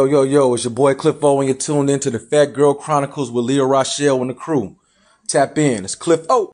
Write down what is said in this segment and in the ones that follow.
Yo, yo, yo, it's your boy Cliff O, and you're tuned into the Phat Girl Chronicles with Leo Ra'Chel and the crew. Tap in. It's Cliff O.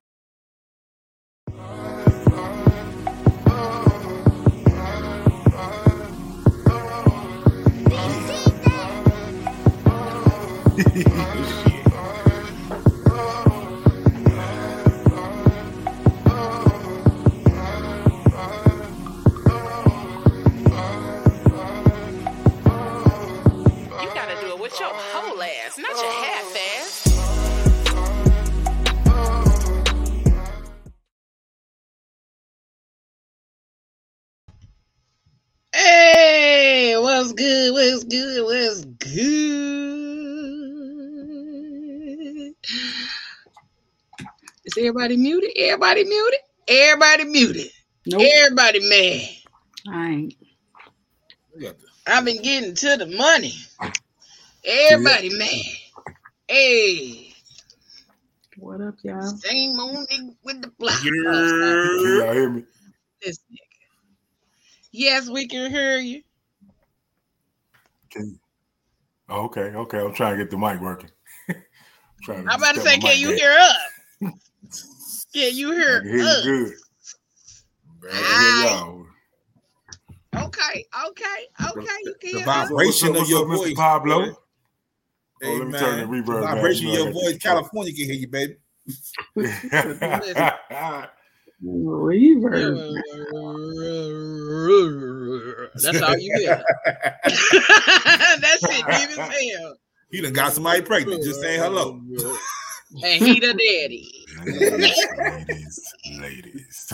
what's good? What's good? What's good? Is everybody muted? Everybody muted? Everybody muted. Nope. Everybody mad. I ain't. I've been getting to the money. Everybody mad. Hey, What up, y'all? same old nigga with the block. Can y'all hear me? This nigga. Yes, we can hear you. Can oh, okay, okay. I'm trying to get the mic working. trying I'm about to say, can you down. hear us? Can you I hear can hear us? you good. I can hear y'all. Okay, okay, okay. You can the hear us. vibration What's up, of your what's up, Mr. voice, Pablo? Hey, Oh, let me man. turn the reverb The down. vibration You of your voice, California can hear you, baby. Reverb. That's all you hear. that shit deep as hell. He done got somebody pregnant. Just saying hello. And he the daddy. ladies, ladies, ladies.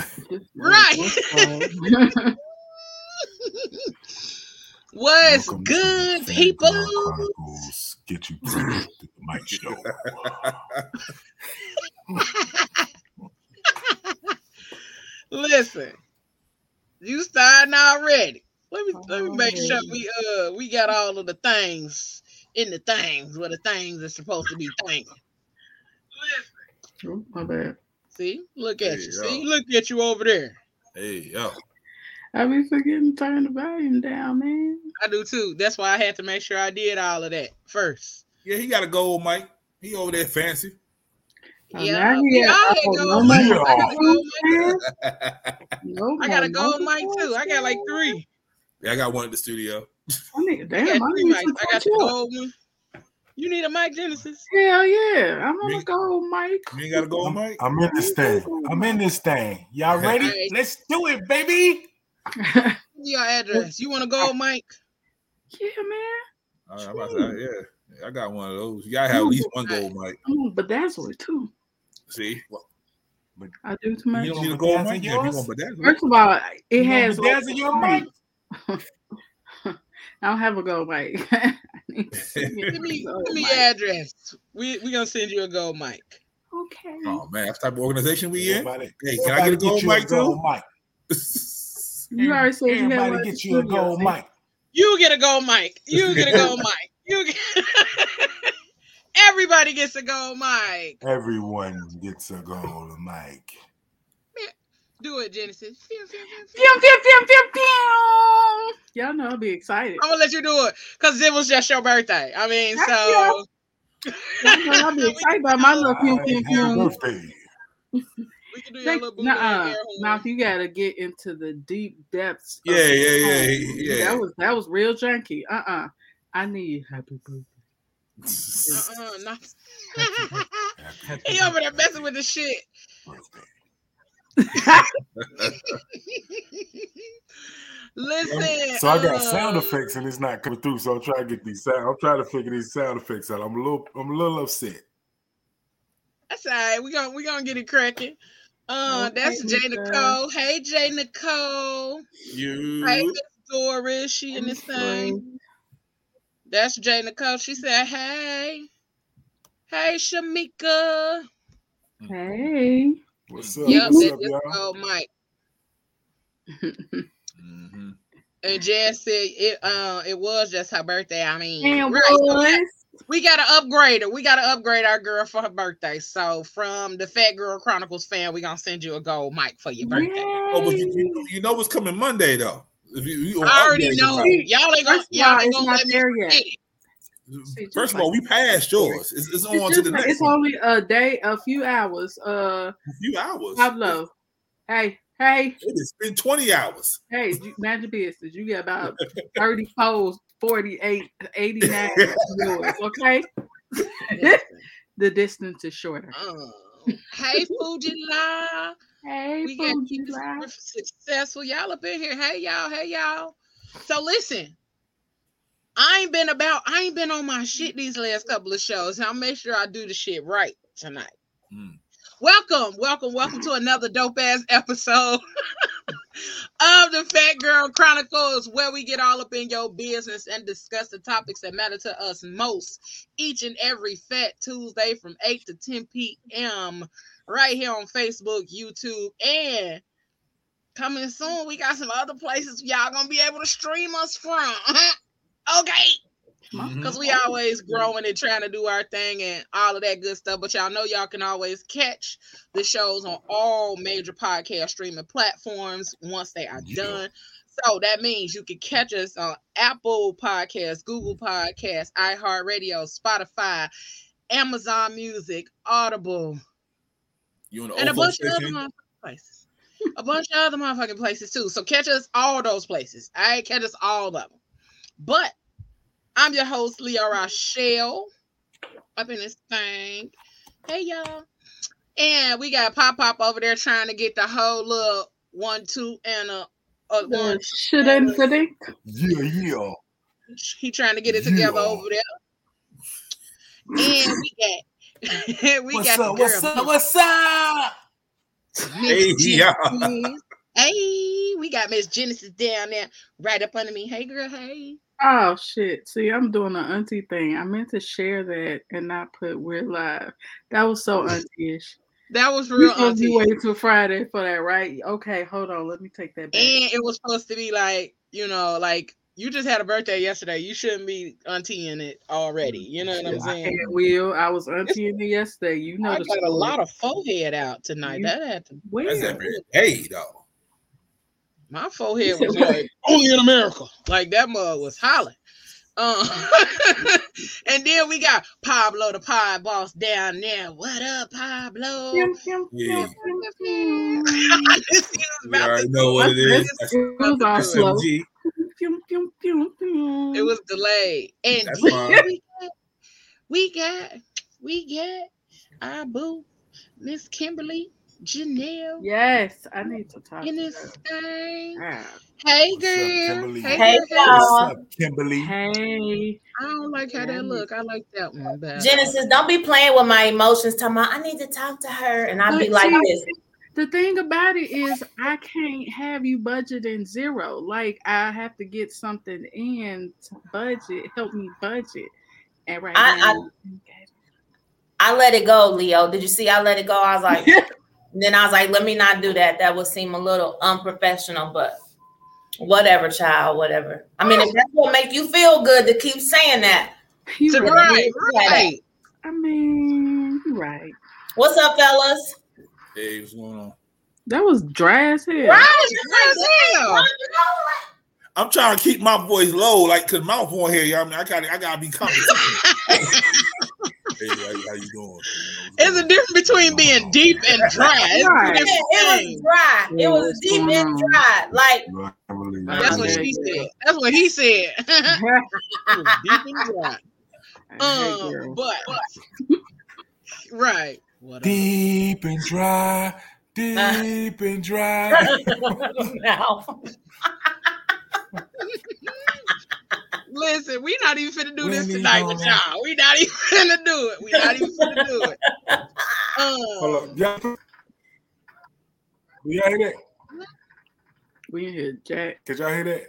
Right. What's Welcome good, people? Chronicles. Get you pregnant to the mic show. Listen, you starting already. Let me let me make Oh. sure we uh we got all of the things in the things where the things are supposed to be thinking. Oh, my bad. See, look at There you. you See, look at you over there. Hey, yo. I be forgetting to turn the volume down, man. I do too. That's why I had to make sure I did all of that first. Yeah, he got a gold mic. He over there fancy. Yeah, y'all got- oh, gold no I got a gold mic. I got a gold mic too. I got like three. yeah, I got one at the studio. I need, I damn, got I three need mics. I got the gold one. You need a mic, Genesis? Hell yeah, I'm on Me- a gold mic. You ain't got a gold I'm, mic? I'm in this thing. I'm in this thing. Y'all ready? Alright. Let's do it, baby. Give Your address. You want a gold mic? yeah, man. All right, about to say, yeah. Yeah, I got one of those. You gotta have at least one gold mic. But that's gonna bedazzle it too. See? I do too much. You don't need a bedazzle gold mic? Yeah, you want. First of all, it You has. gonna your mic? I don't have a gold mic. I need to see it. Give me, Gold give me mic. address. We we gonna send you a gold mic. Okay. Oh man, that's the type of organization we in. Everybody, Hey, can I get a everybody gold you a mic too? gold mic. You already said you had Everybody one at get you a studio, gold mic. You get a gold mic. You get a gold mic. You get. Everybody gets a gold mic. Everyone gets a gold mic. Do it, Genesis. Pew, pew, pew, pew. Pew, pew. Y'all know I'll be excited. I'm gonna let you do it because it was just your birthday. I mean, Heck so Y'all know I'll be excited about my little pew, pew, Happy pew. birthday. we can do your Think- little booty Nuh-uh. air you gotta get into the deep depths. of Yeah, yeah, yeah, yeah. That was that was real junky. Uh uh I need happy birthday. Uh-uh, not. He over there messing with the shit. Listen. So I got uh, sound effects and it's not coming through. So I'm trying to get these sound. I'm trying to figure these sound effects out. I'm a little. I'm a little upset. That's all right. We gonna we gonna get it cracking. Uh, Okay, that's Jay Nicole. Nicole. Hey, Jay Nicole. Hey, You Miss Doris. She in this thing. That's Jay Nicole. She said, "Hey, hey, Shamika." Hey. What's up? Yep, What's up, y'all? oh Mike. Mhm. And Jan said it. Uh, it was just her birthday. I mean, And right? so we- gotta upgrade her. We gotta upgrade our girl for her birthday. So from the Phat Girl Chronicles fan, we're gonna send you a gold mic for your birthday. Oh, but you, you, you know what's coming Monday though. If you, you I already know. device. Y'all ain't gonna, y'all ain't it's gonna not let me there yet. forget it. See, just First of all, we passed yours. It's, it's It's, on to the next it's one. only a day, a few hours. Uh, A few hours. Pablo, hey, hey, It has been 20 hours. hey, you- mind your business. You got about 30 posts, 48, 89 yours, okay? the distance is shorter. Um, hey, Fuji La. Hey, We got Fuji keep it Live. successful. Y'all up in here. Hey, y'all. Hey, y'all. So listen. I ain't been about, I ain't been on my shit these last couple of shows. I'll make sure I do the shit right tonight. Mm. Welcome, welcome, welcome to another dope ass episode of the Phat Girl Chronicles, where we get all up in your business and discuss the topics that matter to us most each and every Fat Tuesday from 8 to 10 p.m. right here on Facebook, YouTube, and coming soon, we got some other places y'all gonna be able to stream us from. okay Mhm. because we always growing and trying to do our thing and all of that good stuff. But y'all know y'all can always catch the shows on all major podcast streaming platforms once they are Yeah. done. So that means you can catch us on Apple Podcasts, Google Podcasts, iHeartRadio, Spotify, Amazon Music, Audible, You on the and a bunch of other motherfucking places. A bunch of other motherfucking places too. So catch us all those places. I catch us all of them. But I'm your host, Leo Ra'Chel, up in this thing. Hey y'all. And we got Pop Pop over there trying to get the whole little one, two, and a, a one. The shouldn't think. Yeah, yeah. He trying to get it together Yeah. over there. And we got we What's got up? the What's up? What's up? Hey, yeah. Genesis. Hey, we got Miss Genesis down there right up under me. Hey, girl. Hey. Oh shit! See, I'm doing the auntie thing. I meant to share that and not put we're live. That was so auntie-ish. That was real supposed to auntie. be waiting till Friday for that, right? Okay, hold on. Let me take that back. And it was supposed to be like, you know, like you just had a birthday yesterday. You shouldn't be auntie in it already. You know what I'm saying? had Will. I was auntie in it yesterday. You know I the got a lot of forehead out tonight. You- That had to That's Where? that very hey though. my forehead was like only in America. Like that mug was hollering. Um, and then we got Pablo the pie boss down there. What up, Pablo? Pew, pew, Yeah. pew, pew, He was about already to- know what it is. That's It was all That's slow. SMG. Pew, pew, pew, pew. It was delayed. And That's then fine. we got, we got, we got our boo, Miss Kimberly Janelle Yes, I need to talk. in this her. thing. Ah. Hey What's girl. Kimberly? Hey, Hey, girl. y'all. What's up, Kimberly? Hey, I don't like how that look. I like that one better. Genesis, don't be playing with my emotions. Talking about I need to talk to her, and I'll be like this. The thing about it is, I can't have you budgeting zero. Like I have to get something in to budget, help me budget. And right I- now, I let it go, Leo. Did you see? I let it go. I was like, then I was like, let me not do that. That would seem a little unprofessional, but whatever, child, whatever. I mean, if that's what make you feel good to keep saying that. you So, right. right, I mean, you right. What's up, fellas? Hey, what's going on? That was dry as hell. Right, hell. I'm trying to keep my voice low, like cause my phone here, y'all. I, mean, I gotta, I gotta be comfortable. hey, how, how you doing? There's a difference between being deep and dry. It's Right. Yeah, different it was things. dry. Yeah, It was deep and dry. Like That's what she said. That's what he said. Deep and dry. Um, girl. but right. What? Deep and dry, deep and dry. no. Listen, we not even finna do this When he tonight with y'all. We not even finna do it. We not even finna do it. Hold Um, up. Y'all, y'all hear that? we in here, Jack. Could y'all hear that?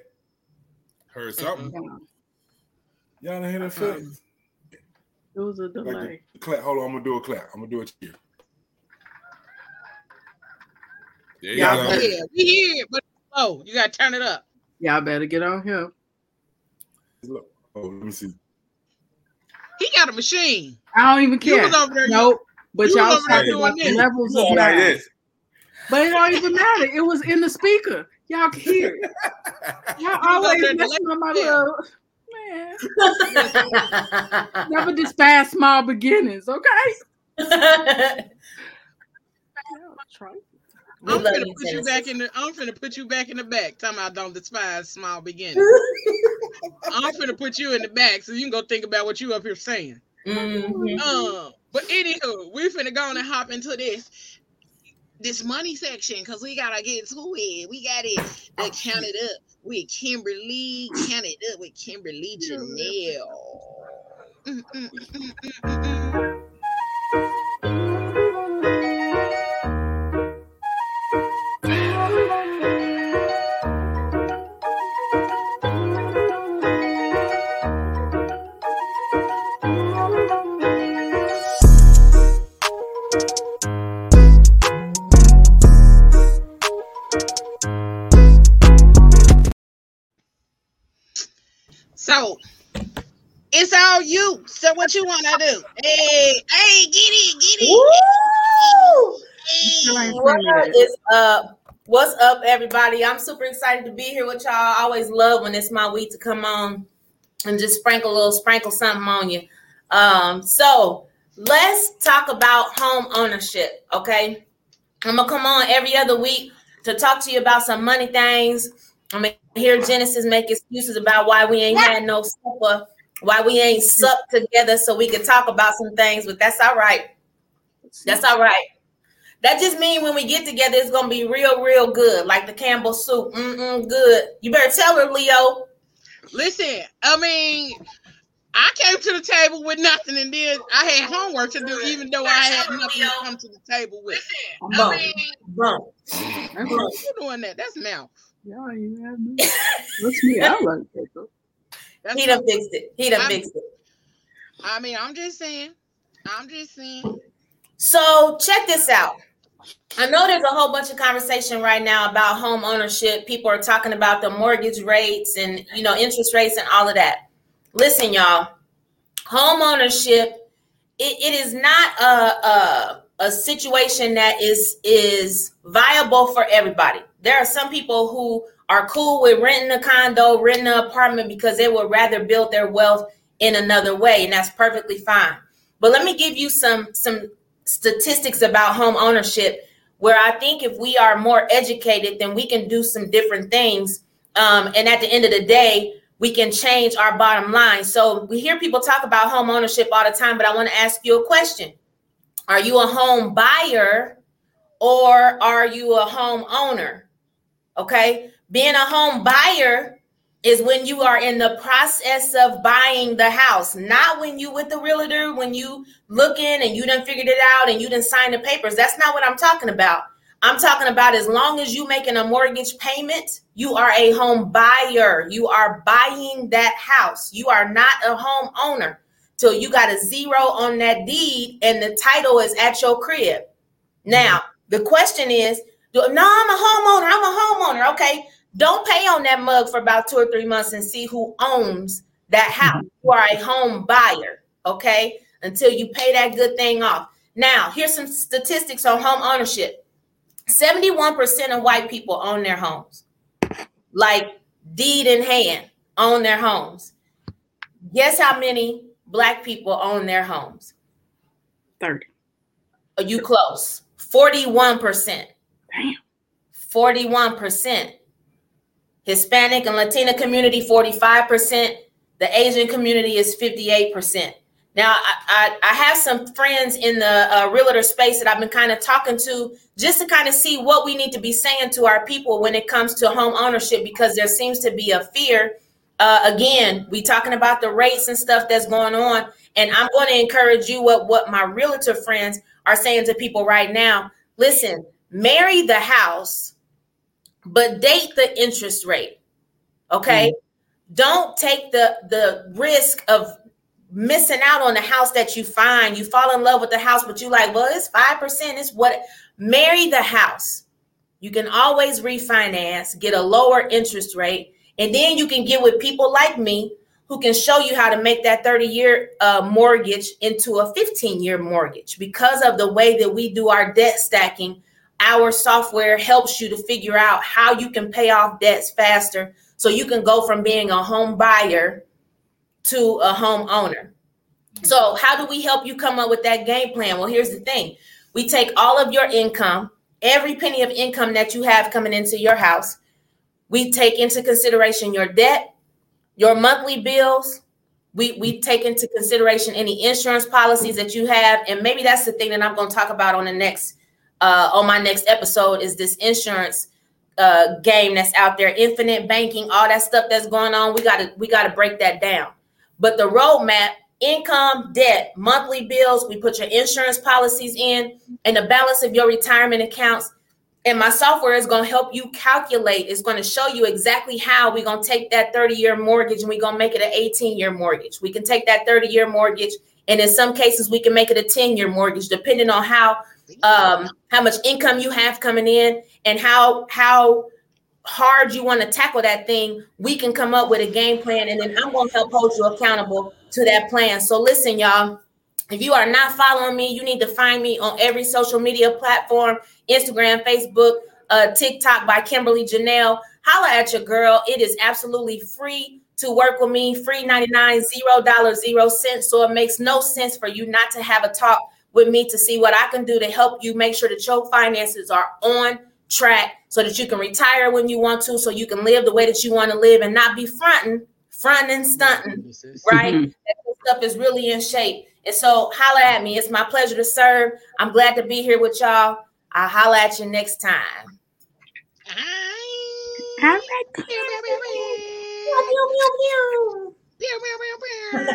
Heard something? Y'all don't hear that Uh-uh. Fit? It was a Like delay. the clap. Hold on, I'm gonna do a clap. I'm gonna do it here. There you y'all go. We hear, it, but oh, you gotta turn it up. Y'all better get on here. Look. Oh, let me see. He got a machine. I don't even You care. was over there. Nope. But you y'all over there talking doing about the this. levels of all like this. But it don't even matter. It was in the speaker. Y'all can hear it. Y'all always messing let on my little man. Never despise small beginnings, okay? we I'm gonna you, put you back in the. I'm finna put you back in the back. Talking about don't despise small beginnings. I'm gonna put you in the back so you can go think about what you up here saying. Mhm. Um, but anywho, we finna go on and hop into this this money section because we gotta get to it. We got it uh, count it up with Kimberly. Up with Kimberly Janelle. Mm, mm, mm, mm you. So what you wanna do? Hey, hey, get it, get it. Woo! Hey. ain't What seen it. is up? What's up, everybody? I'm super excited to be here with y'all. I always love when it's my week to come on and just sprinkle a little, sprinkle something on you. Um, so let's talk about home ownership. Okay, I'm gonna come on every other week to talk to you about some money things. I'm gonna hear Genesis make excuses about why we ain't had no supper, why we ain't mm-hmm. supped together, so we could talk about some things. But that's all right. That's all right. That just means when we get together, it's gonna be real, real good, like the Campbell soup. Mm-mm, good. You better tell her, Leo. Listen, I mean, I came to the table with nothing, and then I had homework to do, even though I had nothing to come to the table with. I Bump, mean, bump. That's bump. you doing that? That's mouth. Y'all ain't have no- What's me? I like that though. That's He done fixed it. He done I'm- fixed it. I mean, I'm just saying. I'm just saying. So check this out. I know there's a whole bunch of conversation right now about home ownership. People are talking about the mortgage rates and you know interest rates and all of that. Listen, y'all, home ownership it, it is not a, a a situation that is is viable for everybody. There are some people who are cool with renting a condo, renting an apartment because they would rather build their wealth in another way, and that's perfectly fine. But let me give you some some statistics about home ownership where I think if we are more educated, then we can do some different things. Um, and at the end of the day, we can change our bottom line. So we hear people talk about home ownership all the time, but I want to ask you a question. Are you a home buyer or are you a home owner? Okay. Being a home buyer is when you are in the process of buying the house, not when you with the realtor, when you looking and you done figured it out and you done signed the papers. That's not what I'm talking about. I'm talking about as long as you making a mortgage payment, you are a home buyer. You are buying that house. You are not a home owner till you got a zero on that deed and the title is at your crib. Now, the question is, no, I'm a homeowner. I'm a homeowner. Okay. Don't pay on that mug for about two or three months and see who owns that house. Mm-hmm. You are a home buyer. Okay. Until you pay that good thing off. Now, here's some statistics on home ownership 71% of white people own their homes, like deed in hand, own their homes. Guess how many black people own their homes? 30. Are you close? 41%. Damn. 41%. Hispanic and Latina community, 45%. The Asian community is 58%. Now, I, I, I have some friends in the uh, realtor space that I've been kind of talking to just to kind of see what we need to be saying to our people when it comes to home ownership because there seems to be a fear. Uh, again, we talking about the rates and stuff that's going on, and I'm going to encourage you what what my realtor friends are saying to people right now. Listen, marry the house, but date the interest rate. Okay, don't take the the risk of missing out on the house that you find. You fall in love with the house, but you like, well, it's five percent. It's what marry the house. You can always refinance, get a lower interest rate, and then you can get with people like me who can show you how to make that 30 year uh, mortgage into a 15 year mortgage because of the way that we do our debt stacking our software helps you to figure out how you can pay off debts faster so you can go from being a home buyer to a home owner. So, how do we help you come up with that game plan? Well, here's the thing we take all of your income, every penny of income that you have coming into your house, we take into consideration your debt, your monthly bills. We, we take into consideration any insurance policies that you have. And maybe that's the thing that I'm going to talk about on the next uh, on my next episode is this insurance uh, game that's out there, infinite banking, all that stuff that's going on. We gotta we gotta break that down. But the roadmap, income, debt, monthly bills, we put your insurance policies in, and the balance of your retirement accounts. And my software is to help you calculate. It's to show you exactly how we're to take that 30 year mortgage and we're to make it an 18 year mortgage. We can take that 30 year mortgage, and in some cases, we can make it a 10 year mortgage, depending on how um, how much income you have coming in and how how hard you want to tackle that thing we can come up with a game plan and then i'm going to help hold you accountable to that plan. So listen y'all if you are not following me you need to find me on every social media platform instagram facebook uh, tiktok by kimberly janelle. Holla at your girl. It is absolutely free to work with me free 99 zero dollars zero cents. So it makes no sense for you not to have a talk with me to see what I can do to help you make sure that your finances are on track so that you can retire when you want to, so you can live the way that you want to live and not be fronting, fronting and stunting, right? Mm-hmm. that stuff is really in shape. And so holla at me. It's my pleasure to serve. I'm glad to be here with y'all. I'll holla at you next time. All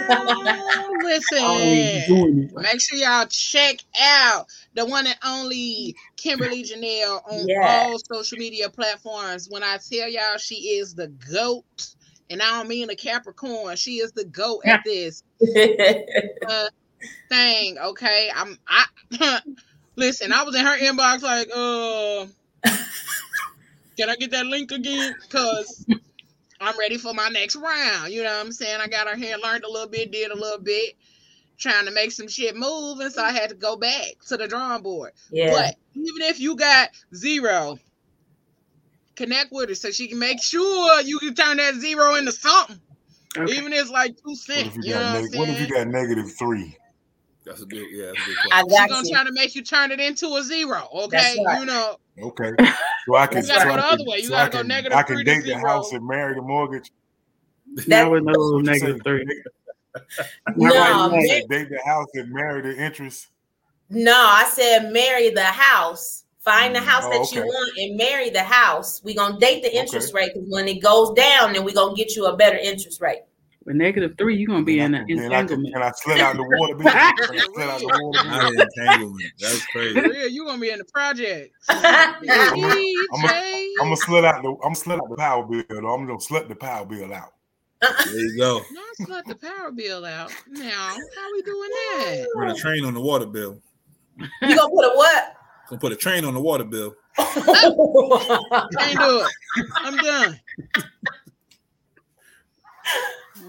Listen, make sure y'all check out the one and only Kimberly Janelle on Yeah. all social media platforms. When I tell y'all she is the GOAT, and I don't mean a Capricorn, she is the GOAT at this uh, thing. Okay. I'm I listen, I was in her inbox like, uh can I get that link again? Cause I'm ready for my next round. You know what I'm saying? I got her here, learned a little bit, did a little bit, trying to make some shit move, and so I had to go back to the drawing board. yeah. But even if you got zero, connect with her so she can make sure you can turn that zero into something. Okay. Even if it's like two What cents. if you You know got what neg- what if you got negative three? That's a good, yeah, that's a good I question. She's got gonna you. try to make you turn it into a zero. Okay. That's right. You know, Okay, so I can. You gotta so go I the can- other way. You so gotta I go can- negative I can date the house and marry the mortgage. Not with no What you negative say? three. No, right man. now. Say date the house and marry the interest. No, I said marry the house. Find the mm, house Oh, that you want and marry the house. We're gonna date the interest rate because when it goes down, then we're gonna get you a better interest rate. With negative three, you're gonna be in an Then can, entanglement. can I slid out the water bill? I slid out the water? Not an entanglement. That's crazy. real, you gonna be in the project. I'm gonna slid out the I'm gonna slid out the power bill. Though. I'm gonna slut the power bill out. There you go. Not slut the power bill out. Now, how we doing that? Put a train on the water bill. You gonna put a what? Gonna put a train on the water bill. Can't do it. I'm done.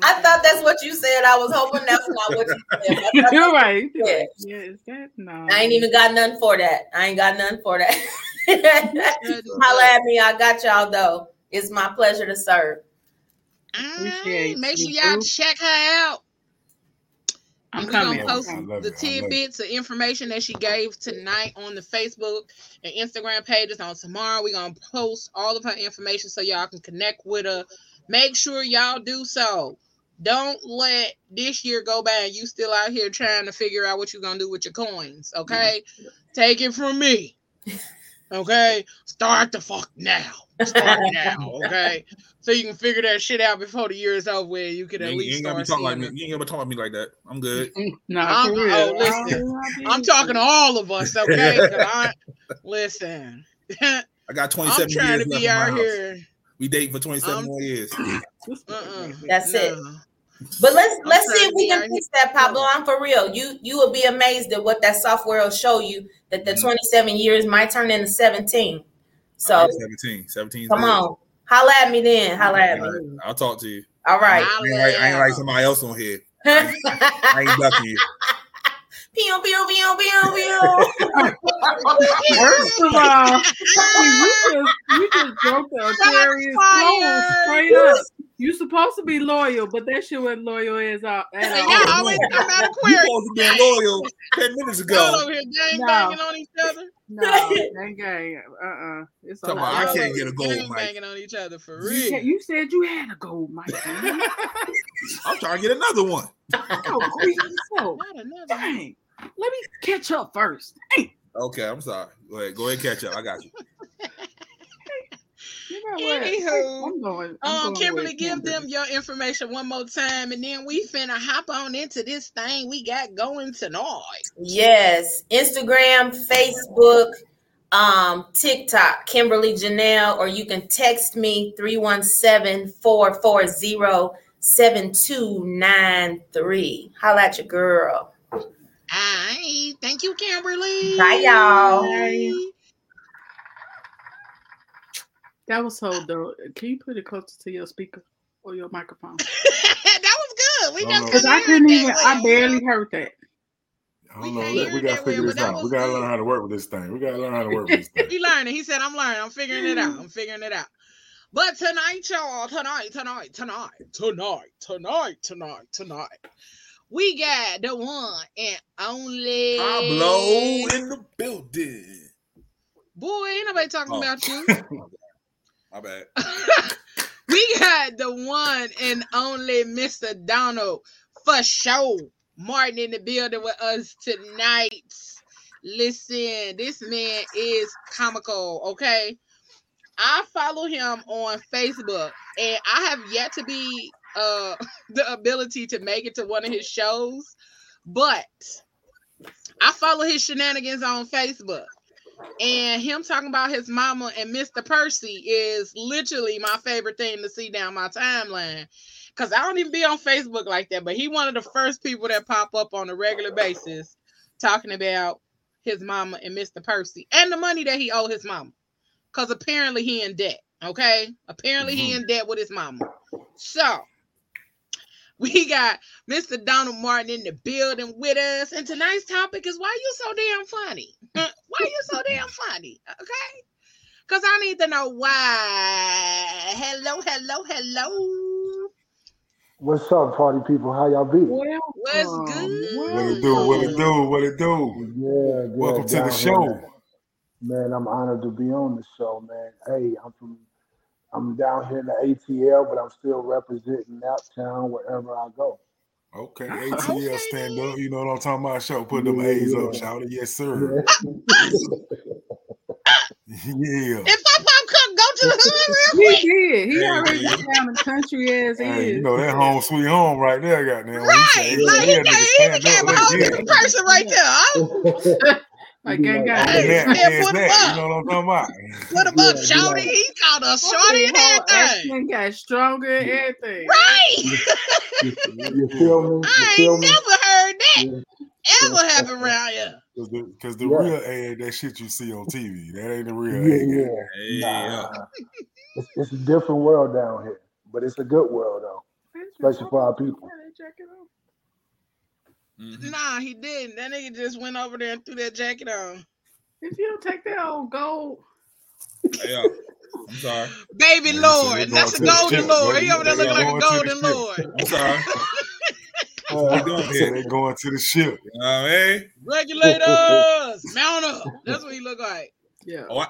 I thought that's what you said. I was hoping that's not what you said. You're right. Yeah. Yeah, is that no? I ain't even got none for that. I ain't got none for that. Holla at me. I got y'all though. It's my pleasure to serve. Appreciate mm, Make sure you, y'all boo. check her out. I'm And we coming. gonna post the it. I love it. tidbits of information that she gave tonight on the Facebook and Instagram pages. On tomorrow, we're gonna post all of her information so y'all can connect with her. Make sure y'all do so. Don't let this year go by and you still out here trying to figure out what you're gonna do with your coins. Okay, take it from me. Okay, start the fuck now. Start now. Okay, so you can figure that shit out before the year is over. With you can You at ain't, you least ain't gotta be start talking like me. You ain't gotta talk to me like that. I'm good. No, I'm- for oh, real. oh, listen. I'm talking to all of us, Okay, I, listen, I got 27 I'm trying years to left be in my out house. We date for 27 I'm- more years. Uh-uh. That's it. No. But let's I'm let's see if we can out fix that, Pablo. I'm for real. You you will be amazed at what that software will show you that the 27 years might turn into 17. So I'm 17. 17 come good. on. Holla at me then. Holla at All me. I'll talk to you. All right. I ain't, like, I ain't like somebody else on here. I ain't ducking you. Pew, pew, pew, pew, pew. First of all, you just you just broke the Aquarius fired. flow straight up. You supposed to be loyal, but that shit wasn't loyal as all. At all. y'all always talk about You Aquarius. supposed to be loyal ten minutes Y'all ago. over here gang No. banging on each other. No, gang gang. Uh uh It's a Come on. I can't over get a gold, gang Mike. banging on each other for You real. said, you said you had a gold, Mike. I'm trying to get another one. Oh, greasy self. Not another. Dang. Let me catch up first. Dang. Okay, I'm sorry. Go ahead, go ahead, catch up. I got you. You know what? Anywho, I'm going. I'm Um, going Kimberly, give them your information one more time, and then we finna hop on into this thing we got going tonight. Yes, Instagram, Facebook, um, TikTok, Kimberly Janelle, or you can text me 317-440-7293. Holla at your girl. Aye, thank you, Kimberly. Bye, y'all. Bye. That was so dope. Can you put it closer to your speaker or your microphone? that was good. We I just know. Because I couldn't couldn't it even. that I barely heard that. I We don't know. can't Look, we gotta figure well, this out. We gotta good. learn how to work with this thing. We gotta learn how to work with this thing. He learning. He said, I'm learning. I'm figuring it out. I'm figuring it out. But tonight, y'all, tonight, tonight, tonight, tonight, tonight, tonight, tonight, we got the one and only Pablo in the building. Boy, ain't nobody talking Oh. about you. My bad. we got the one and only Mr. Donald FoSho. Martin in the building with us tonight. Listen, this man is comical, okay? I follow him on Facebook and I have yet to be uh the ability to make it to one of his shows, but I follow his shenanigans on Facebook. And him talking about his mama and Mr. Percy is literally my favorite thing to see down my timeline. Cause I don't even be on Facebook like that, but he one of the first people that pop up on a regular basis talking about his mama and Mr. Percy and the money that he owe his mama. Cause apparently he in debt. Okay. Apparently he mm-hmm. in debt with his mama. So we got Mr. Donald Martin in the building with us. And tonight's topic is why you so damn funny? why you so damn funny? Okay. Because I need to know why. Hello, hello, hello. What's up, party people? How y'all be? Well, What's um, good? What it do? What it do? Um, what it do? Yeah, yeah. Welcome to the show. here. Man, I'm honored to be on the show, man. Hey, I'm from I'm down here in the ATL, but I'm still representing Naptown wherever I go. Okay, Okay. ATL stand up. You know what I'm talking about? Show put them Yeah, A's yeah. up, shout it. Yes, sir. Yeah. Yeah. If Pop Pop could go to the hood he real quick. did. He Hey, already man. got down the country as Hey, is. you know that home sweet home right there, goddamn. When Right. he Like say he, ATL, came, niggas he stand became up. a whole They different person right there. Like gang Be gang. like, And Hey, man, and put 'em up. you know what I'm talking about? put him Yeah, up, shorty. like- He called us shorty and whole everything. accent got stronger and everything. Right. You, you feel me? You I feel ain't me? never heard that Yeah. ever happen around here. Because the, 'cause the Yeah. real ad, that shit you see on TV, that ain't the real Yeah, ad. yeah. Nah. It's, it's a different world down here, but it's a good world though, especially for our people. Mhm. Nah, he didn't. That nigga just went over there and threw that jacket on. If you don't take that old gold, Yeah. I'm sorry. Baby Yeah, he Lord. That's a the golden Lord. He over there They looking like a going to the golden. Lord. I'm sorry. What we doing He said here? they going to the ship. You know what I mean? Regulators, mount up. That's what he look like. yeah. Oh, I,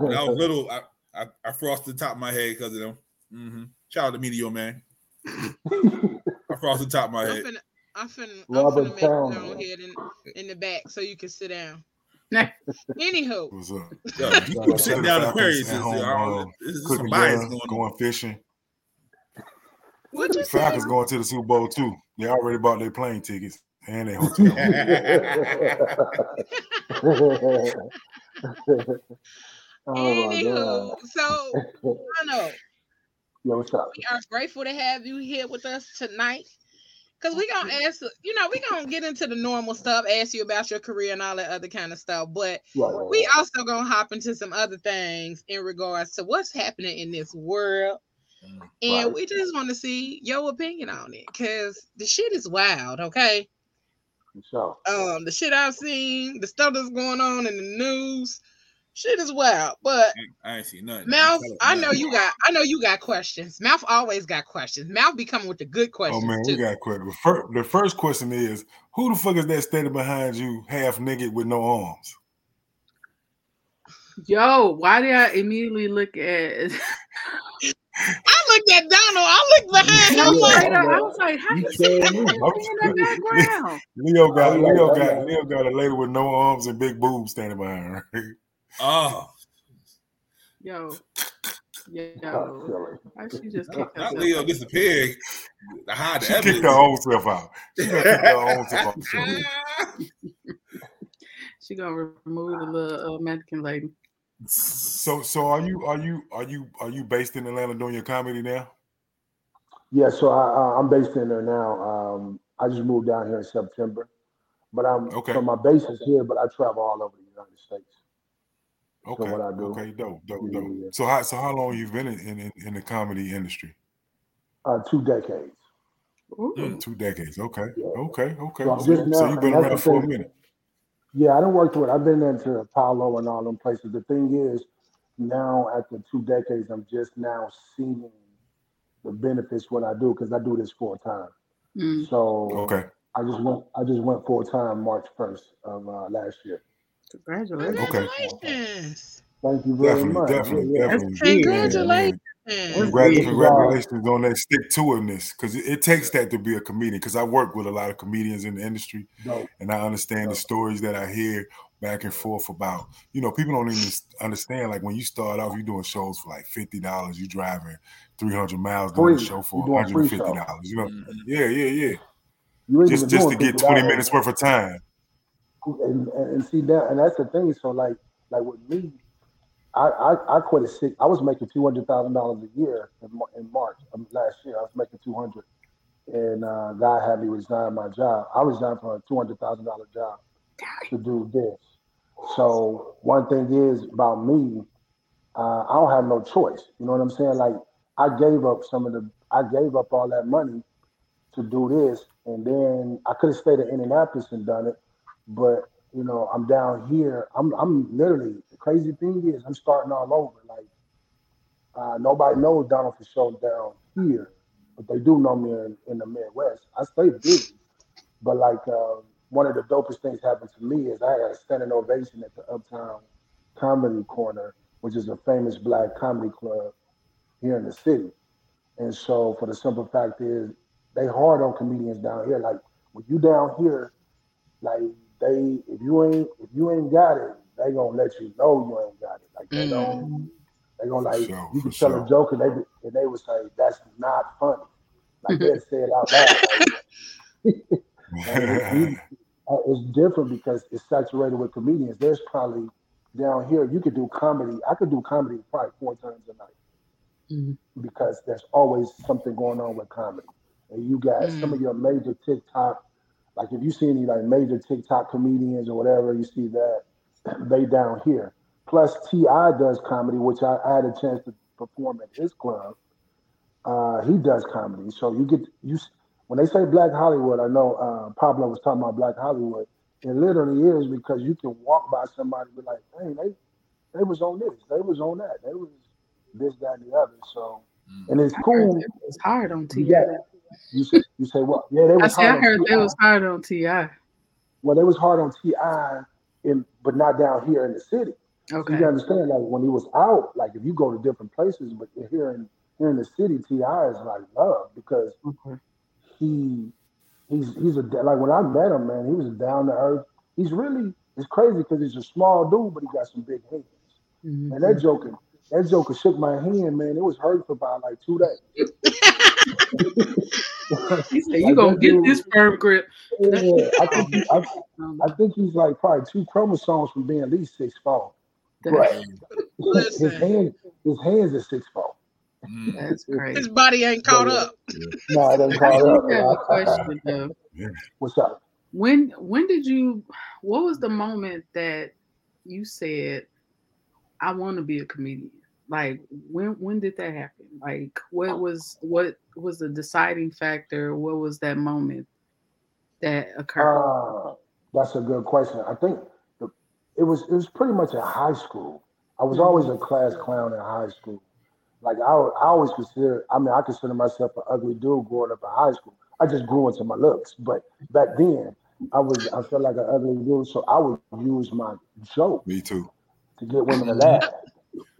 when I was little, I, I, I frosted the top of my head because of them. Mm-hmm. Shout out to Meteor Man. I frosted the top of my I'm head. finna, I'm finna, I'm Robert finna make you Town. go ahead in, in the back so you can sit down. Nah. Anywho, What's up? Yo, you Shout out sitting down the the Aquarius. Falcons at Is, home, uh, this is some Cooking bias dinner, going on. going fishing. what you say? Falcons going to the Super Bowl too. They already bought their plane tickets and their hotel. oh my Anywho, god. so I know Yo, what's up? we are grateful to have you here with us tonight. Cause we gonna ask, you know, we gonna get into the normal stuff, ask you about your career and all that other kind of stuff. But Right, we also gonna hop into some other things in regards to what's happening in this world. And Right. we just want to see your opinion on it because the shit is wild, okay? Sure. Um, the shit I've seen, the stuff that's going on in the news, shit is wild. But I ain't see nothing. Mouth, I know you got, I know you got questions. Mouth always got questions. Mouth be coming with the good oh, questions. Oh man, too. we got questions. The first, question is, who the fuck is that standing behind you, half naked with no arms? Yo, why did I immediately look at? I looked at Donald. I looked behind. I him. I'm was like, like, I was like, how You you see scared me. that in the background? Leo got Oh, Leo got yeah. Leo got a lady with no arms and big boobs standing behind her. Oh, Yo, Oh, yo, silly. why she just kicked not herself? Leo disappeared. To hide the She kicked her own self out. She gonna her own self out. She gonna remove the little uh, Mexican lady. So so are you are you are you are you based in Atlanta doing your comedy now? Yeah, so I, uh, I'm based in there now. Um, I just moved down here in September, but I'm Okay. so my base is here, but I travel all over the United States. Okay. what I do. Okay, dope, dope, Yeah, dope. yeah, yeah. So how so how long you been in, in, in the comedy industry? Uh, two decades. Mm. Two decades. Okay. Yeah. Okay. Okay. So I'm So, you've been and around for a minute. Yeah, I don't work with. I've been into Apollo and all them places. The thing is, now after two decades, I'm just now seeing the benefits what I do because I do this full time. Mm. So Okay. I just went. I just went full time March first of uh, last year. Congratulations. Okay. Congratulations. Thank you very Definitely, much. definitely, Yeah, yeah. definitely. That's big. Yeah, man. Congratulations. Congrat- This is, congratulations on that stick to itness because it, it takes that to be a comedian. Because I work with a lot of comedians in the industry, dope. and I understand the stories that I hear back and forth about. You know, people don't even understand. Like when you start off, you're doing shows for like fifty dollars. You're driving three hundred miles doing a show for doing one hundred fifty show. dollars. You know, Mhm. yeah, yeah, yeah. Just just to get twenty minutes worth of time. And, and, see that, and that's the thing. So like, like with me, I I, I quit at six. I was making two hundred thousand dollars a year in, in March last year. I was making two hundred, and uh, God had me resign my job. I resigned for a two hundred thousand dollar job to do this. So one thing is about me, uh, I don't have no choice. You know what I'm saying? Like I gave up some of the, I gave up all that money to do this, and then I could have stayed in Indianapolis and done it, but you know I'm down here. I'm I'm literally the crazy thing is I'm starting all over. Like uh, nobody knows Donald FoSho down here, but they do know me in, in the Midwest. I stay busy, but like uh, one of the dopest things happened to me is I had a standing ovation at the Uptown Comedy Corner, which is a famous black comedy club here in the city. And so, for the simple fact is, they hard on comedians down here. Like when you down here, like they if you ain't if you ain't got it, they gonna let you know you ain't got it. Like they Mm. don't they gonna like Sure, you can tell sure. a joke and they and they would say that's not funny. Like they'd say it out loud. Like, and uh, it's different because it's saturated with comedians. There's probably down here you could do comedy. I could do comedy probably four times a night Mhm. because there's always something going on with comedy. And you got some of your major TikTok, like if you see any like major TikTok comedians or whatever, you see that they down here. Plus T.I. does comedy, which I, I had a chance to perform at his club. Uh, he does comedy, so you get you. When they say Black Hollywood, I know uh, Pablo was talking about Black Hollywood. It literally is because you can walk by somebody and be like, "Hey, they they was on this, they was on that, they was this, that, and the other." So, and it's cool. it was hard on You Ti. Got you say you say what? Yeah, they I was I hard on heard Ti. was hard on Ti. Well, they was hard on T.I., in but not down here in the city. So you understand, like when he was out, like if you go to different places, but here in here in the city, T.I. is like love because Okay. he he's he's a like when I met him, man, he was down to earth. He's really it's crazy because he's a small dude, but he got some big hands. Mhm. And that joker, that joker shook my hand, man. It was hurt for about like two days. He said, "You Like, gonna get dude- this firm grip." Yeah, I think he, I, I think he's like probably two chromosomes from being at least six four. that- But his Listen. hand, his hands are six four. Mm. That's great. His body ain't caught up. No, it ain't I caught do up. have a question though. What's up? When when did you? What was the moment that you said, "I want to be a comedian"? Like when when did that happen? Like what was what was the deciding factor? What was that moment? that occurred? Uh, that's a good question. I think the, it was it was pretty much in high school. I was always a class clown in high school. Like I, I always consider. I mean, I consider myself an ugly dude growing up in high school. I just grew into my looks, but back then I was I felt like an ugly dude, so I would use my joke Me too. to get women to laugh.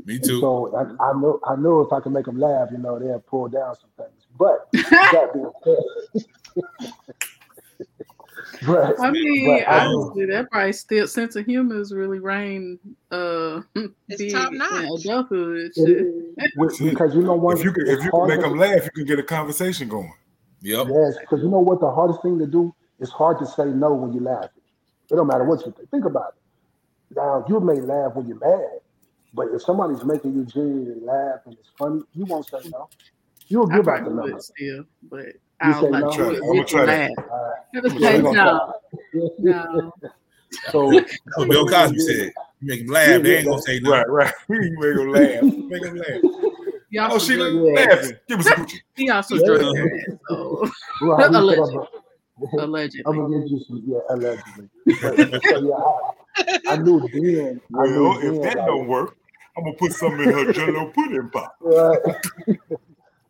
Me And too. so I, I know I know if I can make them laugh, you know, they'll pull down some things. But that being said, but, I mean, but I know- honestly, that probably still sense of humor is really reign uh It's top notch. adulthood. it Shit. is, with- because you know what? If you can, if you can make them laugh, you can get a conversation going. Yep. Yes, because you know what the hardest thing to do? is hard to say no when you're laughing. It don't matter what you think. Think about it. Now you may laugh when you're mad, but if somebody's making you genuinely laugh and it's funny, you won't say no. You'll give out the probably number. still, but You I'll say like no? do it I'm gonna try that. laugh. All right. Never So say no, no. So Bill Cosby said. You make them laugh, they ain't gonna say no. Right, right. you make them laugh. Make them laugh. He Oh, also she drug, laughing. Give us a Gucci. he also Yeah. drug her ass, so right, he said, Allegedly. I'm, allegedly. I'm gonna get you some, yeah, allegedly. But, so, yeah, I, I knew then. I knew Well, then, if that like, don't work, I'm gonna put some in her jello pudding pop. Right.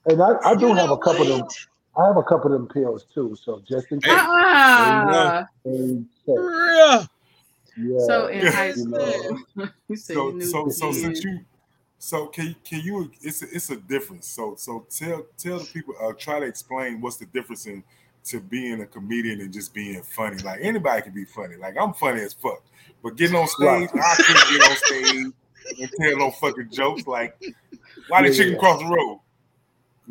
and I, I do have a couple of them. I have a couple of them pills too. So just in case. Ah, they say, Yeah. yeah. so in high school, you So, so, so since you, so can can you? It's a, it's a difference. So, so tell tell the people. Uh, try to explain what's the difference in to being a comedian and just being funny. Like anybody can be funny. Like I'm funny as fuck, but getting on stage, I can't get on stage and tell no fucking jokes. Like why the Yeah, chicken yeah. cross the road?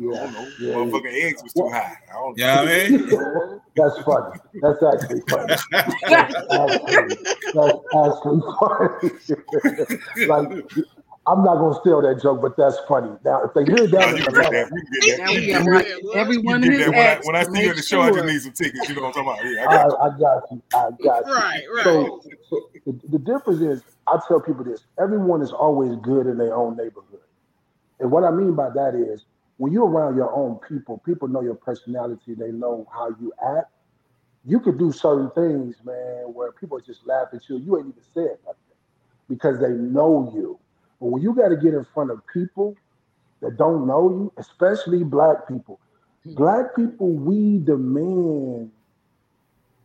I don't know. yeah, Motherfucking eggs was too high. I don't know. Yeah, I mean. That's funny. That's actually funny. That's actually, that's actually funny. like, I'm not gonna steal that joke, but that's funny. Now, if they hear that, you in can Atlanta, get that. You get that. we You got can right, get What? every you one can of get his. When I, acts when I see you make at the show, I just need some tickets. You know what I'm talking about? Yeah, I I, got you. I got you. I got you. Right, right. So, so the, the difference is, I tell people this: everyone is always good in their own neighborhood, and what I mean by that is, when you're around your own people, people know your personality. They know how you act. You could do certain things, man, where people just laugh at you. You ain't even said nothing because they know you. But when you got to get in front of people that don't know you, especially black people, black people, we demand.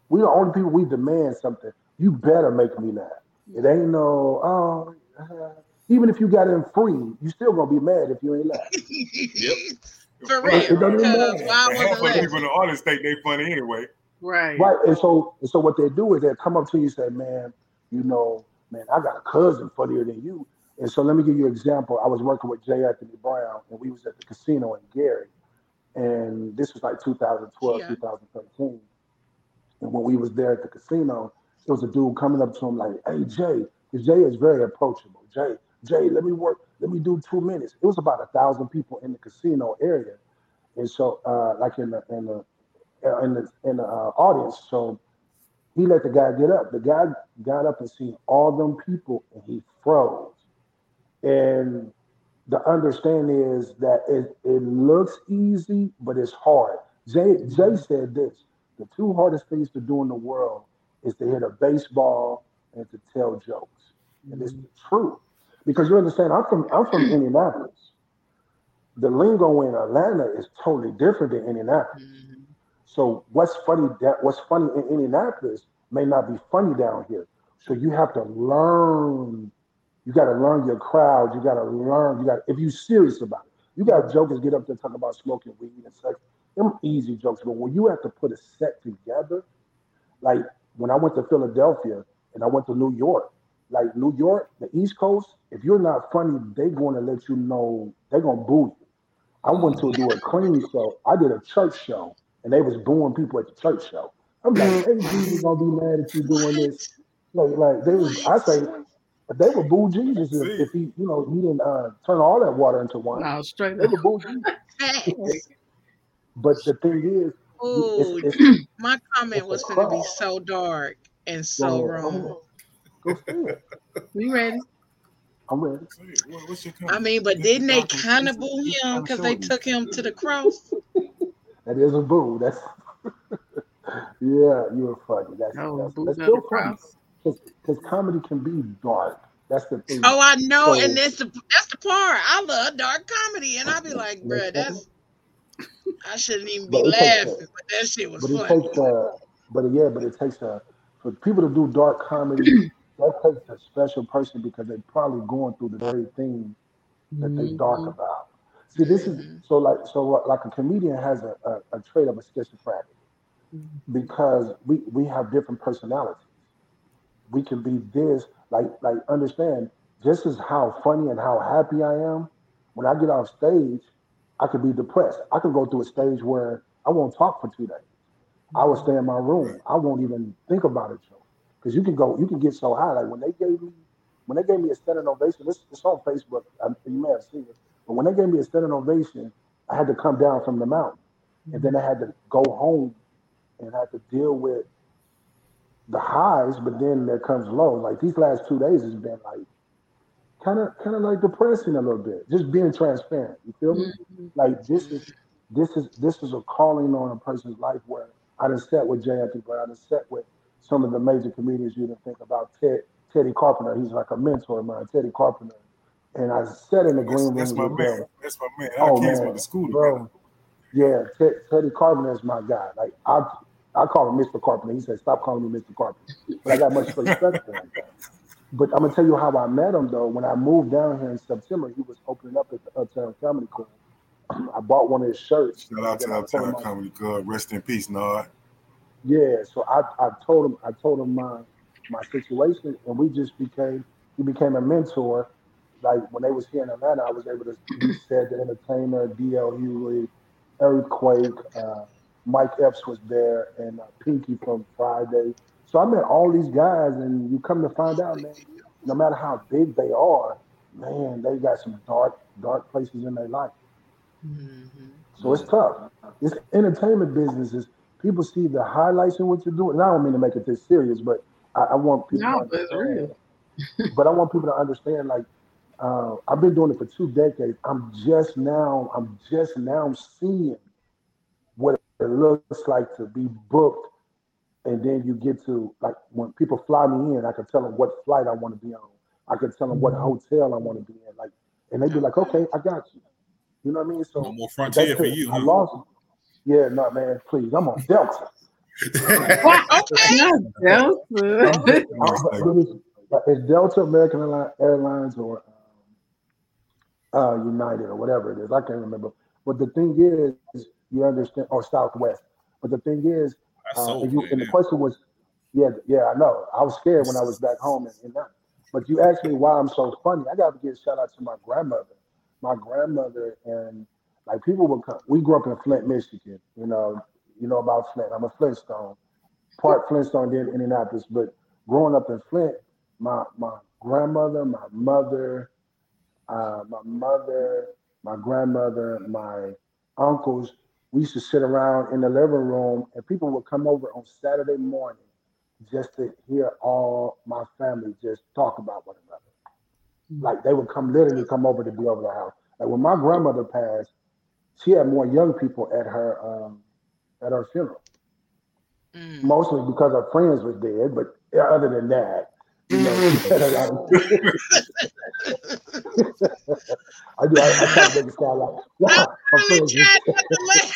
We the only people we demand something. You better make me laugh. It ain't no oh. uh, even if you got in free, you still gonna be mad if you ain't laugh. Yep. For It, real. it doesn't even Because matter. why But half of the laughing? people in the audience think they funny anyway. Right. Right. And so and so what they do is they come up to you and say, Man, you know, man, I got a cousin funnier than you. And so let me give you an example. I was working with J. Anthony Brown and we was at the casino in Gary. And this was like 2012, Yeah. 2013. And when we was there at the casino, there was a dude coming up to him like, "Hey Jay," because Jay is very approachable. Jay, Jay, let me work. Let me do two minutes. It was about a thousand people in the casino area, and so uh, like in the in the uh, in the in the uh, audience. So he let the guy get up. The guy got up and seen all them people, and he froze. And the understanding is that it, it looks easy, but it's hard. Jay Jay said this: the two hardest things to do in the world is to hit a baseball and to tell jokes, and it's the truth. Because you understand, I'm from I'm from Indianapolis. The lingo in Atlanta is totally different than Indianapolis. Mhm. So what's funny that what's funny in Indianapolis may not be funny down here. So you have to learn. You got to learn your crowd. You got to learn. You got if you're serious about it. You got jokers get up there talking about smoking weed and sex. Them easy jokes, but when you have to put a set together, like when I went to Philadelphia and I went to New York, like New York, the East Coast, if you're not funny, they going to let you know they're gonna boo you. I went to do a clean show. I did a church show, and they was booing people at the church show. I'm like, mm-hmm. hey, Jesus gonna be mad at you doing this. Like, like they was. I say, they would boo Jesus if, if he, you know, he didn't uh, turn all that water into wine. No, straight They up. would boo Jesus. But the thing is, you- Ooh, it's, it's my comment was going to be so dark and so Go ahead. wrong. Go for it. We ready? I'm ready. Say, What's your I mean, but didn't they dark kind of boo him because they took him to the cross? That is a boo. That's Yeah, you're funny. That's, Oh, that's, that's still the funny cross. Because comedy can be dark. That's the thing. Oh, I know, So- and that's the that's the part. I love dark comedy, and I'll be like, bruh, that's I shouldn't even be But laughing, a- but that shit was but it funny. takes a, but yeah, but it takes a for people to do dark comedy. that takes a special person because they're probably going through the very thing that they mm-hmm. dark about. See, this is Mhm. so like so uh, like a comedian has a, a, a trait of a schizophrenic mm-hmm. because we we have different personalities. We can be this like like understand this is how funny and how happy I am. When I get off stage, I could be depressed. I could go through a stage where I won't talk for two days. I will stay in my room. I won't even think about it. Because you can go, you can get so high. Like when they gave me, when they gave me a standing ovation, this it's on Facebook. um, you may have seen it. But when they gave me a standing ovation, I had to come down from the mountain, and then I had to go home and had to deal with the highs. But then there comes lows. Like these last two days has been like kind of kind of like depressing a little bit. Just being transparent. You feel me? Mhm. Like this is this is this is a calling on a person's life where I done sat with J. Anthony Brown, I done sat with some of the major comedians you didn't think about. Ted Teddy Carpenter, he's like a mentor of mine, Teddy Carpenter. And I sat in the That's, green that's my with man. them. That's my man. Our Oh kids man, went to school together. bro. Yeah, Ted, Teddy Carpenter is my guy. Like I I call him Mr. Carpenter. He said, "Stop calling me Mr. Carpenter." But I got much respect for him. But I'm gonna tell you how I met him though. When I moved down here in September, he was opening up at the Uptown Comedy Club. I bought one of his shirts. Shout out to I told him Uptown Comedy Club. Rest in peace, Nod. Yeah, so I, I told him I told him my my situation, and we just became he became a mentor. Like when they was here in Atlanta, I was able to he said the entertainer, DL Hughley, Earthquake, uh, Mike Epps was there, and uh, Pinky from Friday. So I met all these guys, and you come to find out, man, no matter how big they are, man, they got some dark dark places in their life. Mhm. So it's tough. This entertainment business is people see the highlights in what you're doing. And I don't mean to make it this serious, but I, I want people No, to but it's understand. real. but I want people to understand, like, uh, I've been doing it for two decades. I'm just now, I'm just now seeing it looks like to be booked. And then you get to like when people fly me in, I can tell them what flight I want to be on. I can tell them what hotel I want to be in. Like, and they'd be like, "Okay, I got you." You know what I mean? So No more that's frontier for it. you. I huh? lost. Yeah, no, man, please. I'm on Delta. Okay. Delta. I'm- it's, it's Delta, American Airlines, or um, uh, United, or whatever it is. I can't remember. But the thing is, you understand, or Southwest. But the thing is, uh, and, you, and the question was, yeah, yeah, I know. I was scared when I was back home and, and that. But you asked me why I'm so funny. I got to give a shout out to my grandmother. My grandmother and like people would come. We grew up in Flint, Michigan. You know, you know about Flint. I'm a Flintstone, part Flintstone, then Indianapolis. But growing up in Flint, my my grandmother, my mother, uh, my mother, my grandmother, my uncles, we used to sit around in the living room and people would come over on Saturday morning just to hear all my family just talk about one another. Like they would come literally come over to be over the house. Like when my grandmother passed, she had more young people at her um, at her funeral. Mm. Mostly because her friends was dead, but other than that, you know, she had a lot of I do. I, I try to make it sound like, wow, her Really friends was tried not to laugh.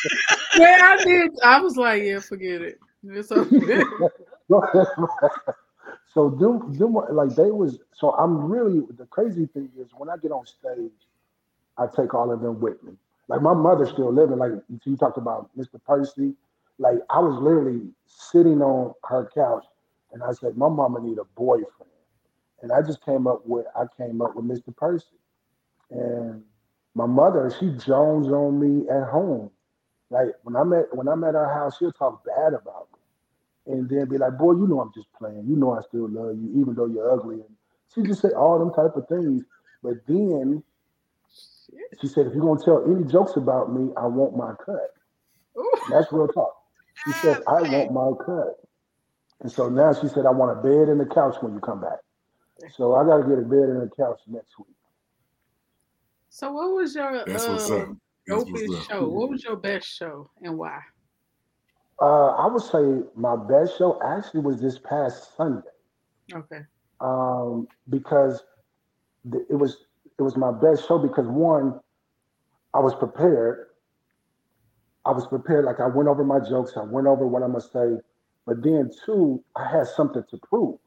yeah, I did. I was like, yeah, forget it. It's okay. so them, them were- like they was so I'm really the crazy thing is when I get on stage, I take all of them with me. Like my mother's still living. Like you talked about Mr. Percy. Like I was literally sitting on her couch and I said, My mama need a boyfriend. And I just came up with I came up with Mr. Percy. And my mother, she jones on me at home. Like when I'm at when I'm at her house, she'll talk bad about me and then be like, "Boy, you know I'm just playing. You know I still love you, even though you're ugly." And she just say all them type of things. But then she said, "If you're gonna tell any jokes about me, I want my cut." That's real talk. She said, "I want my cut." And so now she said, "I want a bed and a couch when you come back." So I got to get a bed and a couch next week. So, what was your That's what's uh, up. That's what's dopest up. show? What was your best show and why? Uh, I would say my best show actually was this past Sunday. Okay. um, because th- it was it was my best show because one, I was prepared. I was prepared. Like I went over my jokes. I went over what I'm gonna say. But then two, I had something to prove.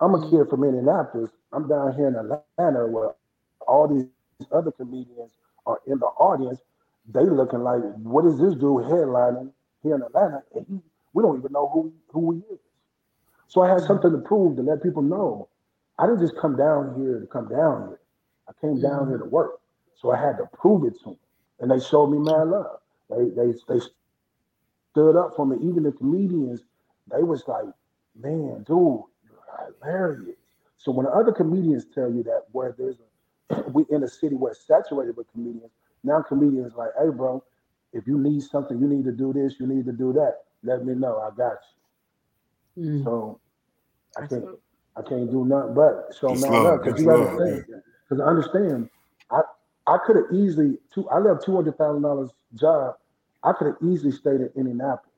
I'm a kid from Indianapolis. I'm down here in Atlanta where all these other comedians are in the audience. They looking like, what is this dude headlining here in Atlanta? And he, we don't even know who who he is. So I had something to prove to let people know. I didn't just come down here to come down here. I came down mm-hmm. here to work. So I had to prove it to them. And they showed me mad love. They they they stood up for me. Even the comedians, they was like, man, dude, hilarious. So when other comedians tell you that where there's a we in a city where it's saturated with comedians, now comedians like, hey bro, if you need something, you need to do this, you need to do that. Let me know. I got you. Mm. So I can't dope. I can't do nothing but show It's man love. love because It's you love, understand. Because I understand, I I could have easily two. I left two hundred thousand dollars job. I could have easily stayed in Indianapolis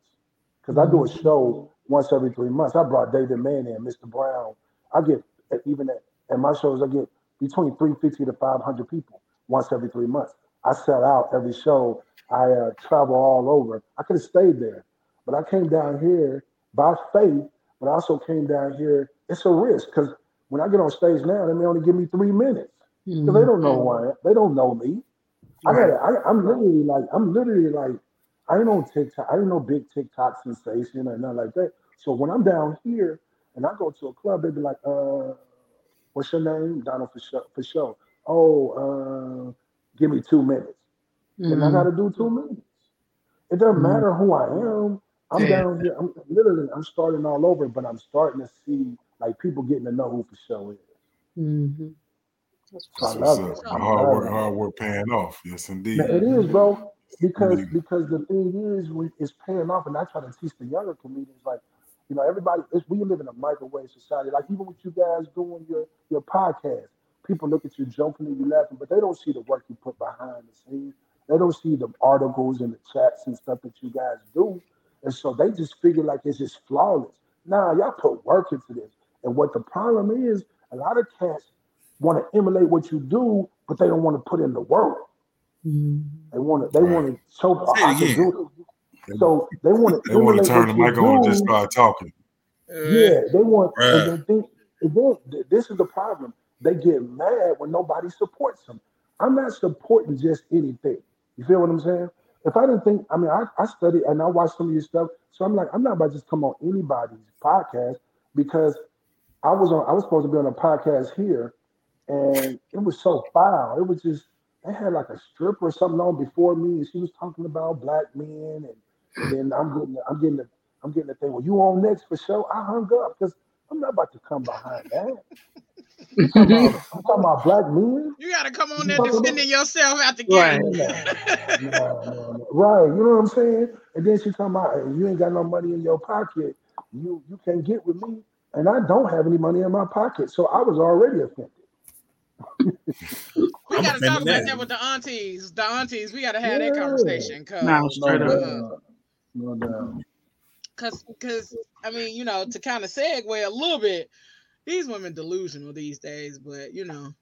because I do a show once every three months. I brought David Mann in, Mr. Brown. I get even at, at my shows, I get between three fifty to five hundred people once every three months. I sell out every show. I uh, travel all over. I could have stayed there, but I came down here by faith. But I also came down here. It's a risk because when I get on stage now, they may only give me three minutes because they Mhm. don't know who I am. They don't know me. I got. I, I'm literally like. I'm literally like. I ain't on TikTok. I ain't no big TikTok sensation or nothing like that. So when I'm down here and I go to a club, they be like, "Uh, what's your name?" Donald FoSho. For sure. Oh, uh, give me two minutes, and I Mhm. got to do two minutes. It doesn't Mhm. matter who I am. I'm Yeah. down here. I'm literally. I'm starting all over, but I'm starting to see like people getting to know who FoSho is. Mm-hmm. That's So I love what's it. up. Hard work, hard work paying off. Yes, indeed. Man, it is, bro. Because Indeed. because the thing is, we, it's paying off, and I try to teach the younger comedians, like, you know, everybody. We live in a microwave society. Like even with you guys doing your your podcast, people look at you joking and you laughing, but they don't see the work you put behind the scenes. They don't see the articles and the chats and stuff that you guys do, and so they just figure like it's just flawless. Nah, y'all put work into this, and what the problem is, a lot of cats want to emulate what you do, but they don't want to put in the work. Mhm. They want to. They Right. want to show it I can do it. So they want to They want to turn the you mic on and just do. start talking. Yeah, they want. Right. And they think. And then this is the problem. They get mad when nobody supports them. I'm not supporting just anything. You feel what I'm saying? If I didn't think, I mean, I, I study and I watch some of your stuff, so I'm like, I'm not about to just come on anybody's podcast because I was on. I was supposed to be on a podcast here, and it was so foul. It was just they had like a stripper or something on before me, and she was talking about black men, and, and then I'm getting, the, I'm getting the, I'm getting the thing. Well, you on next for sure? I hung up because I'm not about to come behind that. I'm talking about, I'm talking about black men. You gotta come on You there talking about- defending yourself out the game. Right. gate. No, no, no. Right, you know what I'm saying? And then she talking about "Hey, you ain't got no money in your pocket. You you can't get with me, and I don't have any money in my pocket, so I was already offended. We gotta talk about that with the aunties. The aunties, we gotta have that conversation. Cause, No, No straight up. Uh, no doubt. cause, cause, I mean, you know, to kind of segue a little bit, these women delusional these days, but you know,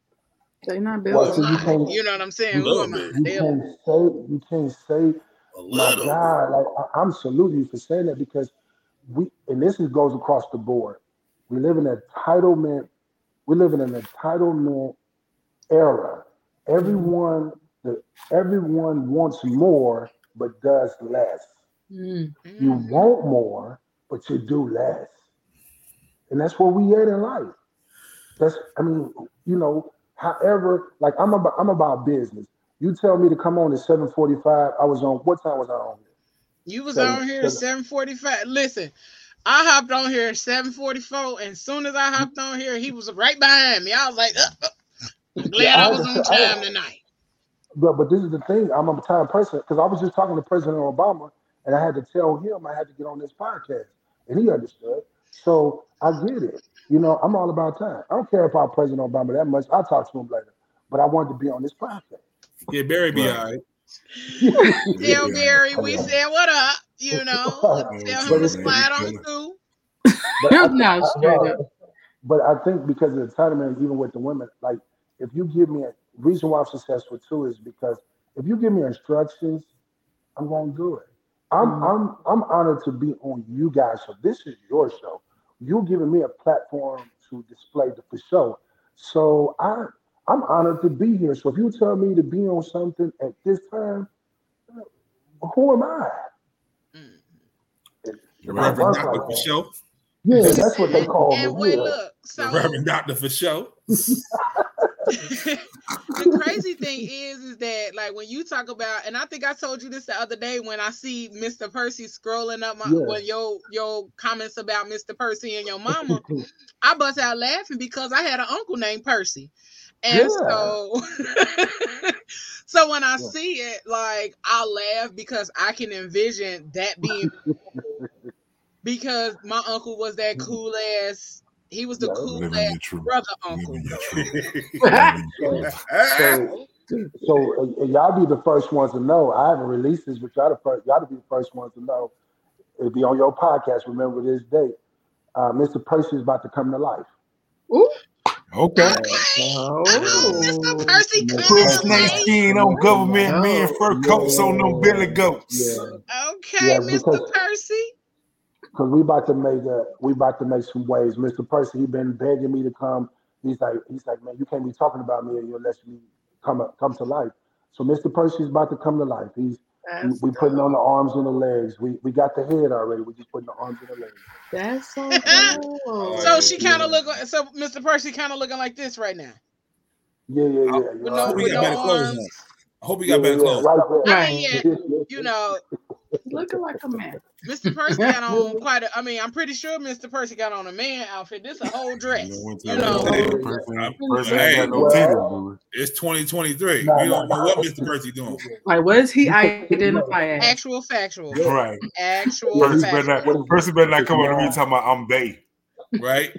They not Well, built. so you you know what I'm saying? A Who little am I? bit. you They- can't say you can't say my. God, like I, I'm saluting you for saying that because we and this is, goes across the board. We live in an entitlement. We live in an entitlement era. Everyone, the everyone wants more but does less. Mm. You want more, but you do less, and that's where we at in life. That's I mean, you know. However, like I'm about I'm about business. You tell me to come on at 7:45. I was on. What time was I on? You was Seven- on here at 745. Listen, I hopped on here at 744, and as soon as I hopped on here, he was right behind me. I was like, uh, uh, I'm glad Yeah, I I was on understand. I- time tonight. But but this is the thing. I'm a time person because I was just talking to President Obama, and I had to tell him I had to get on this podcast, and he understood. So I get it. You know, I'm all about time. I don't care about President Obama that much. I'll talk to him later. But I wanted to be on this podcast. Yeah, Barry be Right. all right. Tell Barry we said what up. You know, But tell him to slide on through. But I, no, I- straight well, up. but I think because of the entitlement, even with the women, like if you give me a reason why I'm successful too is because if you give me instructions, I'm gonna do it. I'm Mhm. I'm I'm honored to be on you guys. So this is your show. You're giving me a platform to display the FoSho. So I I'm honored to be here. So if you tell me to be on something at this time, who am I? Mm. It- The it Reverend Doctor like FoSho. Yeah, that's what they call And me. wait, Yeah. look. The So Reverend Doctor FoSho. the crazy thing is, is that like when you talk about, and I think I told you this the other day when I see Mr. Percy scrolling up my Yeah. well, your your comments about Mr. Percy and your mama, I bust out laughing because I had an uncle named Percy, and Yeah. so so when I Yeah. see it, like I laugh because I can envision that being because my uncle was that mm-hmm. cool ass. He was the Yeah. cool Living ass brother uncle. Living your truth. So, so uh, y'all be the first ones to know. I haven't released this, but y'all the first. Y'all to be the first ones to know. It'll be on your podcast. Remember this date. Uh, Mr. Percy is about to come to life. Ooh. Okay. Oh. Mr. Percy Put Put coming snake away. skin on government men Oh. fur coats on them billy goats. Yeah, Okay, Yeah, Mr. because- Percy. Because we about to make a, we about to make some waves. Mr. Percy, he been begging me to come. He's like, he's like, man, you can't be talking about me unless you come up, come to life. So Mr. Percy's about to come to life. He's we, That's we putting on the arms and the legs. We we got the head already. We just putting the arms and the legs. That's so cool. So she kind Yeah. of look. like- So Mr. Percy kind of looking like this right now. Yeah, yeah, yeah. Oh, yeah. With no, hope he got no better clothes arms. I hope he yeah, got better clothes. right there. I mean, yeah, you know, looking like a man. Mr. Percy got on quite a. I mean, I'm pretty sure Mr. Percy got on a man outfit. This a whole dress. You know, went to You the know. hotel, person, person Hey. no It's 2023. Nah, we don't nah, know what. Mr. Percy doing. Like, what does he You put- identify as? Actual factual. dude. Right. Actual Person better not, person better not come on to me talking about I'm they. Right?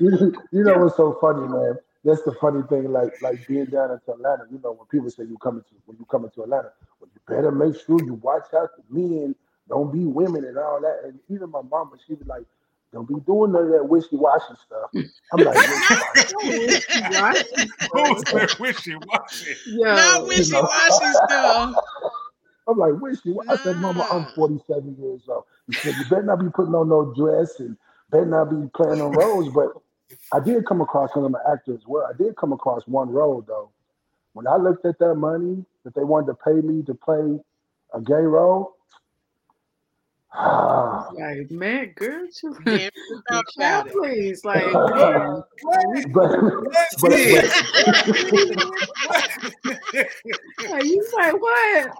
you, you know what's so funny, man? That's the funny thing, like like being down into Atlanta. You know, when people say you coming to when you coming to Atlanta, well, you better make sure you watch out for men, don't be women and all that. And even my mama, she was like, "Don't be doing none of that wishy washy stuff." I'm like, Right? Who's that wishy washy? Not wishy washy stuff. I'm like, wishy. washy." I said, Mama, I'm 47 years old. He said, you better not be putting on no dress and better not be playing on roles. But I did come across, because I'm an actor as well, I did come across one role, though. When I looked at that money that they wanted to pay me to play a gay role, like, man, girl, you Damn, talk about please, like, man, but, but, like, you like what?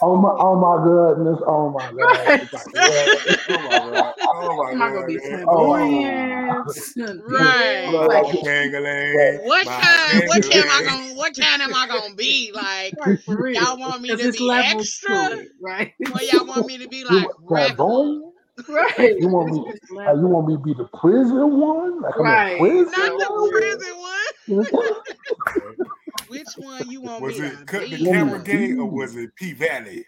Oh my, oh my goodness, oh my god. It's like, yeah, Oh my god. Oh my Am oh I gonna be god. Right. Like, Like, What kind? What can I gonna? What kind am I gonna be? Like, like, for real. y'all want me to be extra? to it, right? Or y'all want me to be like want? Right. You want me? It's Like, uh, you want me to be the prison one? Like I'm Right. in prison? Not the prison one. one? Which one you want Was me it to cut the camera game or was it P Valley?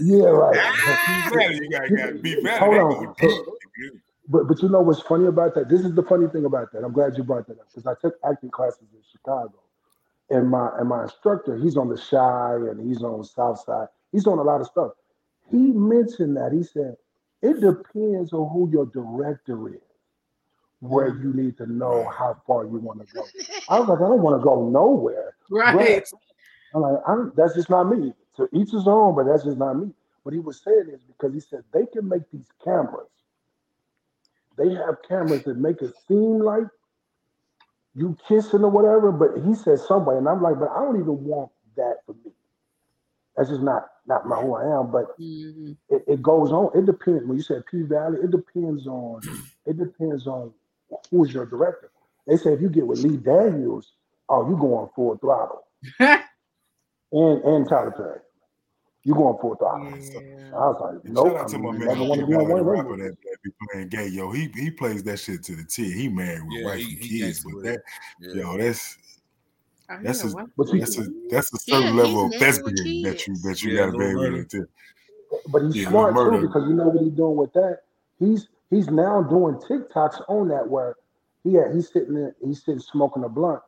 yeah, right. Ah, P Valley, you got got P Valley. Hold on. go. But but you know what's funny about that? This is the funny thing about that. I'm glad you brought that up because I took acting classes in Chicago, and my and my instructor, he's on the Chi and he's on the South Side. He's on a lot of stuff. He mentioned that he said it depends on who your director is, where you need to know how far you want to go. I was like, I don't want to go nowhere. Right. I'm like, I'm, that's just not me. To each his own, but that's just not me. What he was saying is because he said they can make these cameras. They have cameras that make it seem like you kissing or whatever, but he said somewhere, and I'm like, but I don't even want that for me. That's just not not my who I am. But Mhm. it, it goes on. It depends. When you said P Valley, it depends on it depends on who's your director. They say if you get with Lee Daniels, oh, you going full throttle, and and Tyler Perry, you going full throttle. yeah. I was like, And nope. shout out I to my man, want to be on one the of rapper that, that be playing gay. Yo, he he plays that shit to the T. He married with Yeah, wife he, and he kids, but that. Yeah. yo, that's That's a what? But that's a that's a certain he's level of messing with thespian that you that you Yeah, gotta no be able murder. to. but he's Yeah, smart too because you know what he's doing with that. He's he's now doing TikToks on that where he had, he's sitting there, he's sitting smoking a blunt,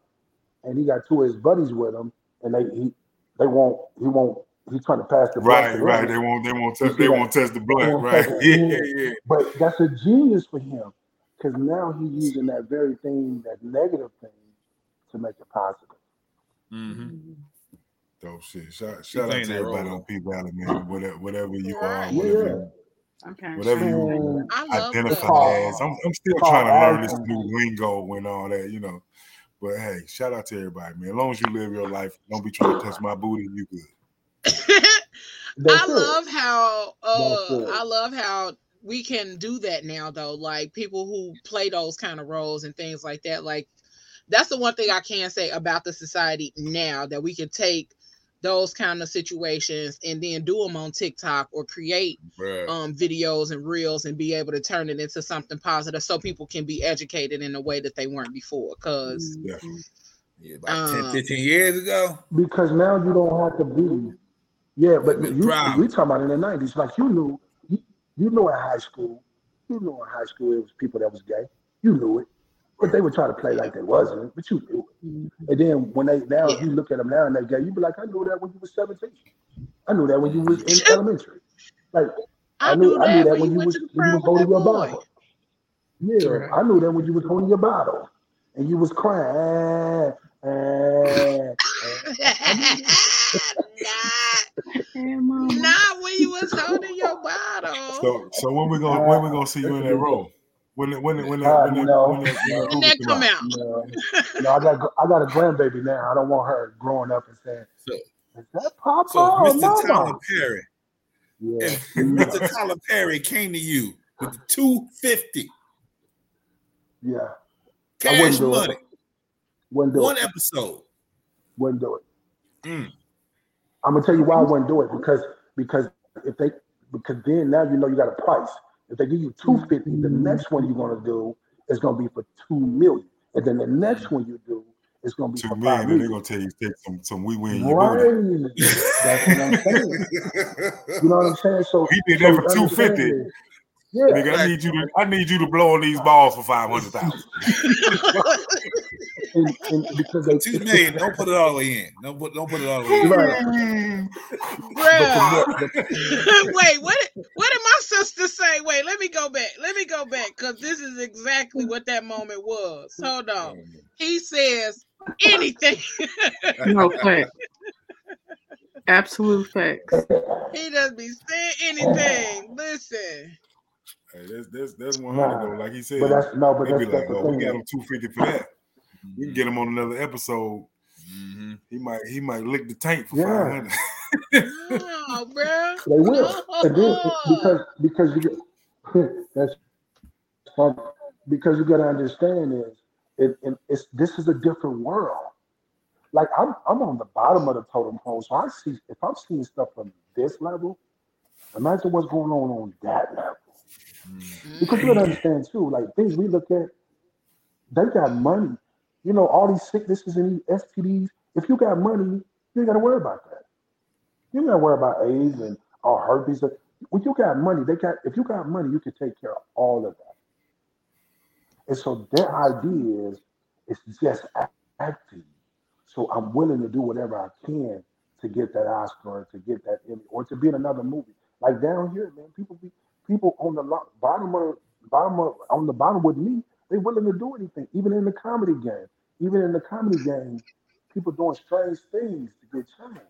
and he got two of his buddies with him, and they he they won't he won't he's trying to pass the Right, to right. They won't they won't You touch they that? won't touch the blunt, right? Yeah, Yeah. yeah. But that's a genius for him because now he's using that very thing, that negative thing, to make it positive. Mm-hmm. Dope shit. Shout, He's shout out to everybody on P Valley, man. Whatever, whatever you are, whatever yeah. you, Okay. whatever you I love identify called that. as. I'm, I'm still called trying to learn this new lingo and all that, you know. But hey, shout out to everybody, man. As long as you live your life, don't be trying to touch my booty. You good? I it. love how That's uh. I love how we can do that now though. Like people who play those kind of roles and things like that. Like that's the one thing I can say about the society now that we can take those kind of situations and then do them on TikTok or create Bruh. um videos and reels and be able to turn it into something positive so people can be educated in a way that they weren't before cuz Definitely. Yeah, about 10, um 15 years ago. because now you don't have to be. Yeah, but you problem. we talking about in the nineties. Like you knew, you, you know in high school, you knew in high school it was people that was gay. You knew it, but they would try to play like they wasn't. But you. Mm-hmm. And then when they now, yeah. you look at them now and they're gay, you be like, I knew that when you was seventeen. I knew that when you was in elementary. Like I I knew, knew I knew that that when when you you was when you prom was with holding your boy. bottle. Yeah, Right. I knew that when you was holding your bottle and you was crying. I knew that. nah, not when you was holding your bottle. So, so when we gonna when we gonna see you in that role? When it, when it, when that Uh, when that no, when that, when that When movie that come come out? out. no, no. I got I got a grandbaby now. I don't want her growing up and saying, So, "Is that Papa so or if Mr. Tyler Perry, Yeah, if Mr. Tyler Perry came to you with the 250 yeah. I cash wouldn't do money, it. Wouldn't do one it. episode. Wouldn't do it. Mm. I'm gonna tell you why I wouldn't do it because because if they because then now you know you got a price. If they give you two fifty, the next one you're gonna do is gonna be for two million, and then the next one you do is gonna be Two for million, five and they're gonna tell you take some some wee wee in your. Right. That's what I'm saying. You know what I'm saying? So He did so that for two understand fifty. this. Yeah. Nigga, I need you to I need you to blow on these balls for five hundred thousand. And, and because they Two million. Don't put it all the way in. Don't put don't put it all the way in. right. Bruh. But the, the, Wait, what did, what did my sister say? Wait, let me go back. Let me go back because this is exactly what that moment was. Hold on. He says anything. No fact. Absolute facts. he doesn't be saying anything. Listen. Hey, that's that's that's one hundred nah. though. Like he said, But that's no. But they be that's like, that's the "Oh, we got him two fifty for that. We can get him on another episode. Mm-hmm. He might he might lick the tank for Yeah. five hundred. No, bruh. They will, and then No. because because you get that's fun because you got to understand is it, it it's this is a different world. Like I'm I'm on the bottom of the totem pole, so I see if I'm seeing stuff from this level, imagine what's going on on that level. Mm. Because you gotta understand too, like things we look at, they got money. You know, all these sicknesses and these STDs. If you got money, you ain't gotta worry about that. You ain't gotta worry about AIDS and or herpes. When you got money, they got. If you got money, you can take care of all of that. And so their idea is, it's just acting. So I'm willing to do whatever I can to get that Oscar, to get that Emmy, or to be in another movie. Like down here, man, people be people on the lo- bottom of bottom of, on the bottom with me. they're willing to do anything, even in the comedy game. Even in the comedy game, people doing strange things to get change.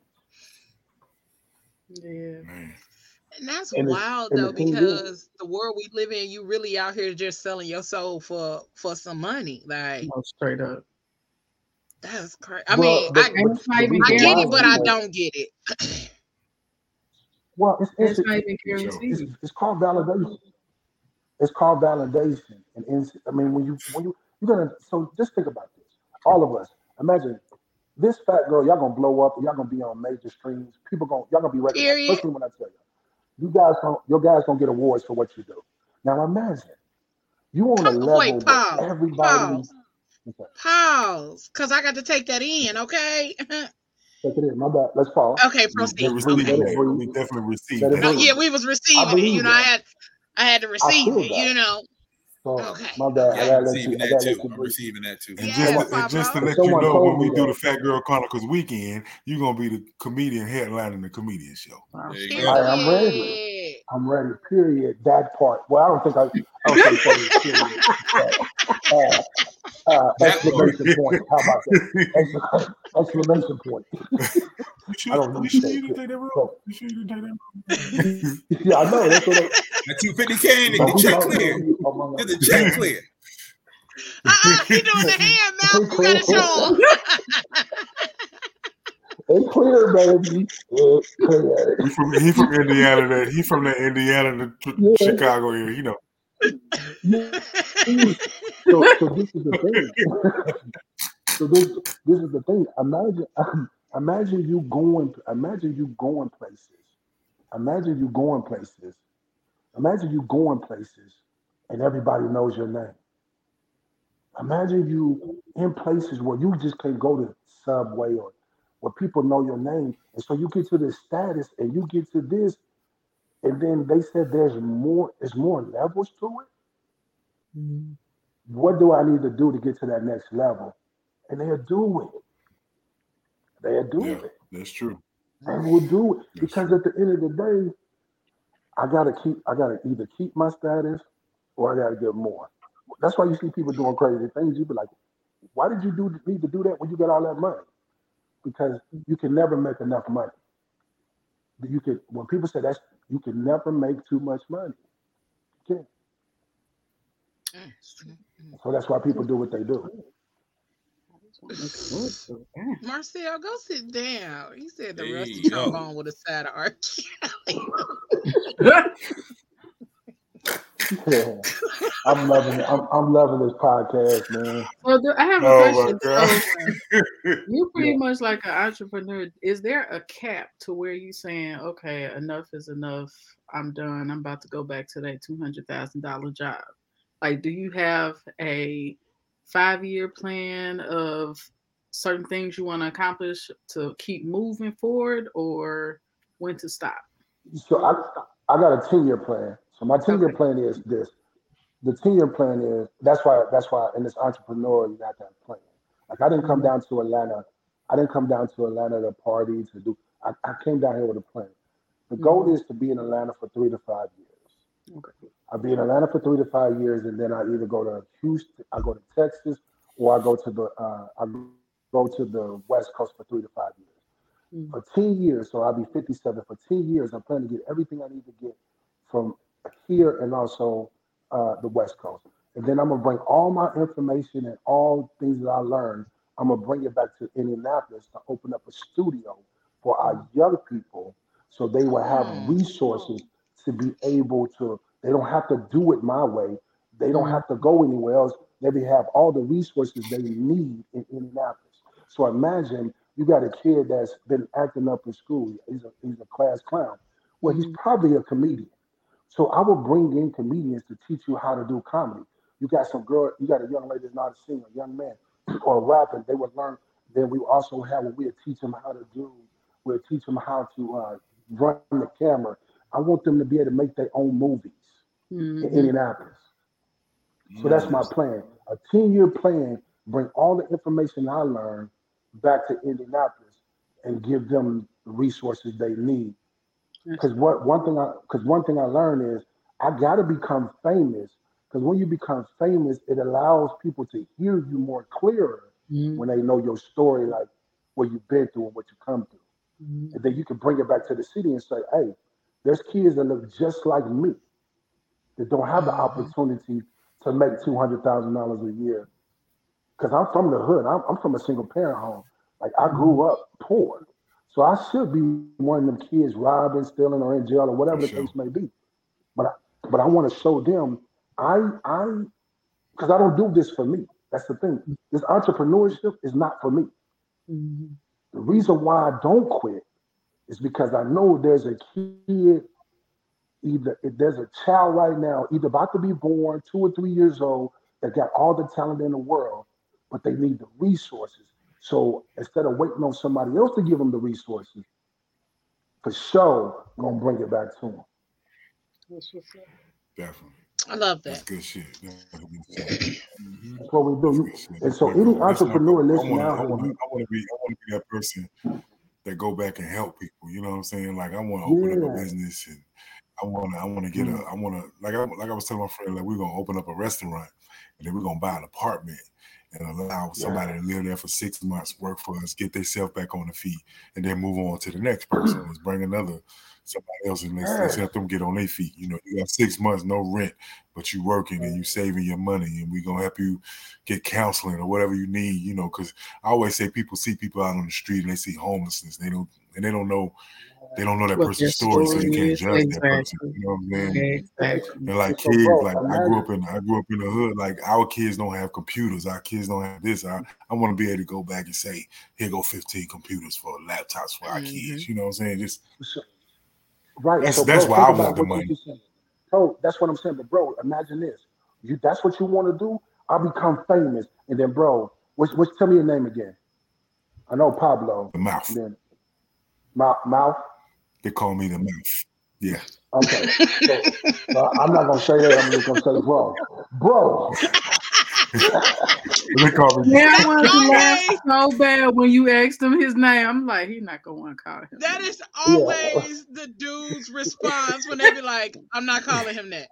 Yeah. Man. And that's And wild and though, the because the world we live in, you really out here just selling your soul for for some money. Like No, straight up. that's crazy. I Well, mean, but- I, And it's not the even I get it, but I don't get it. Well, it's, it's, it's not even it's, it's called validation. It's called validation. And ins- I mean, when you when you you're gonna so just think about this. All of us, imagine this fat girl. Y'all gonna blow up. Y'all gonna be on major streams. People gonna y'all gonna be recognized. Period. Especially when I tell you, you guys gonna your guys gonna get awards for what you do. Now imagine you on a Come- level wait, where pause, everybody. Pause. Pause, cause I got to take that in. Okay. Take it in. My bad. Let's pause. okay. Proceed. we received Okay. Okay. We definitely received it that. No, yeah, we was receiving it. You know, I had, I had to receive it. that. You know. So Okay. my bad. I Yeah, gotta I'm let receiving you. I that gotta too. let you I'm receiving that too. And Yes, just, Pablo. and just to let you know, when me we do the Phat Girl Chronicles weekend, you're gonna be the comedian headlining the comedian show. There you go. right, I'm ready. Period. I'm ready. Period. That part. Well, I don't think I. I don't think so. Period. Uh, uh, uh, That part. exclamation point. How about that? Excla- Exclamation point. You I don't know You you sure you didn't take that wrong? So, You sure you didn't take that wrong? yeah, I know. That's what I, That 250K, so the who check told clear. you? Get the check clear. Uh-uh, he doing the hand mouth. You gotta show him. It's clear, baby. It's clear. He from he from Indiana. That he from the Indiana to Yeah. Chicago area. You know. So, so this is the thing. so this this is the thing. Imagine imagine you going imagine you going places. Imagine you going places. Imagine you going places and everybody knows your name. Imagine you in places where you just can't go to Subway or where people know your name. And so you get to this status and you get to this, and then they said there's more, there's more levels to it. What do I need to do to get to that next level? And they'll do it. They'll do Yeah, it. that's true. They will do it. That's Because true. at the end of the day, I gotta keep I gotta either keep my status or I gotta get more. That's why you see people doing crazy things. You be like, why did you do need to do that when you got all that money? Because you can never make enough money. You could when people say that's you can never make too much money. You can't. So that's why people do what they do. Marcel, go sit down. He said the There rusty you go. trombone with a side of R. Kelly. Yeah. I'm loving it. I'm, I'm loving this podcast, man. Well, I have a Oh question. So, you're pretty Yeah. much like an entrepreneur. Is there a cap to where you saying, okay, enough is enough. I'm done. I'm about to go back to that two hundred thousand dollar job. Like, do you have a five year plan of certain things you want to accomplish to keep moving forward, or when to stop? So I I got a 10 year plan. So my 10 year Okay. plan is this. The 10 year plan is that's why that's why in this entrepreneur you got to have a plan. Like I didn't come Mhm. down to Atlanta. I didn't come down to Atlanta to party to do I, I came down here with a plan. The goal Mhm. is to be in Atlanta for three to five years. Okay. I'll be in Atlanta for three to five years, and then I either go to Houston, I go to Texas, or I go to the uh, I go to the West Coast for three to five years. Mhm. For ten years, so I'll be fifty-seven. For ten years, I plan to get everything I need to get from here and also uh, the West Coast. And then I'm gonna bring all my information and all things that I learned. I'm gonna bring it back to Indianapolis to open up a studio for our young people, so they will have resources to be able to. They don't have to do it my way. They don't have to go anywhere else. They have all the resources they need in Indianapolis. So imagine you got a kid that's been acting up in school. He's a he's a class clown. Well, he's Mhm. probably a comedian. So I will bring in comedians to teach you how to do comedy. You got some girl, you got a young lady that's not a singer, a young man, or rapping. They would learn. Then we also have we'll teach them how to do. We'll teach them how to uh, run the camera. I want them to be able to make their own movies in Mhm. Indianapolis. So that's my plan. A 10 year plan, bring all the information I learned back to Indianapolis and give them the resources they need. Because what one thing I because one thing I learned is I gotta become famous. Because when you become famous, it allows people to hear you more clearer Mhm. when they know your story, like what you've been through and what you come through. Mhm. And then you can bring it back to the city and say, hey, there's kids that look just like me that don't have the Mhm. opportunity to make two hundred thousand dollars a year. Because I'm from the hood. I'm, I'm from a single parent home. Like I grew up poor, so I should be one of them kids robbing, stealing, or in jail, or whatever For the case may be. But I, but I want to show them I I because I don't do this for me. That's the thing. This entrepreneurship is not for me. Mhm. The reason why I don't quit is because I know there's a kid, either if there's a child right now, either about to be born, two or three years old, that got all the talent in the world, but they need the resources. So instead of waiting on somebody else to give them the resources, for sure, gonna bring it back to them. That's what's up. Definitely. I love That's that. good shit. That's good shit. That's what we do. That's You- good shit. And so any entrepreneur I listening wanna- out I wanna- you- I want to be. I want to be that person that go back and help people. You know what I'm saying? Like I want to open up a business and I want to. I want to get a. Mm. I want to. Like I like I was telling my friend, like we're gonna open up a restaurant and then we're gonna buy an apartment and allow somebody to live there for six months, work for us, get themselves back on the feet, and then move on to the next person. Mm. Let's bring another somebody else and let's, let's help them get on their feet. You know, you got six months, no rent, but you're working and you're saving your money, and we're gonna help you get counseling or whatever you need. You know, because I always say people see people out on the street and they see homelessness. They don't and they don't know they don't know that person's story, so they can't judge that person. You know what I'm saying? Exactly. And like kids, like I grew up in I grew up in the hood. Like our kids don't have computers. Our kids don't have this. I, I want to be able to go back and say, here go 15 computers for laptops for our Mhm. kids. You know what I'm saying? Just right. That's- so, that's bro, why I want the money. So that's what I'm saying. But bro, imagine this. You that's what you want to do. I'll become famous, and then bro, what's what's tell me your name again? I know Pablo. the mouth. Then mouth. mouth. They call me the mouth. Yeah. Okay. So, uh, I'm not gonna say that. I'm just gonna say bro, bro. they call me. Yeah, I wanted to laugh Always. so bad when you asked him his name. I'm like, he's not gonna want to call him. That is always the dude's response when they be like, I'm not calling him that.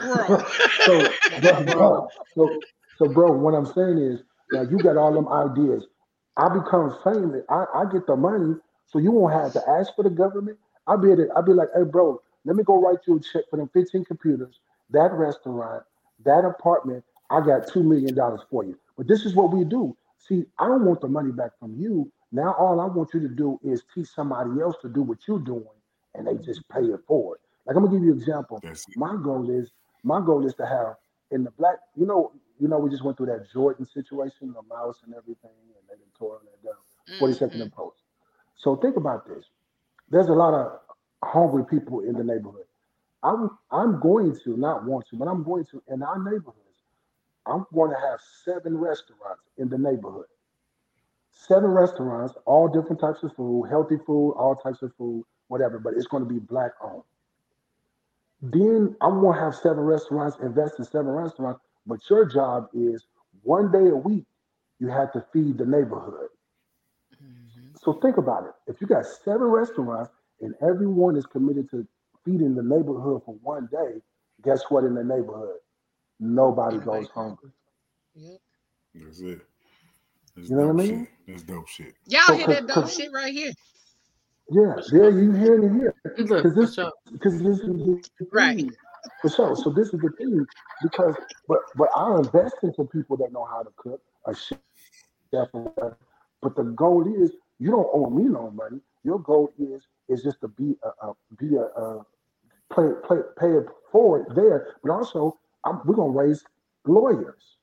Bro. So, bro, bro, so, so, bro, what I'm saying is, now you got all them ideas. I become famous. I, I get the money, so you won't have to ask for the government. I'll be able to, I'll be like, hey, bro, let me go write you a check for them 15 computers, that restaurant, that apartment. I got two million dollars for you. But this is what we do. See, I don't want the money back from you. Now all I want you to do is teach somebody else to do what you're doing, and they just pay it forward. Like I'm gonna give you an example That's my goal is my goal is to have in the black you know you know we just went through that jordan situation the mouse and everything and they done tore that down 42nd Mhm. and post so think about this there's a lot of hungry people in the neighborhood i'm i'm going to not want to but i'm going to in our neighborhoods i'm going to have seven restaurants in the neighborhood seven restaurants all different types of food healthy food all types of food whatever but it's going to be black owned then I'm gonna have seven restaurants, invest in seven restaurants. But your job is one day a week, you have to feed the neighborhood. So think about it. If you got seven restaurants and everyone is committed to feeding the neighborhood for one day, guess what in the neighborhood? Nobody Everybody goes hungry. Yep. That's it. That's You know what I mean? shit. That's dope shit. Y'all So, hear that dope shit right here. yeah, there you hear it here. Look, Because this, because this is the Right. For sure. So this is the thing. Because, but, but I invest into people that know how to cook, a chef. But the goal is, you don't owe me no money. Your goal is, is just to be a, a be a, a play, play, pay it forward there. But also, I'm, we're gonna raise lawyers.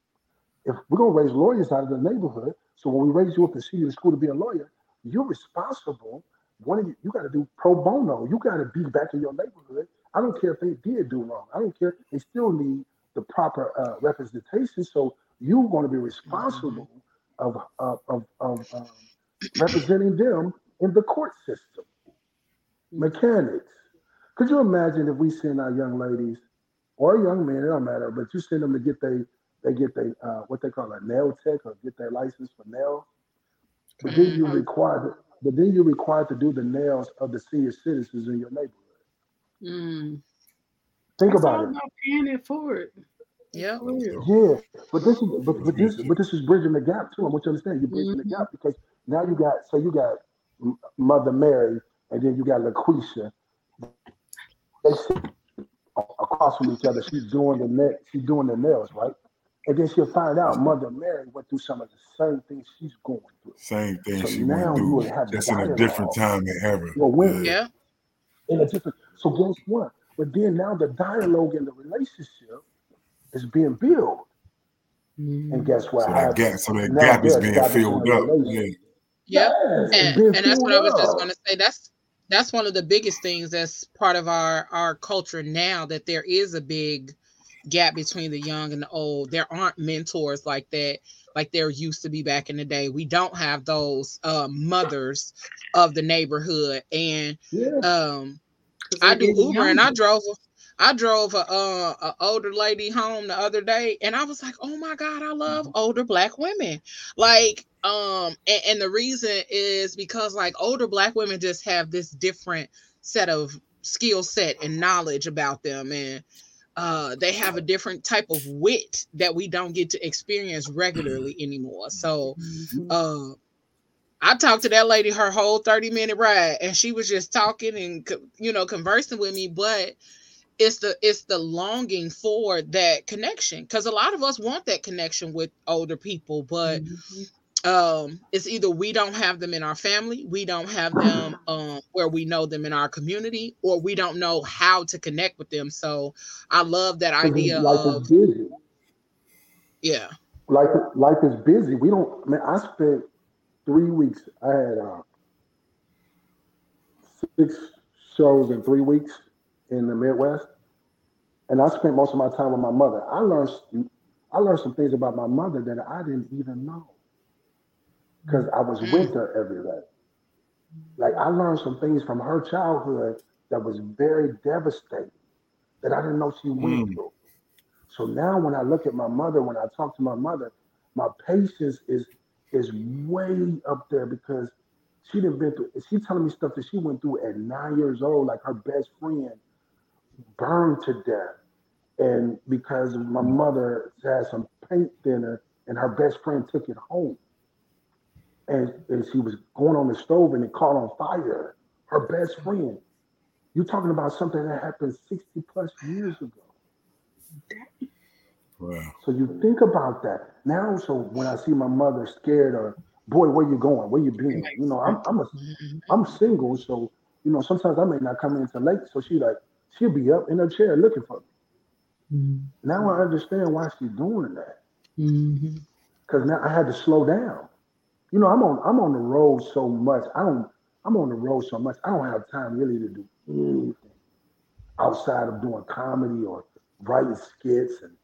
If we're gonna raise lawyers out of the neighborhood, so when we raise you up and send you to school to be a lawyer, you're responsible. One of you, you got to do pro bono. You got to be back in your neighborhood. I don't care if they did do wrong. I don't care. They still need the proper uh, representation. So you're going to be responsible of of of, of um, representing them in the court system. Mechanics. Could you imagine if we send our young ladies or young men, it don't matter, but you send them to get they they get they uh, what they call a nail tech or get their license for nails. But then you require required but then you're required to do the nails of the senior citizens in your neighborhood. Mm. Think That's about all it. about paying it forward. For real. Yeah, Yeah. but this is but, but this but this is bridging the gap too. I want you to understand you're bridging the Mhm. gap because now you got so you got Mother Mary and then you got LaQuisha. They sit across from each other. She's doing the net. She's doing the nails, right? And then she'll find out Mother Mary went through some of the same things she's going through. Same thing So she now went through, would have just in a different time than ever. Well, when Yeah. Yeah. in a different. So guess what? But then now the dialogue in the relationship is being built, and Mm. guess what So that gap, so that Now gap is being filled up. Yeah. Yep. Yes, And and that's what I was just gonna say. That's that's one of the biggest things that's part of our our culture now that there is a big gap between the young and the old. There aren't mentors like that, like there used to be back in the day. We don't have those uh, mothers of the neighborhood, and Yeah. um, I do Uber, and I drove. I drove a, uh, a older lady home the other day, and I was like, "Oh my god, I love older black women." Like, um, and, and the reason is because like older black women just have this different set of skill set and knowledge about them, and uh, they have a different type of wit that we don't get to experience regularly anymore. So, uh I talked to that lady her whole 30 minute ride and she was just talking and you know conversing with me but it's the it's the longing for that connection cuz a lot of us want that connection with older people but Mhm. um it's either we don't have them in our family we don't have them um where we know them in our community or we don't know how to connect with them so i love that idea life of is busy. yeah Life, life is busy. We don't. Man, I spent three weeks. I had uh, six shows in three weeks in the Midwest, and I spent most of my time with my mother. I learned, I learned some things about my mother that I didn't even know because I was with her every day. Like I learned some things from her childhood that was very devastating that I didn't know she went Mm. through. So now when I look at my mother, when I talk to my mother, my patience is is way up there because she didn't been through she telling me stuff that she went through at nine years old, like her best friend burned to death. And because my mother had some paint thinner and her best friend took it home. And, and she was going on the stove and it caught on fire. Her best friend. You're talking about something that happened 60 plus years ago. Wow. So you think about that now. So when I see my mother scared or boy, where you going? Where you been? You know, I'm I'm a I'm single, so you know sometimes I may not come in till late. So she like she'll be up in her chair looking for me. Mhm. Now I understand why she's doing that because now I had to slow down. You know, I'm on I'm on the road so much. I don't I'm on the road so much. I don't have time really to do anything outside of doing comedy or writing skits and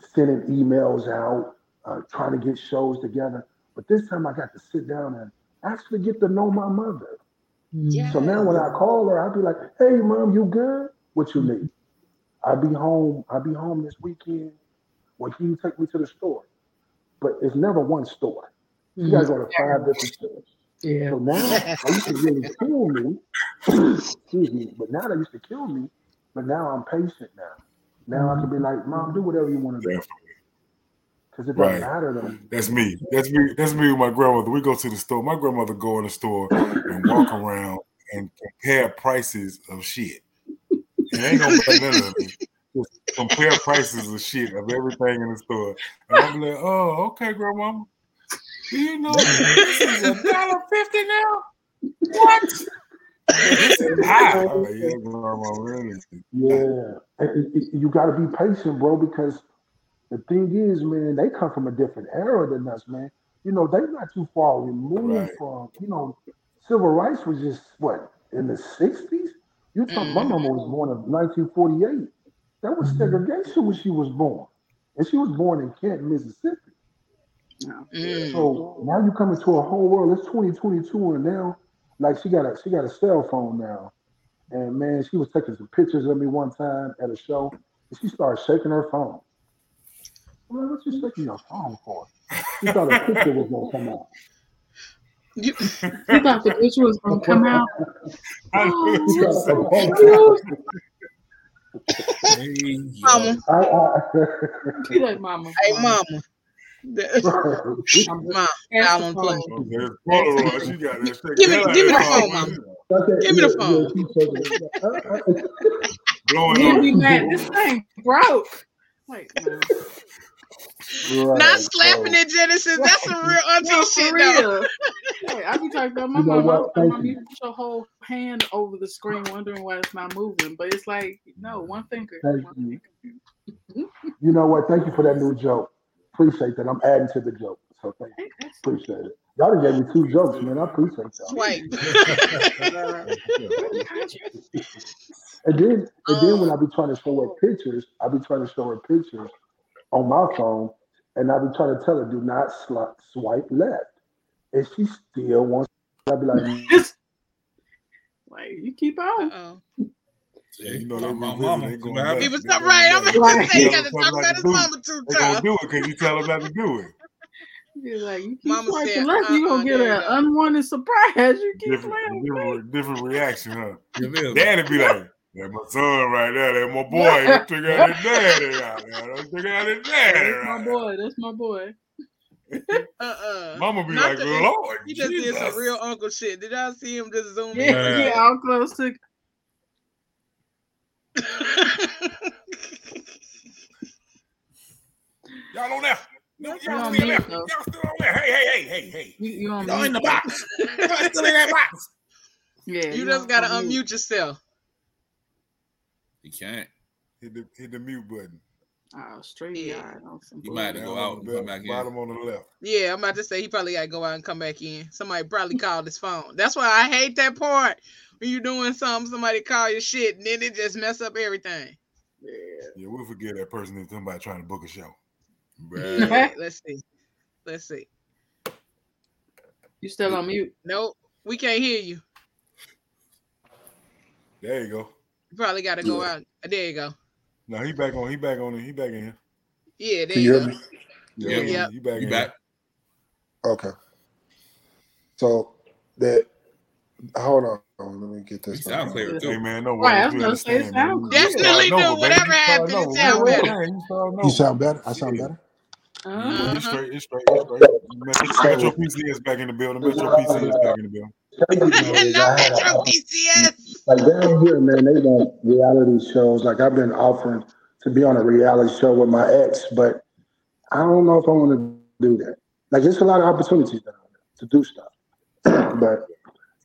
sending emails out, uh, trying to get shows together. But this time I got to sit down and actually get to know my mother. Yeah So now when I call her, I'll be like, "Hey, mom, you good? What you need? I'll be home. I'll be home this weekend. Well, can you take me to the store? But it's never one store. You mm-hmm. gotta go to five different stores. Yeah. So now I used to really kill me. Excuse me. But now they used to kill me. But now I'm patient now. Now I can be like, Mom, do whatever you want to do. Because it doesn't Right. matter to. That's me. That's me. That's me with my grandmother. We go to the store. My grandmother go in the store and walk around and compare prices of shit. It ain't gonna buy none of it. Just compare prices of shit of everything in the store. And I'm like, oh, okay, grandma. Do you know this is a dollar fifty now? What? This is high. Like, oh, yeah, grandma, really. Yeah. And you got to be patient, bro, because the thing is, man, they come from a different era than us, man. You know, they're not too far removed Right. from, you know, civil rights was just, what, in the 60s? You talk, my mama was born in 1948. That was segregation when she was born. And she was born in Canton, Mississippi. Mm. So now you come into a whole world. It's 2022, and now, like she got a she got a cell phone now, and man, she was taking some pictures of me one time at a show, and she started shaking her phone. I'm like, what you shaking your phone for? She thought a picture was gonna come out. You, You thought the picture was gonna come out? I knew She you thought were a saying- photo- Hey, mama, I, I, Be like, Mama. hey, Mama. mama. I'm Mom, Answer I'll the unplug. phone. Okay, there's Polaroid. She got that shit. Give me- give me the phone, phone, Mama. Give me the phone. Yeah, she's shaking it. Uh, uh, Blowing He'll up. be mad. This thing broke. Like, no. Right, Not slapping so- it, Genesis. That's some real auntie No, shit, for though. Hey, I be talking about my You mom. what? I was Thank mom, you. you put your whole hand over the screen, wondering why it's not moving. But it's like, no, one finger. Thank one you. finger. You know what? Thank you for that new joke. Appreciate that. I'm adding to the joke. So thank you. Appreciate it. Y'all done gave me two jokes, man. I appreciate y'all. Swipe. And then, and then when. I be trying to show her pictures, I be trying to show her pictures on my phone, and I be trying to tell her do not sli- swipe left, and she still wants. I be like, like you keep on. Uh-oh. Yeah, You know, my, my revisit, mama. they going what happened? He back. was They so going right. I'm gonna Right. say he gotta talk something about not his to do. mama two They gonna times. do it because you tell them not to do it. You're like you keep Mama swiping said, left, you uh-uh, gonna get an unwanted surprise. You keep Different, playing with different, different reaction, huh? You feel me? Daddy be like, "That's my son right there. That's my boy. Don't take out his daddy out there. Don't take out his daddy That's my out boy. That's my boy. Uh-uh. Mama be Not like, the- Lord, He just did some real uncle shit. Did y'all see him just zoom Yeah, in? yeah, all close to. Y'all on there? No, You y'all still mute, there? Y'all still on there? Hey, hey, hey, hey, hey. You, you y'all in the box. Y'all still in that box. Yeah, you just gotta unmute yourself. He can't. Hit the, hit the mute button. Oh, straight Yeah. eyed on You might have to go out and come back in. Bottom on the left. Yeah, I'm about to say he probably gotta go out and come back in. Somebody probably called his phone. That's why I hate that part. When you're doing something, somebody call your shit, and then it just mess up everything. Yeah. Yeah, we'll forget that person is somebody trying to book a show. Bruh. Let's see. Let's see. You still on mute? Nope, we can't hear you. There you go. You probably gotta go Yeah. out. There you go. No, he back on. He back on. it. He back in here. Yeah, there you you go. hear me? Yeah, Yep. he back You in back? Okay. So that hold on, let me get You this. sound right. clear here. too. Hey man, no Right, I worries. was We gonna say, understand, man. sound You good. starting Definitely over, do. baby. Whatever You starting happened, it over. sound We better. understand. You starting You over. sound better. I sound Yeah. better. Yeah, Uh-huh. he's Uh-huh. straight. It's straight. It's straight. Metro, Metro PC is back in the building. Metro PC is back in the building. no Metro PCS. Like down here, man, they want reality shows. Like I've been offering to be on a reality show with my ex, but I don't know if I want to do that. Like there's a lot of opportunities down there to do stuff, but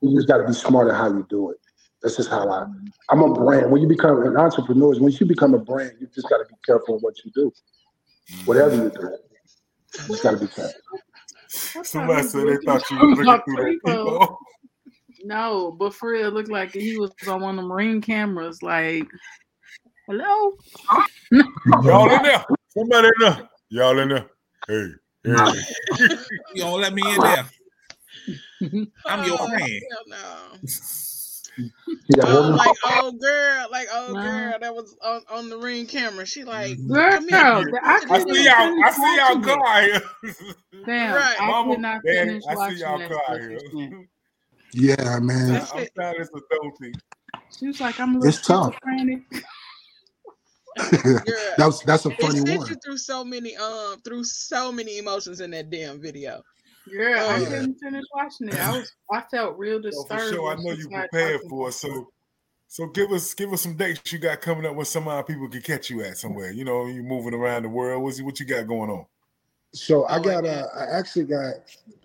you just got to be smart at how you do it. That's just how I. I'm a brand. When you become an entrepreneur, when you become a brand, you just got to be careful of what you do. Whatever you do, you just got to be careful. Somebody said they thought you were looking through that people. No, but for real, it looked like he was on one of the ring cameras. Like, hello. Y'all in there? Somebody in there? Y'all in there? Hey, hey. You don't let me in there. I'm your Oh, friend. hell no. Yeah, Oh, like old girl, like old Nah. girl that was on, on the ring camera. She like, Girl, come here. I I see y'all. finish I see y'all watching go out here. Damn, Right. I Mama, could not Daddy, finish I see watching y'all that go out here. She sent. yeah, man. That's I'm tired of this adulting. She was like, I'm a little It's tough. schizophrenic. Girl, that's that's a it funny sent one. you through so many um through so many emotions in that damn video. Girl, I Oh. couldn't finish watching it. I was, I felt real So disturbed. for sure, I know you started prepared talking for it. So, so give us give us some dates you got coming up where some other people can catch you at somewhere. You know, you're moving around the world. What's what you got going on? So I Oh, got yeah. uh, I actually got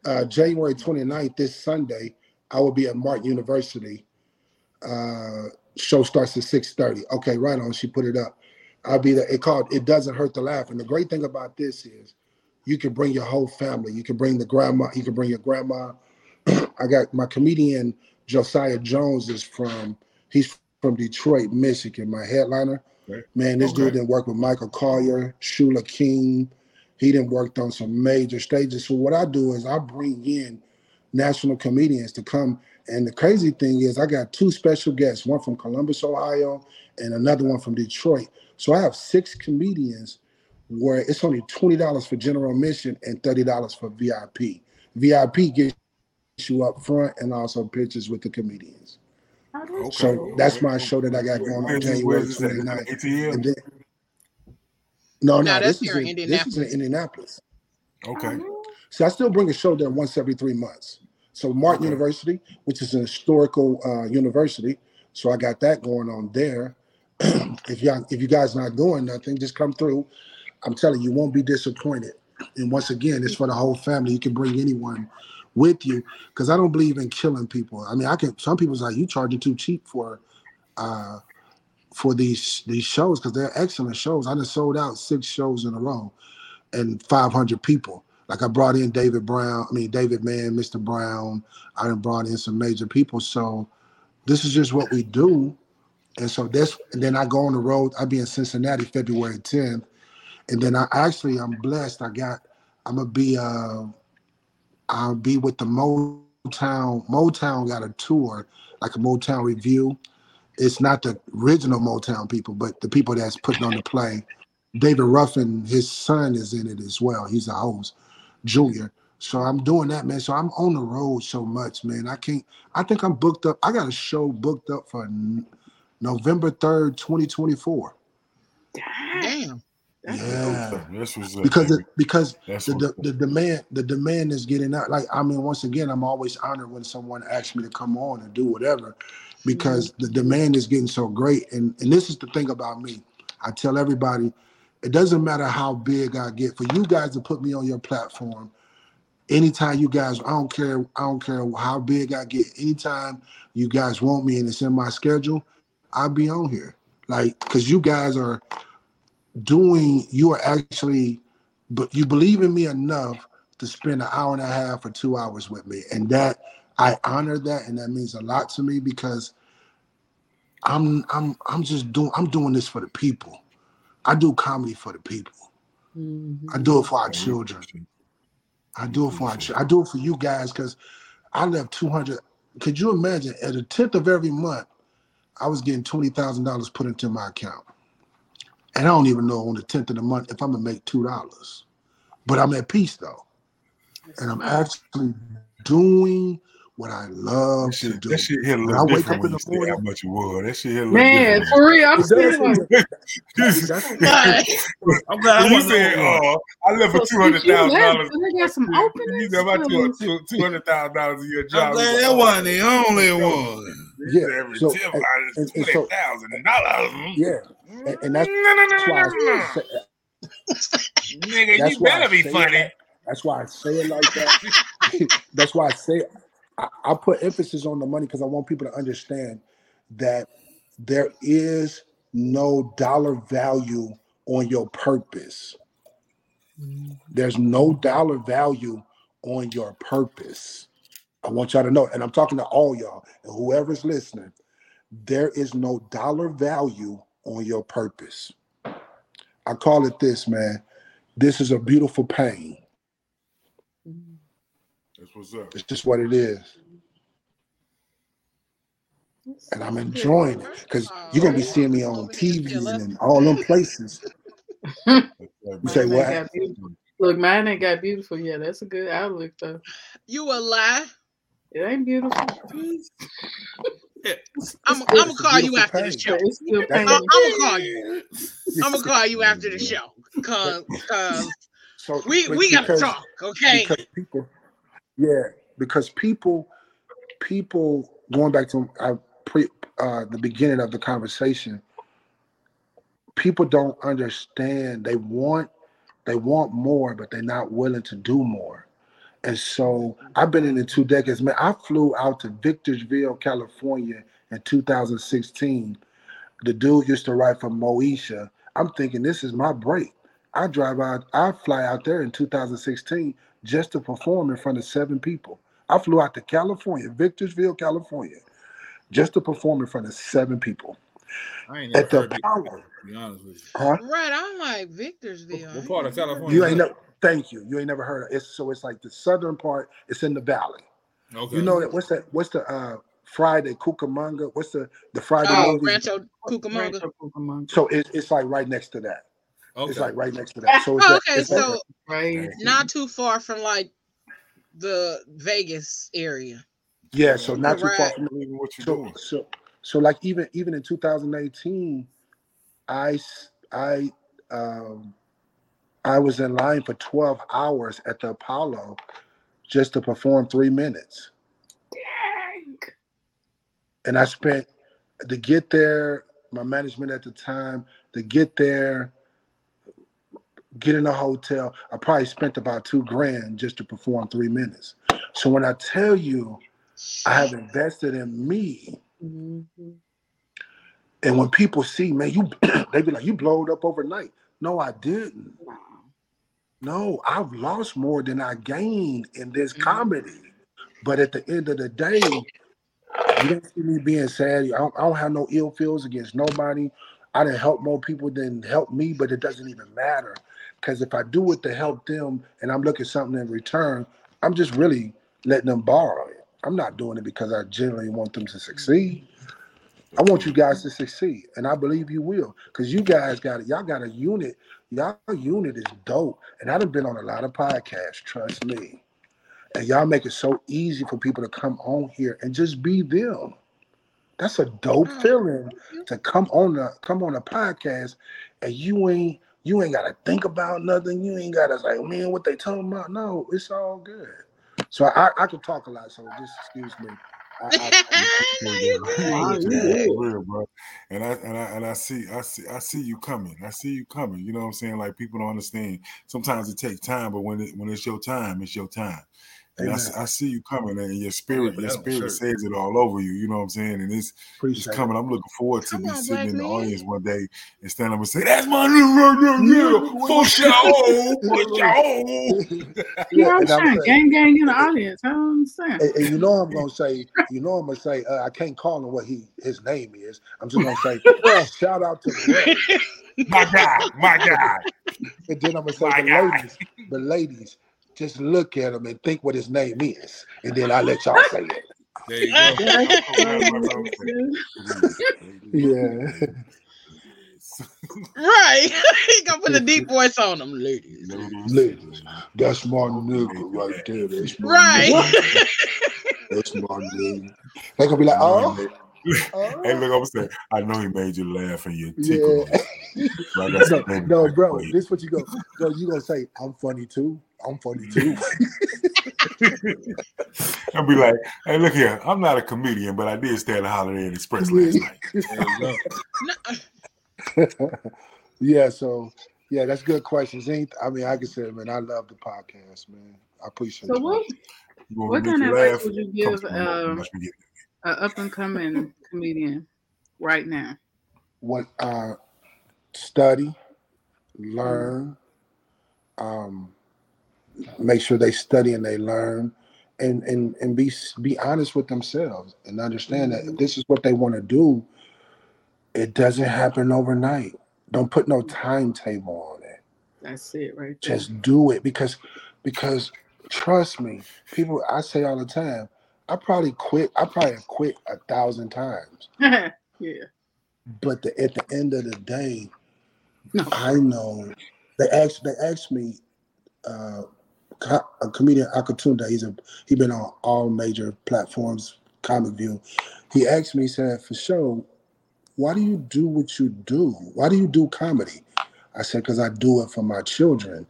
uh, January 29th this Sunday. I will be at Martin University. Uh, show starts at 6:30. Okay, right on. She put it up. I'll be there. It called It Doesn't Hurt to Laugh. And the great thing about this is you can bring your whole family. You can bring the grandma, you can bring your grandma. I got my comedian Josiah Jones is from he's from Detroit, Michigan, my headliner. Okay. Man, this Okay. dude didn't work with Michael Colyar, Shula King. He didn't worked on some major stages. So what I do is I bring in national comedians to come. And the crazy thing is I got two special guests, one from Columbus, Ohio, and another one from Detroit. So I have six comedians where it's only $20 for general admission and $30 for VIP. VIP gets you up front and also pictures with the comedians. Okay. So that's my show that I got going on Where's this- January where's this at? 29th. ATL? And then, no, no, No, this is in in, this is in Indianapolis. Indianapolis. Okay. So I still bring a show there once every three months. So Martin Okay. University, which is an historical uh, university, so I got that going on there. if y'all, if you guys not doing nothing, just come through. I'm telling you, you won't be disappointed. And once again, it's for the whole family. You can bring anyone with you because I don't believe in killing people. I mean, I can. Some people's like you charging too cheap for uh, for these these shows because they're excellent shows. I just sold out six shows in a row and 500 people. Like I brought in David Brown, I mean David Mann, Mr. Brown. I done brought in some major people. So this is just what we do. And so that's and then I go on the road. I'll be in Cincinnati February 10th. And then I actually I'm blessed. I got I'm gonna be uh I'll be with the Motown. Motown got a tour, like a Motown revue. It's not the original Motown people, but the people that's putting on the play. David Ruffin, his son is in it as well. He's a host, Junior. So I'm doing that, man. So I'm on the road so much, man. I can't. I think I'm booked up. I got a show booked up for November third, 2024. Damn. Yeah. That's what's up. because it, because That's the, the, the demand the demand is getting out. Like I mean, once again, I'm always honored when someone asks me to come on and do whatever, because the demand is getting so great. And and this is the thing about me. I tell everybody, it doesn't matter how big I get. For you guys to put me on your platform, anytime you guys, I don't care. I don't care how big I get. Anytime you guys want me and it's in my schedule, I'll be on here. Like, cause you guys are doing you are actually but you believe in me enough to spend an hour and a half or two hours with me and that i honor that and that means a lot to me because i'm i'm i'm just doing i'm doing this for the people i do comedy for the people Mhm. i do it for our children i do it for our children i do it for you guys because i left 200 could you imagine at the 10th of every month i was getting $20000 put into my account and I don't even know on the 10th of the month if I'm gonna make two dollars. But I'm at peace though. And I'm actually doing what I love That to shit, do. that shit hit a When little I wake different up when in you the say how much it was. That shit hit a little Man, different. for real, I'm it still like, that's, that's But I'm glad you said, the only one. "Oh, I left for so two hundred since you dollars," do they got some openings. you openings? know about two Cause two two hundred thousand dollars in your I'm glad that wasn't the only one. yeah. every So tip and, out and, is and so dollars. yeah. And, and that's No, no, no, that's no, why no, I say uh, Nigga, that's you why I better be funny. like that's why I say it like that. that's why I say it. I, I put emphasis on the money because I want people to understand that there is no dollar value on your purpose. There's no dollar value on your purpose. I want y'all to know, and I'm talking to all y'all and whoever's listening. There is no dollar value on your purpose. I call it this, man. This is a beautiful pain. That's what's up. It's just what it is. And I'm enjoying it because you're gonna be seeing me on here TV still up. and all them places. good. That's right, You say Mine man. ain't what? Look, mine ain't got beautiful yet. That's a good outlook though. You a lie. It ain't beautiful, I'm I'm gonna call you after the pain. but show. it's still That's I'm, I'm gonna call you. I'm gonna call you after the show, cause cause So, we we gotta talk, okay? because people, yeah, because people, people going back to I pre uh, the beginning of the conversation, people don't understand. They want they want more, but they're not willing to do more. And so I've been in it two decades. Man, I flew out to Victorsville, California in 2016. The dude used to write for Moesha. I'm thinking this is my break. I drive out, I fly out there in 2016 just to perform in front of seven people. I flew out to California, Victorsville, California, just to perform in front of seven people. I ain't never At the heard of power. to be honest with you. Huh? Right, I'm like Victorsville. What part of California You ain't that? never thank you. You ain't never heard of it. So it's like the southern part, it's in the valley. Okay. You know that what's that what's the uh Friday Cucamonga? What's the the Friday Oh, movies? Rancho Cucamonga. Rancho Cucamonga. So it, it's like right next to that. Okay. It's like right next to that. So it's Oh, that, okay, it's that so Right. not too far from like the Vegas area. yeah, so You not could too far from Believe in what you're so doing. so so like even even in 2018, I um I was in line for 12 hours at the Apollo just to perform three minutes. Dang. And I spent to get there, my management at the time, to get there, get in a hotel, I probably spent about two grand just to perform three minutes. So when I tell you I have invested in me, Mhm. and when people see, man, you they be like, you blowed up overnight. No, I didn't. Wow. No, I've lost more than I gained in this Mhm. comedy. But at the end of the day, you don't see me being sad. I don't, I don't have no ill feels against nobody. I didn't help more people than help me, but it doesn't even matter. Because if I do it to help them and I'm looking something in return, I'm just really letting them borrow it. I'm not doing it because I genuinely want them to succeed. I want you guys to succeed, and I believe you will, because you guys got it. Y'all got a unit. Y'all unit is dope, and I've been on a lot of podcasts. Trust me, and y'all make it so easy for people to come on here and just be them. That's a dope Oh, feeling mm-hmm. to come on a come on a podcast, and you ain't you ain't gotta think about nothing. You ain't gotta like, man, what they talking about. No, it's all good. So I I could talk a lot. So just excuse me. I, I, good. Wow, You you good. good. For real, bro. And I and I and I see I see I see you coming. I see you coming. You know what I'm saying? Like people don't understand. Sometimes it takes time, but when it when it's your time, it's your time. And I, Amen. s- I see you coming, and your spirit, your spirit sure. says it all over you. You know what I'm saying? And it's it's appreciate it. coming. I'm looking forward to Come be on, sitting black in the man. audience one day and stand up and say, "That's my new right there, yeah, for sure, for sure." You Yeah, always and I'm trying saying, gang gang in the audience. I don't understand. and, and you know I'm gonna say, you know I'm gonna say, uh, I can't call him what he his name is. I'm just gonna say, well, shout out to Brett, My guy, my guy, and then I'm gonna say, my the guy. ladies, the ladies, just look at him and think what his name is, and then I let y'all say it. There you go. That's I'm so glad funny. my son said, Yeah. right. he gonna put a deep voice on them, ladies. Ladies, that's my nigga right there. That's my Right. nigga. That's my nigga. They gonna be like, oh, oh. Hey, look, I'm saying, I know he made you laugh and you tickled. me. So I got No, no, bro. for you. This what you go. No, you gonna say, I'm funny too. I'm funny too. I'll be like, hey, look here, I'm not a comedian, but I did stay at the Holiday Inn Express last night. There you go. No, yeah, so yeah, that's good questions. Ain't I mean I can say, man, I love the podcast, man. I appreciate So it. what what kind of advice would you give to me, Mark. Watch me get an up and coming comedian right now? What uh study, learn, um, make sure they study and they learn and and and be be honest with themselves and understand that if this is what they want to do, it doesn't happen overnight. Don't put no timetable on it. That's it right there. just do it because because trust me people i say all the time i probably quit i probably quit a thousand times yeah. but the, at the end of the day No. i know they asked they asked me uh a comedian Akintunde he's a he been on all major platforms comic view. He asked me he said for sure why do you do what you do? Why do you do comedy? I said because i do it for my children.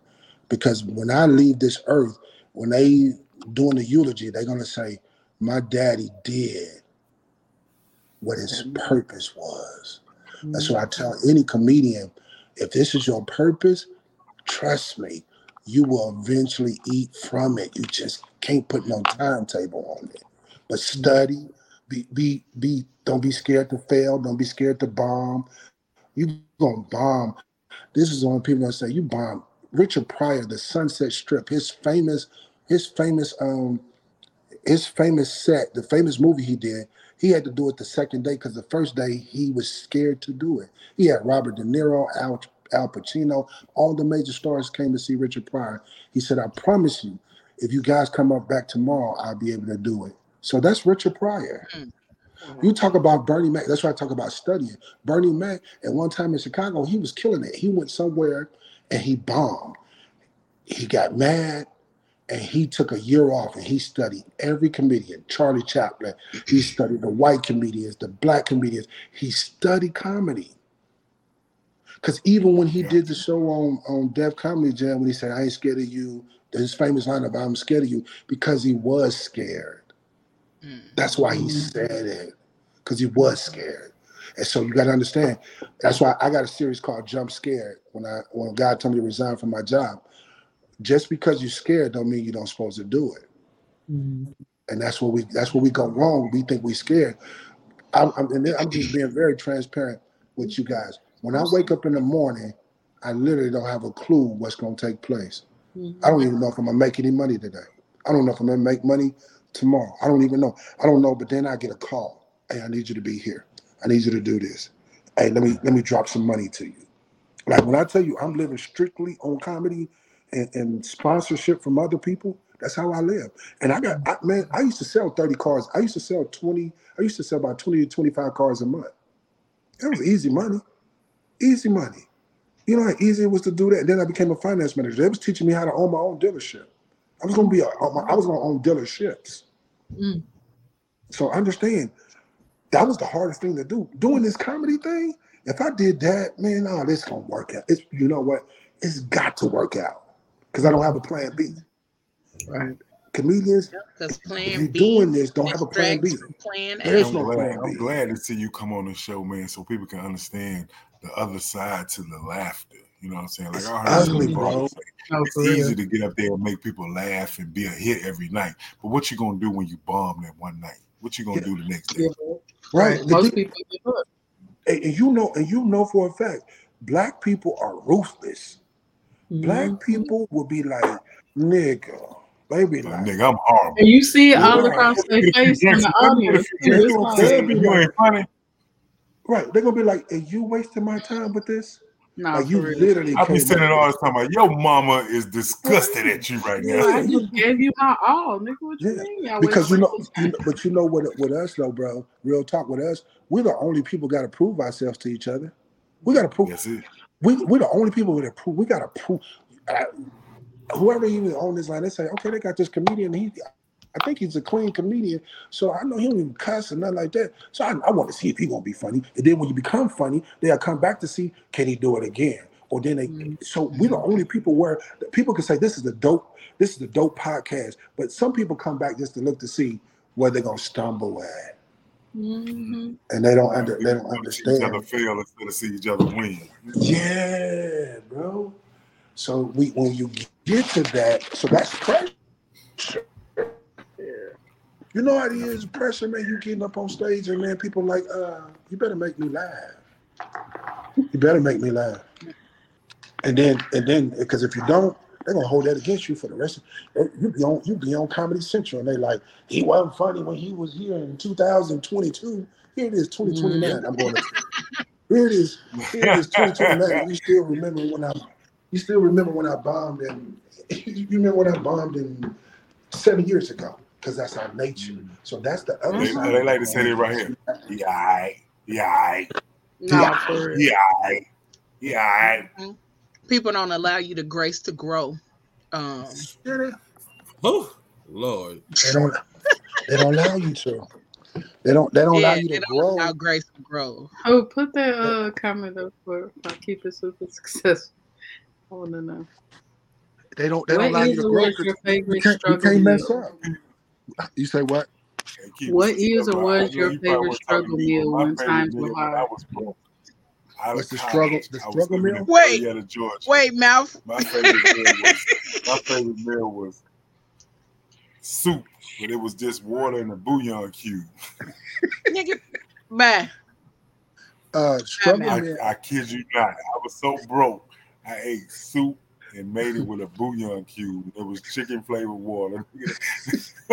Because when I leave this earth, when they doing the eulogy, they're gonna say, "My daddy did what his purpose was." That's mm-hmm. why I tell any comedian, if this is your purpose, trust me, you will eventually eat from it. You just can't put no timetable on it. But study, be be be. Don't be scared to fail. Don't be scared to bomb. You gonna bomb. This is when people gonna say you bomb. Richard Pryor, the Sunset Strip, his famous, his famous, um, his famous set, the famous movie he did. He had to do it the second day because the first day he was scared to do it. He had Robert De Niro, Al, Al Pacino, all the major stars came to see Richard Pryor. He said, "I promise you, if you guys come up back tomorrow, I'll be able to do it." So that's Richard Pryor. Mm. Mm-hmm. You talk about Bernie Mac. That's why I talk about studying. Bernie Mac, at one time in Chicago, he was killing it. He went somewhere and he bombed. He got mad and he took a year off and he studied every comedian. Charlie Chaplin. He studied the white comedians, the black comedians. He studied comedy. Because even when he did the show on, on Def Comedy Jam, when he said, I ain't scared of you, his famous line about I'm scared of you, because he was scared. Mm. That's why he said it, because he was scared. And so you got to understand. That's why I got a series called Jump Scared. When I when God told me to resign from my job, just because you're scared don't mean you don't supposed to do it. Mm. And that's what we that's what we go wrong. We think we're scared. I'm, I'm, and I'm just being very transparent with you guys. When I wake up in the morning, I literally don't have a clue what's going to take place. Mm-hmm. I don't even know if I'm gonna make any money today. I don't know if I'm gonna make money tomorrow. I don't even know. I don't know. But then I get a call. Hey, I need you to be here. I need you to do this. Hey, let me let me drop some money to you. Like when I tell you I'm living strictly on comedy and, and sponsorship from other people, that's how I live. And I got I, man, I used to sell 30 cars. I used to sell 20, I used to sell about 20 to 25 cars a month. That was easy money. Easy money. You know how easy it was to do that. And then I became a finance manager. They was teaching me how to own my own dealership. I was gonna be a, I was gonna own dealerships. Mm. So understand that was the hardest thing to do. Doing this comedy thing, if I did that, man, oh, this gonna work out. It's you know what? It's got to work out because I don't have a plan B. Right. Comedians, Because if plan you're B doing this, don't have a plan B. distracts from plan There's A. I'm no glad, plan I'm glad to see you come on the show, man, so people can understand the other side to the laughter. You know what I'm saying? Like It's I heard ugly, bro. always No, it's easy to get up there and make people laugh and be a hit every night. But what you gonna do when you bomb that one night? What you gonna Yeah. do the next day? Yeah. Right. Right. And, Most then- people give and and you know, and you know for a fact, black people are ruthless. Black Mhm. people will be like, nigga, they be Like, like, nigga, I'm horrible. And you see it all Right. across their Get a few face in the Let me get a audience. few too. drinks. It's They'll like, they'll Sister, be you ain't funny. Right. They're gonna be like, are you wasting my time with this? nah, Like you for real. literally I be came saying it all with the time. Like, your mama is disgusted at you right now. I you just gave you my all, nigga. What you Yeah, mean? Y'all because you know, you know, but you know what with us though, bro. Real talk with us, we're the only people got to prove ourselves to each other. We got to prove. That's it. We we're the only people that prove. We got to prove. Uh, whoever even on this line, they say, okay, they got this comedian. He, I think he's a clean comedian, so I know he don't even cuss or nothing like that. So I, I want to see if he gonna be funny. And then when you become funny, they'll come back to see can he do it again. Or then they. Mhm. So we're the only people where people can say this is the dope. This is the dope podcast. But some people come back just to look to see where they're gonna stumble at, Mhm. and they don't Right. under, they don't want to see each other understand. fail instead of see each other win. Yeah, bro. So we when you get to that, so that's pressure. You know how it is, pressure, man. You getting up on stage and man, people like, uh, you better make me laugh. You better make me laugh. And then, and then, because if you don't, they're gonna hold that against you for the rest. Of, you be on, you be on Comedy Central, and they like, he wasn't funny when he was here in 2022. Here it is, 2029. I'm going to. Here it is. Here it is, 2029. You still remember when I? You still remember when I bombed and you remember when I bombed in seven years ago because that's our nature. So that's the other They, side. they like to say that right here. Yeah, aight. yeah, aight. Nah, for real. yeah, aight. yeah. aight. People don't allow you the grace to grow. Um, Oh, Lord. They don't. They don't allow you to. They don't. They don't allow you they to don't grow. allow grace to grow. Oh, put that uh comment up for I keep it super successful. I want to know. They don't. They don't What allow you to grow. was 'cause your You favorite can't. You can't mess up. You say what? Can't keep What it is or was your favorite struggle to me, but meal when times were meal when I hard? was What's the struggle? The struggle meal? Wait, wait, mouth. My favorite meal was my favorite meal was soup, but it was just water and a bouillon cube. Nigga, bye. Uh, struggle I, meal. I kid you not. I was so broke. I ate soup and made it with a bouillon cube. It was chicken flavored water.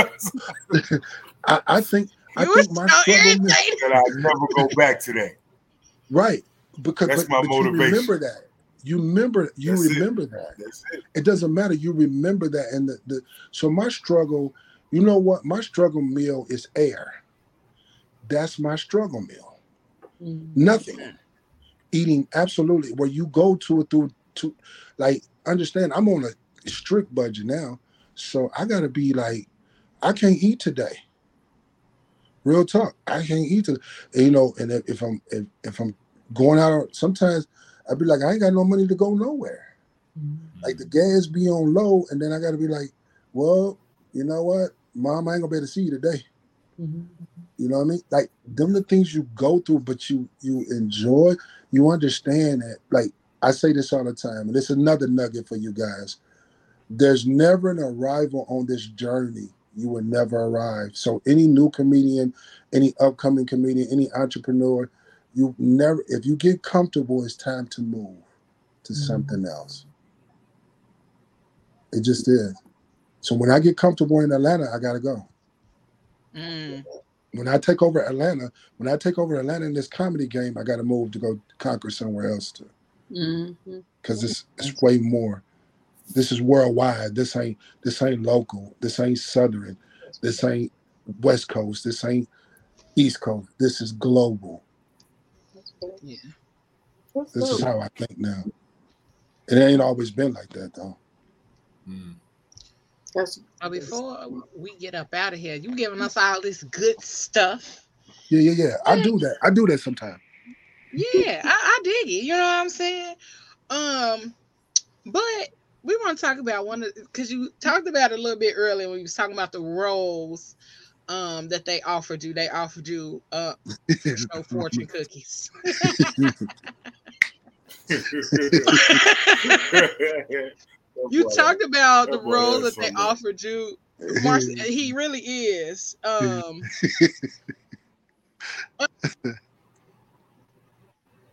I, I think. I You was think my so struggle meal. irritated. and I'll never go back to that. Right. Because That's but, my but you motivation. remember that. You remember. You That's it. remember that. That's it. it doesn't matter. You remember that, and the, the so my struggle. You know what? My struggle meal is air. That's my struggle meal. Mm. Nothing. Eating absolutely where you go to it through to like understand. I'm on a strict budget now, so I gotta be like, I can't eat today. Real talk. I can't eat today. You know, and if, if I'm if, if I'm going out, sometimes I'd be like, I ain't got no money to go nowhere like the gas be on low, and then I got to be like, well, you know what, mom, I ain't gonna be able to see you today. Mhm. You know what I mean? Like them the things you go through, but you you enjoy, you understand that. Like I say this all the time, and it's another nugget for you guys. There's never an arrival on this journey. You will never arrive. So any new comedian, any upcoming comedian, any entrepreneur, you never if you get comfortable, it's time to move to Mhm. something else. It just is. So when I get comfortable in Atlanta, I gotta go. Mm. When I take over Atlanta, when I take over Atlanta in this comedy game, I gotta move to go conquer somewhere else to Mm-hmm. because it's it's way more. This is worldwide. This ain't this ain't local. This ain't southern. This ain't west coast. This ain't east coast. This is global. Yeah. This is how I think now. It ain't always been like that though. Mm. That's Uh, before we get up out of here, you giving us all this good stuff. Yeah, yeah, yeah. I do that. I do that sometimes. Yeah, I, I dig it. You know what I'm saying? Um, but we want to talk about one of because you talked about it a little bit earlier when you was talking about the roles um that they offered you. They offered you uh show fortune cookies. you talked about the role that they offered you. Marcy, he really is. Um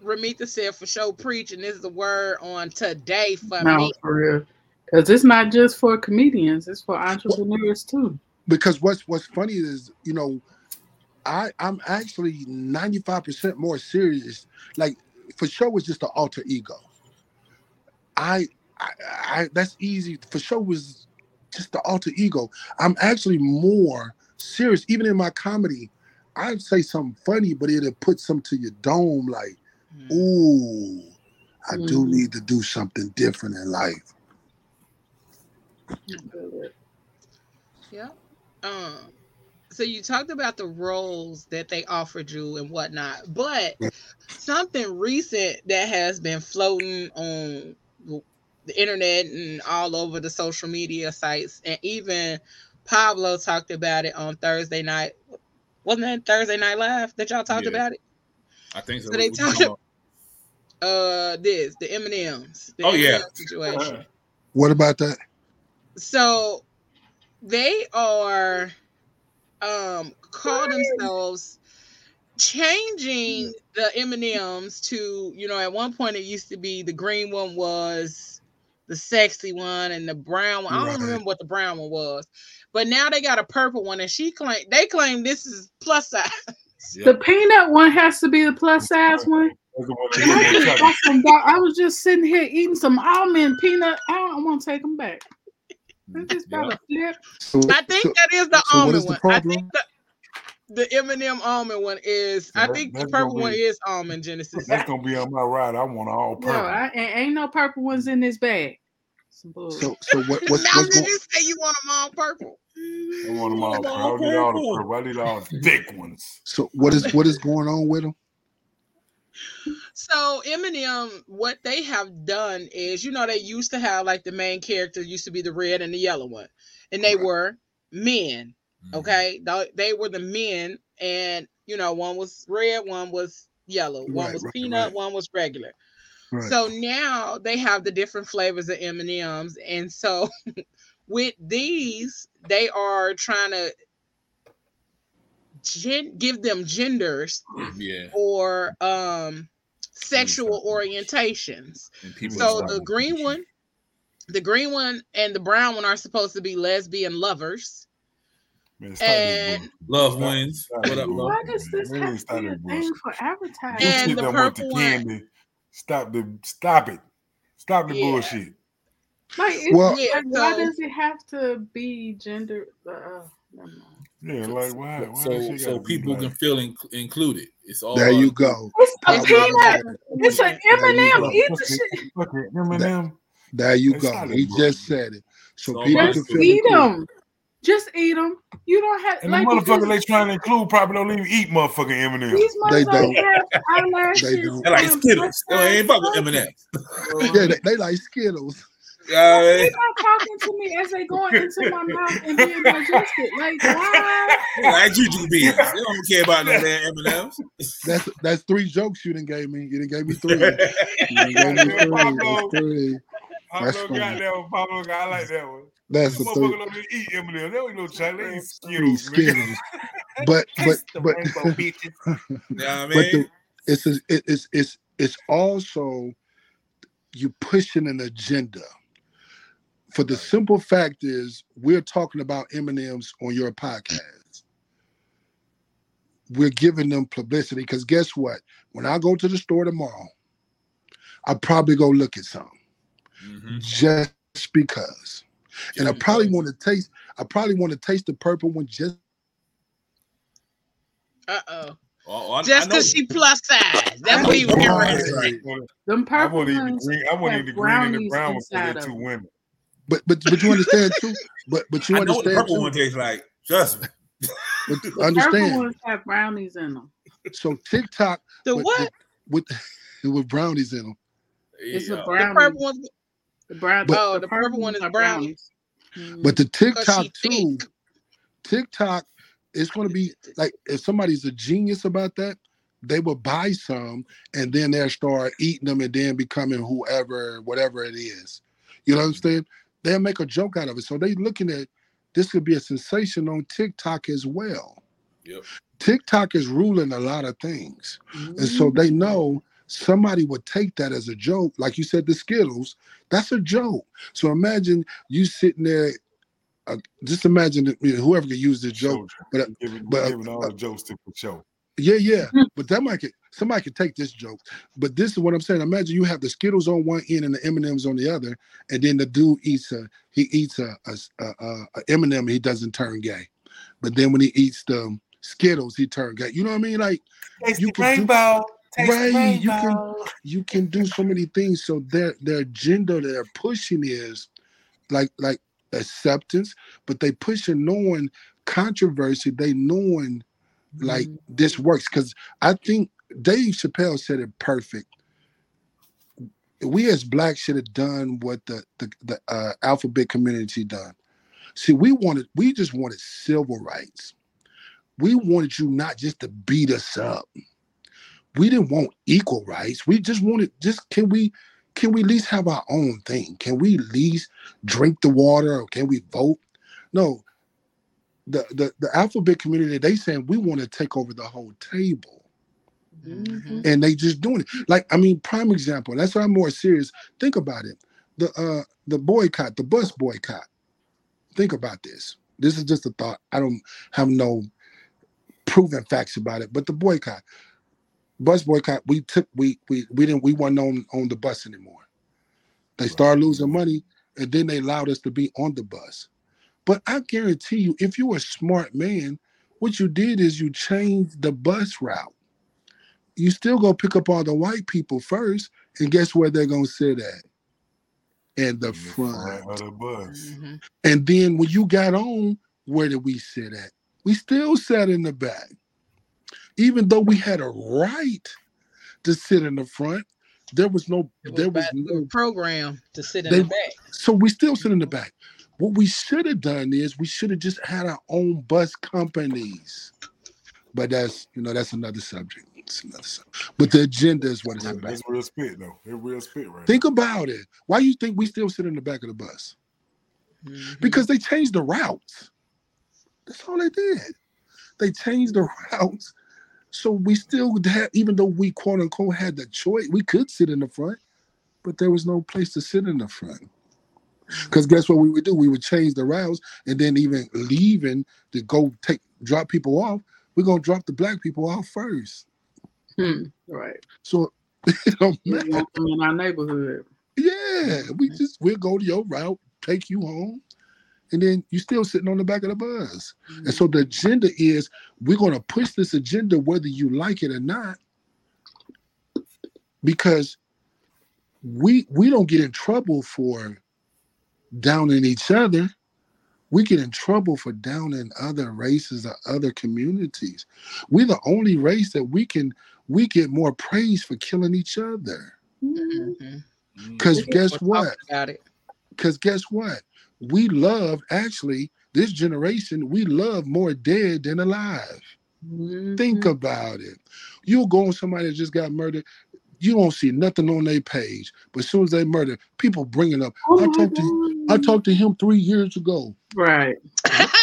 Ramita said FoSho preaching is the word on today for no me. for real. Because it's not just for comedians; it's for entrepreneurs too. because what's what's funny is you know i i'm actually 95% more serious like for sure was just an alter ego I, I i that's easy for sure was just the alter ego i'm actually more serious even in my comedy i'd say something funny but it'll put some to your dome like. Ooh i do Mhm. need to do something different in life Yeah. Um. So you talked about the roles that they offered you and whatnot, but something recent that has been floating on the internet and all over the social media sites, and even Pablo talked about it on Thursday night. Wasn't that Thursday Night Live that y'all talked Yeah. about it? I think so. So they What you talked talking about? Uh, this the M and M's. Oh, yeah. situation. what about that so they are um call themselves changing the m&ms to you know at one point it used to be the green one was the sexy one and the brown one i don't Right. remember what the brown one was but now they got a purple one and she claim they claim this is plus size The peanut one has to be the plus size one. That's the one that And I, get just that got some I was just sitting here eating some almond peanut. I don't want to take them back. I just got flip. so, i think so- that is the so almond is the one i think the the M&M almond one is. I think the purple gonna one is almond Genesis. That's gonna be on my ride. I want all No, purple. I, ain't, ain't no purple ones in this bag. Some bull. so so what what's, now what's did going you say you want them all purple? I want them all purple. I need all the purple. I need all the thick ones. So what is what is going on with them? So M&M, what they have done is, you know, they used to have like the main character used to be the red and the yellow one, and they Right. were men. Mhm. Okay, Th- they were the men, and you know, one was red, one was yellow, one Right, was right, peanut, right. one was regular. Right. So now they have the different flavors of M and M's, and so with these, they are trying to gen- give them genders Yeah. or um sexual orientations. So the green one, the green one and the brown one are supposed to be lesbian lovers. Man, And love Stop. wins. What up, love? Why does this Man, have to be a thing for advertising? And the that went to purple one- candy. Stop the stop it. Stop the Yeah. bullshit. Like, Well- Yeah, like, why so- does it have to be gender? Uh. Yeah, like why? why So that so people like- can feel in, included. It's all There you go. It's a peanut. It's an M and M. There Eat Fuck the it, shit. fuck M&M. There you go. how He just said it. So So people can feel eat included. Them. Just eat them. You don't have And like the motherfucker because they trying to include probably don't even eat motherfucking M Eminem. these They motherfuckers don't. have eyelashes. They don't. They like Skittles. black Oh, ain't fuck with eyes. M&M. Yeah, they, they like Skittles. Uh, They're not talking to me as they going into my mouth and being digested. Like why? like Juju beans. They don't care about no damn M&Ms. That's that's three jokes you done gave me. You done gave me three. You done gave me three. That's three. That's Pablo funny. got that one. Pablo got I like that one. That's These the motherfuckers three. don't even eat M&M. They don't eat no chocolate. They eat Skittles. nigga. Skittles. But but but rainbow bitches. You I but mean? the, it's a, it- it's it's it's also you pushing an agenda. for the simple fact is we're talking about M&Ms on your podcast. We're giving them publicity because guess what? When I go to the store tomorrow, I probably go look at some Mhm. just because. And I probably want to taste. I probably want to taste the purple one just Uh oh. Oh, I- I Just because she plus size. That's I what he was know. getting ready to Right, say. right. Them I purple want to eat the ones green. I want to have eat the green and the brownies brown before inside they're of two them. women. but but but you understand too. But but you I know what the understand purple too. one tastes like. Trust me. But The purple ones have brownies in them. So TikTok The with, what? with with brownies in them. It's Yeah. a The purple one. The brown. But- Oh, the purple one ones is are brownies. Mm. But the TikTok she too, TikTok is going to be like if somebody's a genius about that, they will buy some and then they'll start eating them and then becoming whoever, whatever it is. You know what I'm mm-hmm. saying? They'll make a joke out of it. So they looking at this could be a sensation on TikTok as well. Yep. TikTok is ruling a lot of things. And so they mm. know somebody would take that as a joke. Like you said, the Skittles, that's a joke. So imagine you sitting there, uh, just imagine you know, whoever could use this joke. But, uh, Giving, but, uh, giving all the jokes to the show. yeah, yeah. but that might get, somebody could take this joke. But this is what I'm saying. Imagine you have the Skittles on one end and the M&Ms on the other. And then the dude eats a, he eats a, a, a, a, a M&M he doesn't turn gay. But then when he eats the Skittles, he turned gay. You know what I mean? Like, you can do- rainbow. Right you can you can do so many things. So their their agenda they're pushing is like like acceptance but they pushing knowing controversy. They knowing like this works. Because i think dave chappelle said it perfect. We as blacks should have done what the the, the uh, alphabet community done. See we wanted we just wanted civil rights. We wanted you not just to beat us up we didn't want equal rights. We just wanted just can we can we at least have our own thing? Can we at least drink the water or can we vote? No. The the, the alphabet community, they saying we want to take over the whole table. Mhm. And they just doing it. Like, I mean, prime example. That's why I'm more serious. Think about it. The uh the boycott, the bus boycott. Think about this. This is just a thought. I don't have no proven facts about it, but the boycott bus boycott, we took we we we didn't we weren't on on the bus anymore. They started losing money, and then they allowed us to be on the bus. But I guarantee you, if you're a smart man, what you did is you changed the bus route. You still go pick up all the white people first, and guess where they're gonna sit at? In the In the front. front of the bus. Mhm. And then when you got on, where did we sit at? We still sat in the back. Even though we had a right to sit in the front, there was no It there was no program to sit in They- the back. so we still sit in the back. What we should have done is we should have just had our own bus companies. But that's you know that's another subject. It's another subject. But the agenda is what it's Real- about. That's real spit though. It's real spit right Think about it. Why do you think we still sit in the back of the bus? Mhm. because they changed the routes. That's all they did. They changed the routes. So we still had, even though we quote unquote had the choice, we could sit in the front, but there was no place to sit in the front. Because guess what we would do? We would change the routes and then even leaving to go take drop people off, we're gonna drop the black people off first. Hmm, right. So it don't matter. in our neighborhood. Yeah, we just we'll go to your route, take you home, and then you're still sitting on the back of the bus. And so the agenda is we're going to push this agenda whether you like it or not, because we we don't get in trouble for downing each other. We get in trouble for downing other races or other communities. We're the only race that we can we get more praise for killing each other. Because Mm-hmm. guess We're what? About it. Because guess what? We love actually this generation. We love more dead than alive. Think Mhm. about it. You'll go on somebody that just got murdered. You don't see nothing on their page, but as soon as they murder, people bring it up. Oh I my talked to I talked to him three years ago. Right.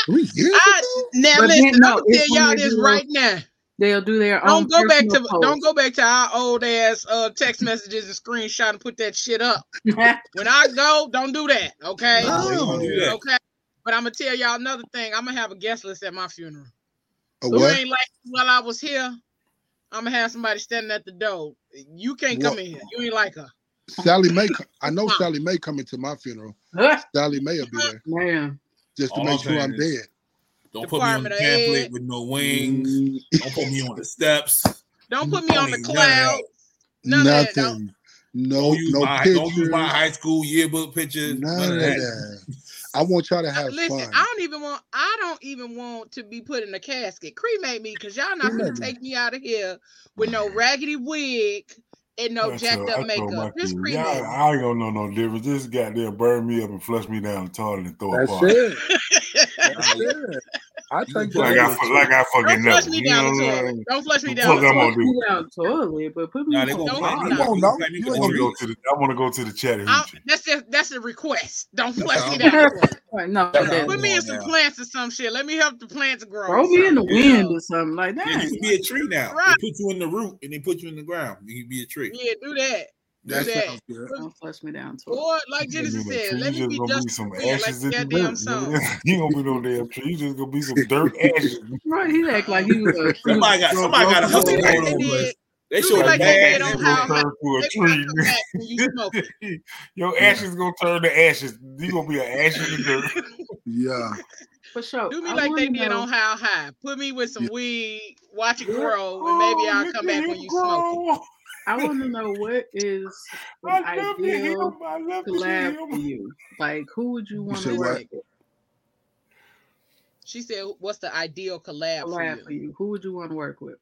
Three years I, ago? now But listen, then, no, I'm gonna tell y'all they this right now. They'll do their own. Don't go back to personal don't go back to our old ass uh text messages and screenshot and put that shit up. When I go, don't do that. Okay. No, they do that. Okay. But I'm gonna tell y'all another thing. I'm gonna have a guest list at my funeral. A You what? ain't like while I was here. I'm gonna have somebody standing at the door. You can't come What? in here. You ain't like her. Sally May, co- I know Sally May coming to my funeral. Sally May will be there Man, just to All make I'm sure I'm saying dead. Don't put me on the pamphlet Ed. with no wings. Don't put me on the steps. Don't put me on the Don't need none of that. cloud. None of that. Don't- Nothing. No, Don't use no my pictures. don't use my high school yearbook pictures. None, None, of of that. that. I want y'all to have Listen, fun. I don't even want. I don't even want to be put in a casket. Cremate me, cause y'all not Cremate gonna me. take me out of here with no raggedy wig and no I jacked told- up I makeup. Just kids, cremate y'all- me. I ain't gonna know no difference. Just goddamn burn me up and flush me down the toilet and throw a That's party. it. That's it. I take Like that. I, fu- like I Don't fucking know. flush me You down know the toilet. Don't flush me down fuck the I'm gonna do. down toilet, but put me Nah, on they gonna Don't- find no. me. You won't know. Find me You the I want to go to the. I want to go to the Chattahoochee. I'm, that's just that's a request. Don't flush me down the no, That's how that- I'm Put me in some now. plants or some shit. Let me help the plants grow. throw or me in the something. wind or something like Yeah, that. you can be a tree now. Right. They put you in the root and they put you in the ground. You can be a tree. Yeah, do that. Do That that. sounds good. Don't flush me down toilet. Or like You Genesis gonna be a said, tree, let me just be gonna be some Quinn, like ashes the in the dirt. song. nigga. You ain't gonna be no damn tree. You just gonna be some dirt ashes. Right, he act like he was a Somebody got somebody got a Do hustle me like they on. They do show me the like they did bad on How gonna turn to a tree. come you. Your ashes gonna turn to ashes. You gonna be an ash in the dirt. Yeah. for sure. Do me I like they wanna did know- on How High. Put me with some Yeah. weed, watch it grow, and maybe Oh, I'll come back when you smoke it. Grow. I want to know what is an I love ideal him. I love collab hear for you. Like, who would you want to work with? She said, "What's the ideal collab, Collab for for you?" you. Who would you want to work with?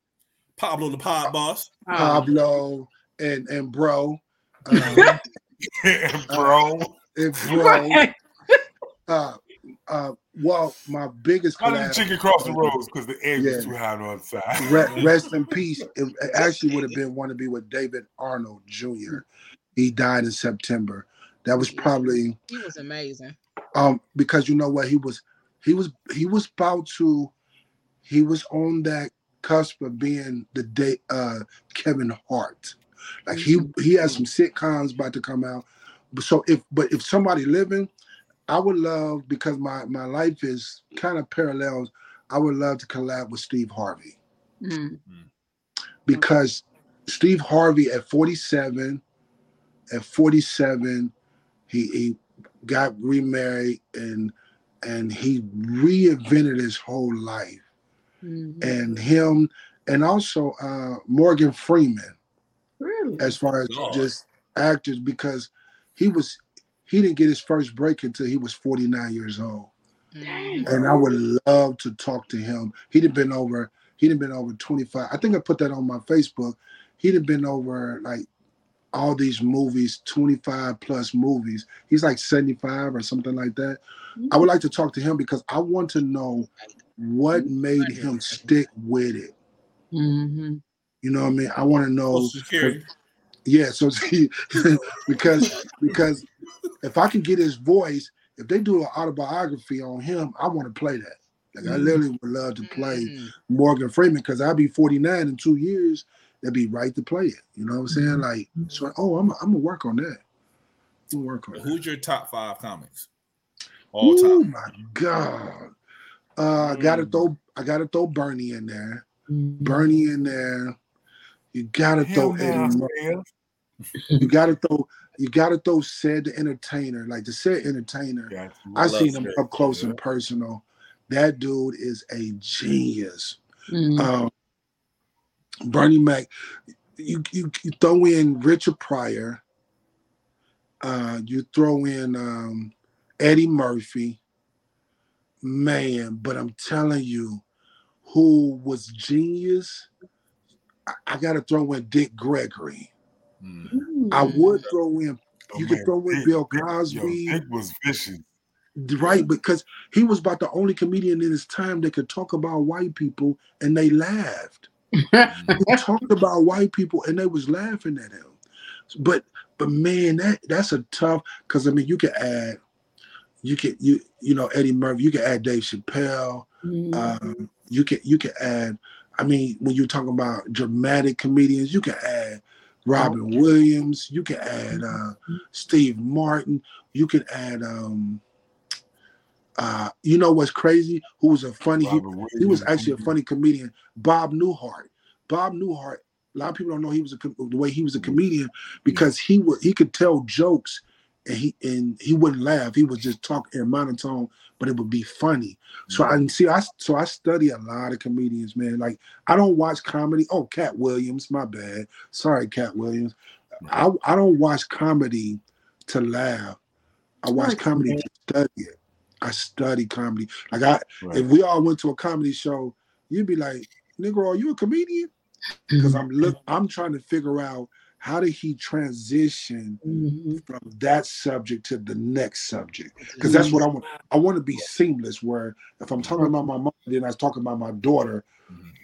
Pablo the pod boss. Oh, Pablo and and bro. Uh, Bro. and bro. Uh, uh, well, my biggest How did the chicken cross the roads? Because the egg Yeah. was too high on the other side. Re- rest in peace. It it actually would have been one to be with David Arnold Jr. He died in September. That was probably He was amazing. um because you know what he was he was he was about to he was on that cusp of being the day uh Kevin Hart. Like he he has some sitcoms about to come out. But So if but if somebody living, I would love because my my life is kind of parallels. I would love to collab with Steve Harvey mm, because Steve Harvey at 47, at 47, he, he got remarried and and he reinvented his whole life. mhm. And him and also uh, Morgan Freeman Really? as far as God. just actors because he was he didn't get his first break until he was 49 years old. Mhm. and I would love to talk to him. He'd have been over. He'd have been over twenty five. I think I put that on my Facebook. He'd have been over like all these movies, twenty five plus movies. He's like seventy five or something like that. I would like to talk to him because I want to know what made him stick with it. Mhm. You know what I mean? I want to know. Social Security. Yeah, so see, because because if I can get his voice, if they do an autobiography on him, I want to play that. Like I Mhm. literally would love to play Mhm. Morgan Freeman because I'll be 49 in two years. That'd be right to play it. You know what I'm saying? Like, so oh, I'm I'm gonna work on that. I'm gonna work on that. Who's your top five comics? All Oh time. my god! Uh, I gotta Mm. throw I gotta throw Bernie in there. Mhm. Bernie in there. You gotta throw Eddie. Murphy. Downstairs. You gotta throw. You gotta throw Ced the Entertainer, like the said entertainer. Got. I seen him Sid, up close yeah. and personal. That dude is a genius. Mhm. Um, Bernie Mac, you, you you throw in Richard Pryor. Uh, you throw in um, Eddie Murphy. Man, but I'm telling you, who was genius? I, I got to throw in Dick Gregory. Mm. I would throw in Oh, You could throw in Dick- Bill Cosby. Dick was vicious. right because he was about the only comedian in his time that could talk about white people and they laughed. He talked about white people and they was laughing at him. But but man, that that's a tough because I mean you could add you could you you know Eddie Murphy, you could add Dave Chappelle, Mhm. um, you could you could add I mean, when you're talking about dramatic comedians, you can add Robin Williams, you can add uh, Steve Martin, you can add um, uh, you know what's crazy? Who was a funny? He, he was actually a funny comedian. Bob Newhart. Bob Newhart. A lot of people don't know he was a the way he was a comedian because he would he could tell jokes and he and he wouldn't laugh. He would just talk in monotone, but it would be funny. So I see. I so I study a lot of comedians, man. Like I don't watch comedy. Oh, Katt Williams, my bad. Sorry, Katt Williams. I I don't watch comedy to laugh. I watch Right. comedy to study it. I study comedy. Like I, Right. if we all went to a comedy show, you'd be like, "Nigga, are you a comedian?" Because I'm look, I'm trying to figure out how did he transition Mhm. from that subject to the next subject because that's what I want. I want to be seamless. Where if I'm talking about my mom, then I was talking about my daughter.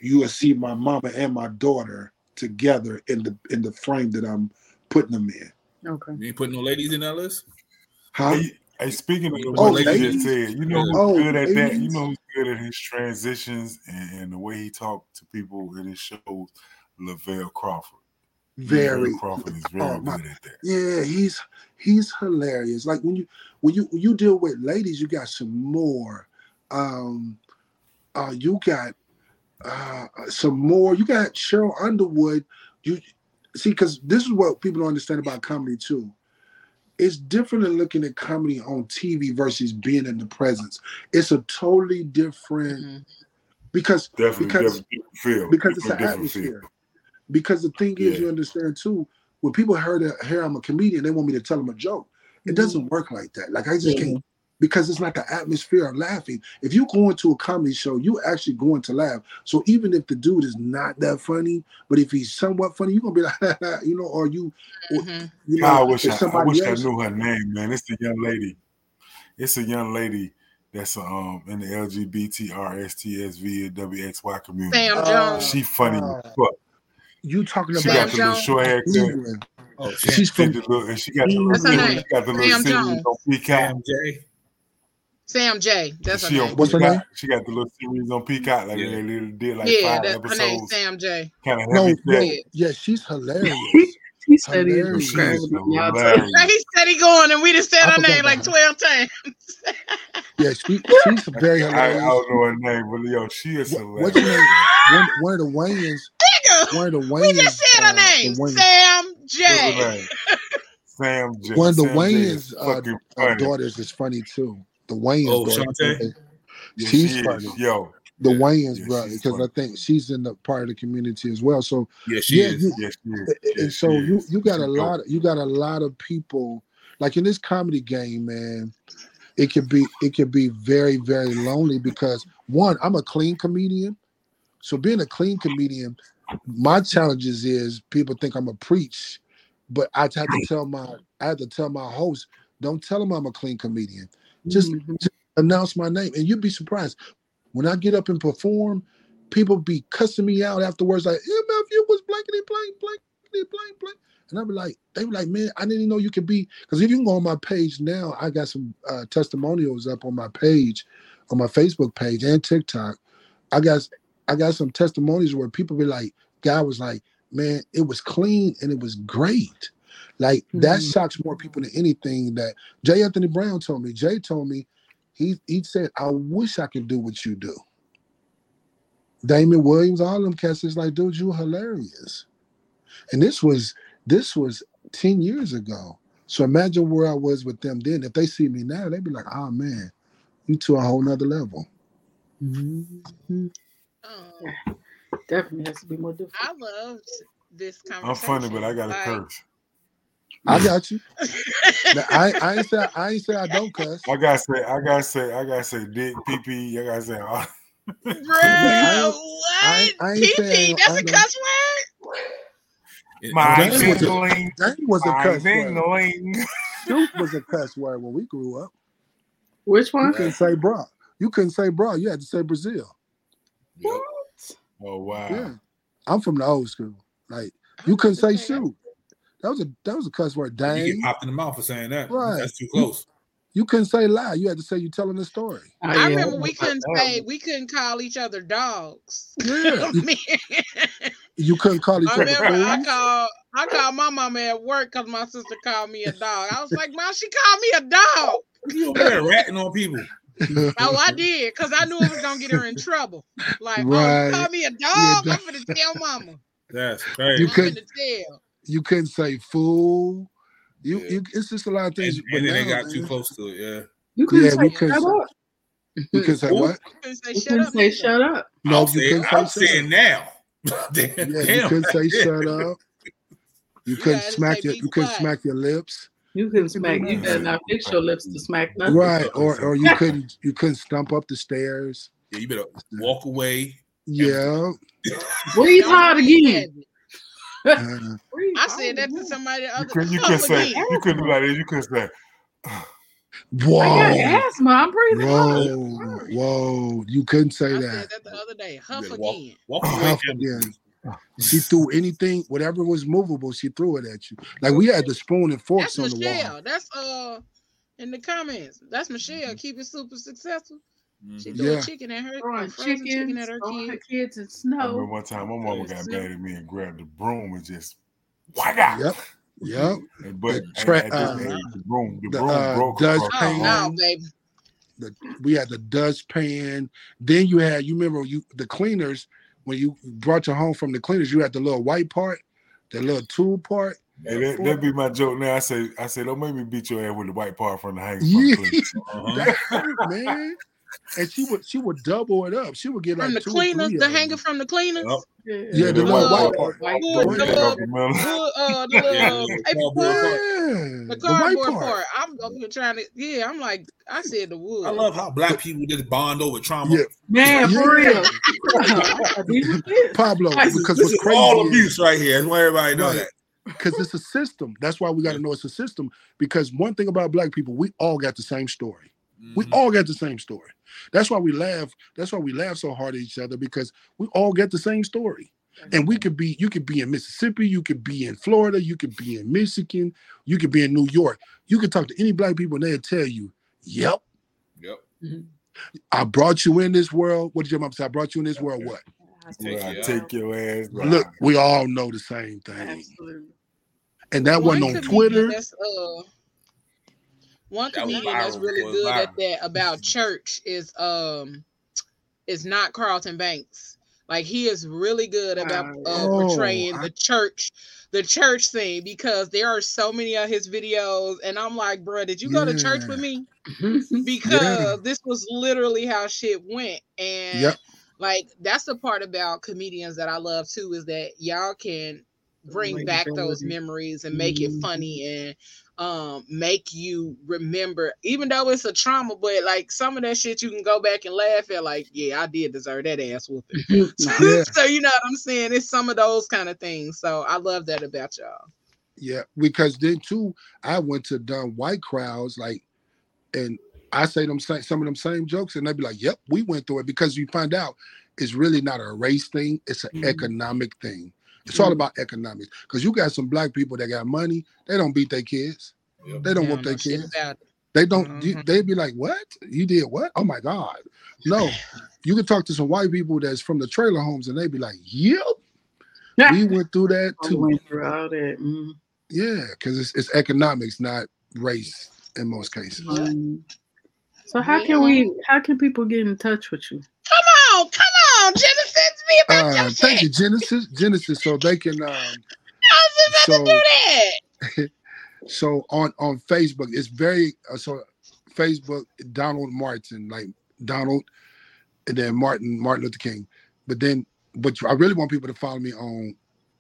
You will see my mama and my daughter together in the in the frame that I'm putting them in. Okay. You ain't putting no ladies in that list? Huh? Hey, hey, speaking of Oh, what ladies? just said, you know who's Oh, good at that? You know who's good at his transitions and, and the way he talked to people in his shows? Lavell Crawford. Very. Lavell Crawford is very Oh, my- good at that. Yeah, he's he's hilarious. Like when you when you when you deal with ladies, you got some more. Um, uh, you got uh some more. You got Sheryl Underwood. You see, because this is what people don't understand about comedy too. It's different than looking at comedy on TV versus being in the presence. It's a totally different Mhm. because Definitely because different, different feel. because it's an Different- different feel. Atmosphere. Because the thing is, Yeah. you understand too, when people heard that, hear I'm a comedian, they want me to tell them a joke. It doesn't work like that. Like I just Yeah. can't because it's not the atmosphere of laughing. If you go into a comedy show, you actually going to laugh. So even if the dude is not that funny, but if he's somewhat funny, you're gonna be like, you know, or you, or, Mhm. you know, I wish I, I somebody wish I knew her name, man. It's a young lady. It's a young lady that's um in the LGBTRSTSVWXY community. Sam Uh, Jones. She funny uh, fuck. You talking She about got the little short haircut. Cleveland. Oh, She's She from the little, she got the little, her series- name. got the little Sam series Jones. on Peacock. Sam Jay. Sam Jay. That's her she on name. What's her name? She got the little series on Peacock, like Yeah. they did like yeah, five that, her name's. Sam Jay. Kind of no, heavy no, set. yeah, she's hilarious. He said he's Hilarious. She's describing y'all. hilarious. Now he said he going, and we just said I her name like twelve times. Yeah, she, she's very I, I hilarious. don't know her name, but yo, she is What, hilarious. what's her name? One, one of the Wayans. Nigga, One of the Wayans. we just said her uh, name, the Sam What's J. Sam Jay. One of the Sam Jay Wayans uh, fucking uh, funny. daughters is funny too. The Wayans Oh, daughter. Shantae? Yeah, she's she is. funny. Yo, The Yeah. Wayans Yeah, brother, because I think she's in the part of the community as well. So Yeah, she yeah, is. you, yes, she is. and- Yes, so you is. you got She a lot of You got a lot of people like in this comedy game, man. It could be it could be very very lonely because one, I'm a clean comedian. So being a clean comedian, my challenges is people think I'm a preach, but I have to tell my I have to tell my host, don't tell them I'm a clean comedian. Just, Mhm. just announce my name, and you'd be surprised when I get up and perform. People be cussing me out afterwards, like MF, you was blankety blank, blankety blank, blank. Blank, and I'd be like, they were like, man, I didn't even know you could be. Because if you can go on my page now, I got some uh, testimonials up on my page, on my Facebook page and TikTok. I got I got some testimonies where people be like, guy was like, man, it was clean and it was great. Like that Mhm. shocks more people than anything that J. Anthony Brown told me. Jay told me, he he said, I wish I could do what you do. Damon Williams, all them cats is like, dude, you hilarious. And this was this was 10 years ago. So imagine where I was with them then. If they see me now, they'd be like, oh man, you to a whole nother level. Mhm. Um, Definitely has to be more difficult. I loved this conversation. I'm funny, but I got a Like- curse. I got you. Now, I, I ain't say I ain't say I don't cuss. I gotta say, I gotta say, I gotta say, dick, pee pee. I gotta say, oh, Bro, I- what? I- I ain't PP, that's I a don't- cuss word? My That was That was a my cuss word. ding-a-ling. Was a cuss word when we grew up. Which one? You one? couldn't say bra. You couldn't say bra. You had to say Brazil. Yep. Oh wow. Yeah. I'm from the old school. Like you oh, couldn't say Okay. Shoot. That was a that was a cuss word. Dang. You Dang. get popped in the mouth for saying that. Right. That's too close. You couldn't say lie. You had to say you're telling the story. Oh, I remember I we oh, couldn't say we couldn't call each other dogs. Yeah. You, you couldn't call each I other remember I called I called my mama at work because my sister called me a dog. I was like, Mom, she called me a dog. You over there ratting on people. Oh, I did because I knew it was gonna get her in trouble. Like, oh, you called me a dog. Yeah, I'm gonna tell mama. That's You crazy. I'm could- gonna tell. You couldn't say fool. You, Yeah. you it's just a lot of things. but and then they now, got too close to it. Yeah. You couldn't Yeah, say we shut up. You couldn't say what? You couldn't say shut up. say shut up. No, I'm you saying, couldn't I'm say shut saying up. now. Damn, Yeah, you damn, couldn't say shut up. You You couldn't gotta smack your be you couldn't smack your lips. You couldn't smack. You better not fix your lips to smack nothing. Right. Or or you couldn't you couldn't stump up the stairs. Yeah, you better walk away. Yeah. Breathe Don't hard again. Heavy. Uh, Breathe I said that to somebody the You other couldn't, you couldn't say you couldn't do like this. You couldn't say I got whoa. asthma. I'm breathing hard. Whoa. Whoa. You couldn't say I that. said that the other day. You Huff better walk, again. walk away. Huff again. She threw anything, whatever was movable, she threw it at you. Like we had the spoon and forks That's on the wall. That's uh in the comments. That's Michelle. Keep it super successful. She Mhm. threw Yeah. a chicken at her, a Throwing frozen chicken at her throwing her kid. kids in I remember snow. one time my mama got mad at me and grabbed the broom and just whack out. Yep. Yep. And, but The tra- at this uh, age, the broom, the the, broom uh, broke Dutch across the Oh pan. no, hall. baby. The, we had the dustpan. Then you had, you remember you the cleaners, when you brought your home from the cleaners, you had the little white part, the little tool part. And that, that be my joke now. I say, I say, don't make me beat your ass with the white part from the hanging Yeah. from the Uh-huh. That hurt, man. And she would she would double it up. She would get like From the two cleaners, three the of them. hanger from the cleaners. Yep. Yeah, Yeah, the the little white white part. White part. the Take little, off the uh, Yeah, the cardboard part, part. The the white cardboard part. part. I'm over here trying to. Yeah, I'm like, I said the wood. I love how black people just bond over trauma. Yeah, Man, for real. These are kids. Pablo, because This what's is crazy all is- abuse right here. That's why everybody know Right. that. because it's a system. That's why we got to know it's a system. Because one thing about black people, we all got the same story. We Mhm. all got the same story. That's why we laugh. That's why we laugh so hard at each other because we all get the same story. And we could be, you could be in Mississippi, you could be in Florida, you could be in Michigan, you could be in New York. You could talk to any black people and they'll tell you, Yep, Yep. I brought you in this world. What did your mom say? I brought you in this world. What? Take Well, you take your ass. Look, we all know the same thing. Absolutely. And that One wasn't on Twitter. That's, uh, one That comedian that's really It was good at that about church is um is not Carlton Banks. Like he is really good about uh, Oh, portraying I- the church, the church thing because there are so many of his videos, and I'm like, bro, did you go to church with me? Because this was literally how shit went, and Yep. like that's the part about comedians that I love too is that y'all can bring back those memories and make it Mhm. funny and um make you remember even though it's a trauma but like some of that shit you can go back and laugh at like yeah i did deserve that ass whooping Yeah. so you know what i'm saying it's some of those kind of things so i love that about y'all Yeah, because then too, I went to done white crowds like, and I say them same, some of them same jokes, and they'd be like, "Yep, we went through it." Because you find out it's really not a race thing; it's an Mhm. economic thing. It's all Mhm. about economics. Because you got some black people that got money, they don't beat their kids, Yep. they don't They whoop don't their kids. They don't. you- Mhm. They be like, "What? You did what? Oh my god!" No, you can talk to some white people that's from the trailer homes, and they'd be like, "Yep, we went through that I too." went through all that. Mm. Yeah, because it's, it's economics, not race in most cases. Um, so how can we? How can people get in touch with you? come on come on genesis be about Uh, your thank shit you, Genesis. Genesis, so they can. Um, i was about so- to do that so on on Facebook, it's very uh, so. Facebook, Donald Martin, like Donald, and then Martin Martin Luther King. But then, but I really want people to follow me on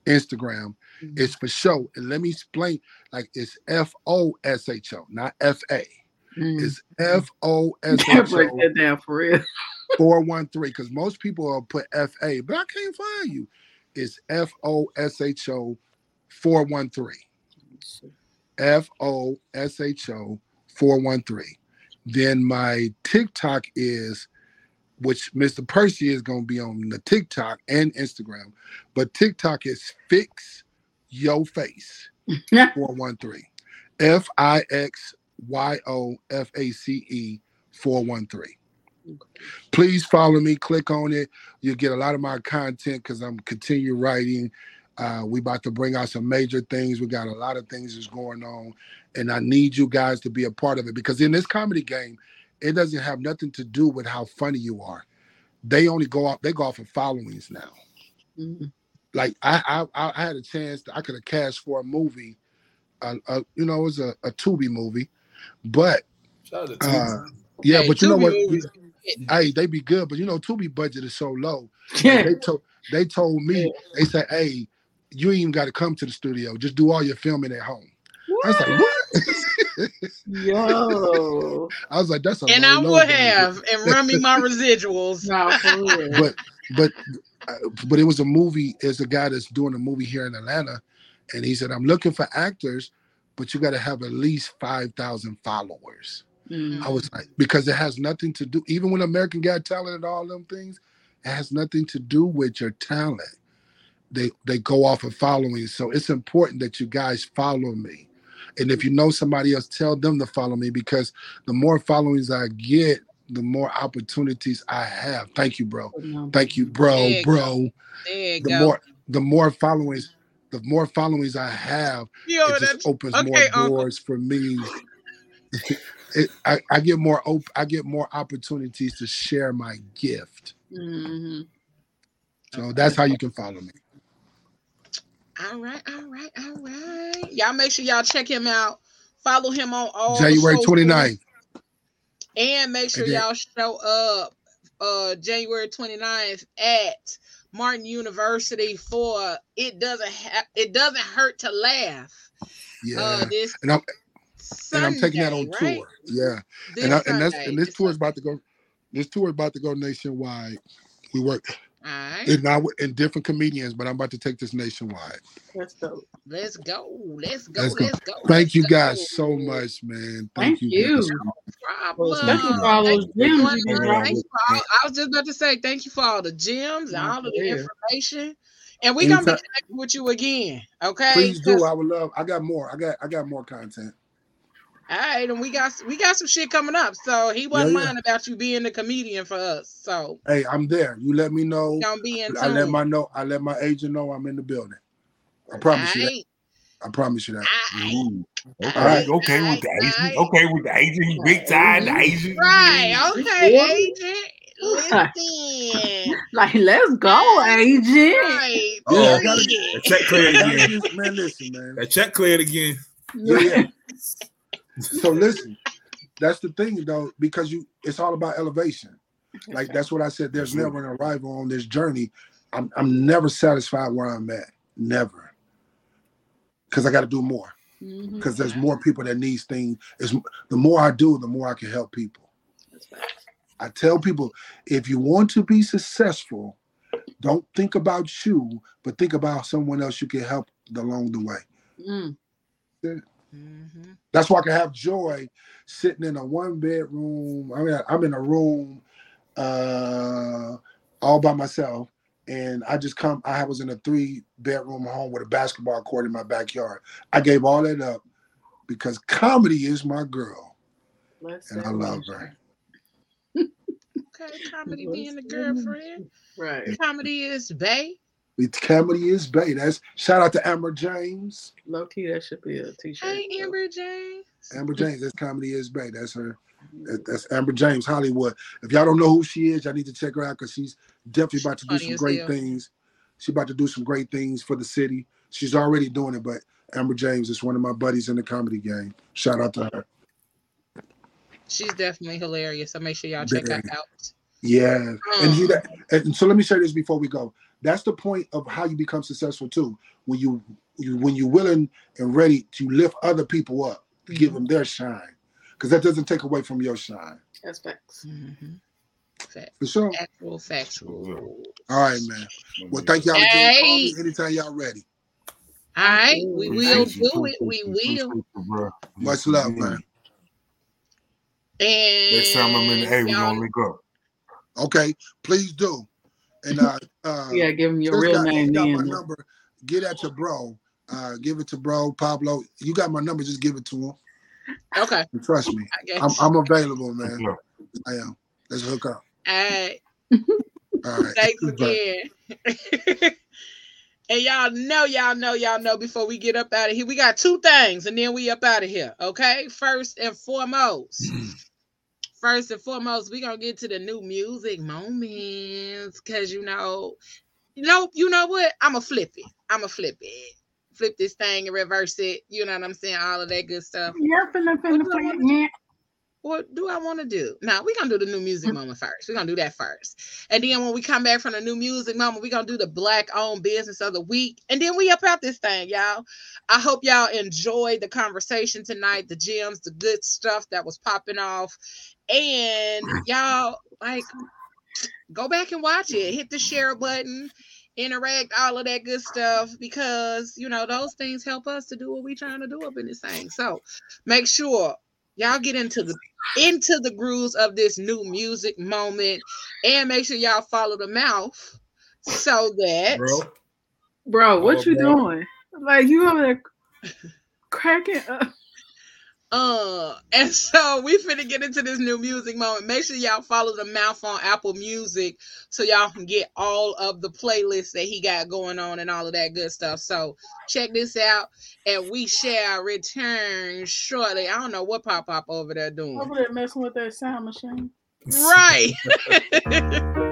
Instagram. It's FoSho, and let me explain. Like it's F O S H O, not F A. Mm. It's F O S H O. break that down for real. 413 because most people will put FA, but I can't find you. It's F O S H O 413. F O S H O 413. Then my TikTok is, which Mr. Percy is going to be on the TikTok and Instagram, but TikTok is Fix Yo Face 413. F I X Y O F A C E 413. Please follow me, click on it. You'll get a lot of my content because I'm continue writing. Uh, we about to bring out some major things. We got a lot of things that's going on, and I need you guys to be a part of it because in this comedy game, it doesn't have nothing to do with how funny you are. They only go off. They go off of followings now. Mhm. Like I, I, I had a chance. I could have cast for a movie. Uh, uh, you know, it was a, a Tubi movie, but Shout out to uh, yeah, Hey, but you know what? movies Hey, they be good, but you know, Tubi budget is so low. Like, Yeah. they told they told me they said, "Hey, you ain't even got to come to the studio. Just do all your filming at home." I was like, "What?" Yo. I was like, "That's a And I low would budget." have, and run me my residuals. No. But but uh, but it was a movie. It's a guy that's doing a movie here in Atlanta, and he said, "I'm looking for actors, but you got to have at least five thousand followers." Mm. I was like, because it has nothing to do, even when American Got Talent and all them things, it has nothing to do with your talent. They they go off of following. So it's important that you guys follow me. And if you know somebody else, tell them to follow me because the more followings I get, the more opportunities I have. Thank you, bro. Thank you, bro, There you bro. There you The go. more the more followings, the more followings I have, Yo, it just opens okay, more Uncle. doors for me. it, I, I get more op- I get more opportunities to share my gift. hmm So that's how you can follow me. All right, all right, all right. Y'all make sure y'all check him out. Follow him on all January socials, 29th. And make sure And then- y'all show up uh January 29th at Martin University for it doesn't have it doesn't hurt to laugh. Yeah. Uh this and I'm Sunday, and I'm taking that on right? tour. Yeah. This and I, and that's and this this tour is about to go this tour is about to go nationwide. We work All right. and now in different comedians, but I'm about to take this nationwide. That's dope. Let's go. Let's go. Let's go. Let's go. go. Thank let's you go. guys so much, man. Thank, Thank you. you. guys. Problem. Especially for all those Thank you gems you been all- dropping. thank you I was just about to say thank you for all the gems and all of the information. And we're gonna be Anytime. connecting with you again. Okay. Please 'Cause- do. I would love. I got more. I got. I got more content. All right, and we got we got some shit coming up. So he wasn't Yeah, yeah. lying about you being the comedian for us. So Hey, I'm there. You let me know. we gonna be in I let my know. I let my agent know I'm in the building. I promise you that. I promise you that. aight, Ooh, okay, aight, okay with the agent. Okay with the Asian. He big time. The mm-hmm. Asian. Right, okay, Forty? agent. Listen. Like, let's go, agent. Right. Yeah, I period. gotta- check cleared again. man, listen, man. That check cleared again. Yeah, yeah. So listen, that's the thing though, because you it's all about elevation. Like that's what I said. There's never an arrival on this journey. I'm I'm never satisfied where I'm at. Never. Because I got to do more. Mhm. Because there's more people that needs things. Is the more I do, the more I can help people. I tell people if you want to be successful, don't think about you, but think about someone else you can help along the way. Mm. Mhm. That's why I can have joy sitting in a one bedroom. I mean, I'm in a room uh, all by myself, and I just come. I was in a three bedroom home with a basketball court in my backyard. I gave all that up because comedy is my girl, Let's and I love her. Okay, comedy being a girlfriend. Right. Comedy is Bay. It's comedy is bae. That's shout out to Amber James. Low key, that should be a t-shirt. Hey, Amber James. Amber James. That's comedy is bae. That's her. that- That's Amber James Hollywood. If y'all don't know who she is, y'all need to check her out because she's definitely about to do some great hell. things. She's about to do some great things for the city. She's already doing it, but Amber James is one of my buddies in the comedy game. Shout out to her. She's definitely hilarious. So make sure y'all check her out. Yeah. And see Um, and so let me say this before we go. That's the point of how you become successful too. When you, you when you're willing and ready to lift other people up, to give them their shine. Because that doesn't take away from your shine. That's facts. mhm. Fact- For sure. Factual, factual. All right, man. Well, thank y'all again. Call me Hey. anytime y'all ready. All right, we will do it. We will. Much love, man. And Next time I'm in the A, we're gonna link up. Okay, please do. And uh, uh You gotta give him your real got, name got my number. Get at your bro. Uh, give it to bro Pablo. You got my number. Just give it to him. Okay. Trust me. I got I'm. I'm available, man. I am. Let's hook up. All right. All right. Thanks Bye. again. and y'all know, y'all know, y'all know before we get up out of here, we got two things and then we up out of here. Okay. First and foremost. First and foremost, we're gonna get to the new music moments. Cause you know, you know, you know what? I'ma flip it. I'ma flip it. Flip this thing and reverse it. You know what I'm saying? All of that good stuff. Yeah, finna, finna, finna, yeah. What do I want to do? Now we're gonna do the new music mm. moment first. We're gonna do that first. And then when we come back from the new music moment, we're gonna do the black owned business of the week. And then we up out this thing, y'all. I hope y'all enjoyed the conversation tonight, the gems, the good stuff that was popping off. And y'all like go back and watch it. Hit the share button, interact, all of that good stuff, because you know those things help us to do what we're trying to do up in this thing. So make sure y'all get into the into the grooves of this new music moment and make sure y'all follow the mouth so that bro. Bro, what Oh, you bro. doing? Like you over there cracking up. Uh and so we finna get into this new music moment. Make sure y'all follow the mouth on apple music so y'all can get all of the playlists that he got going on and all of that good stuff. So check this out and we shall return shortly. I don't know what pop pop over there doing. Over there messing with that sound machine. right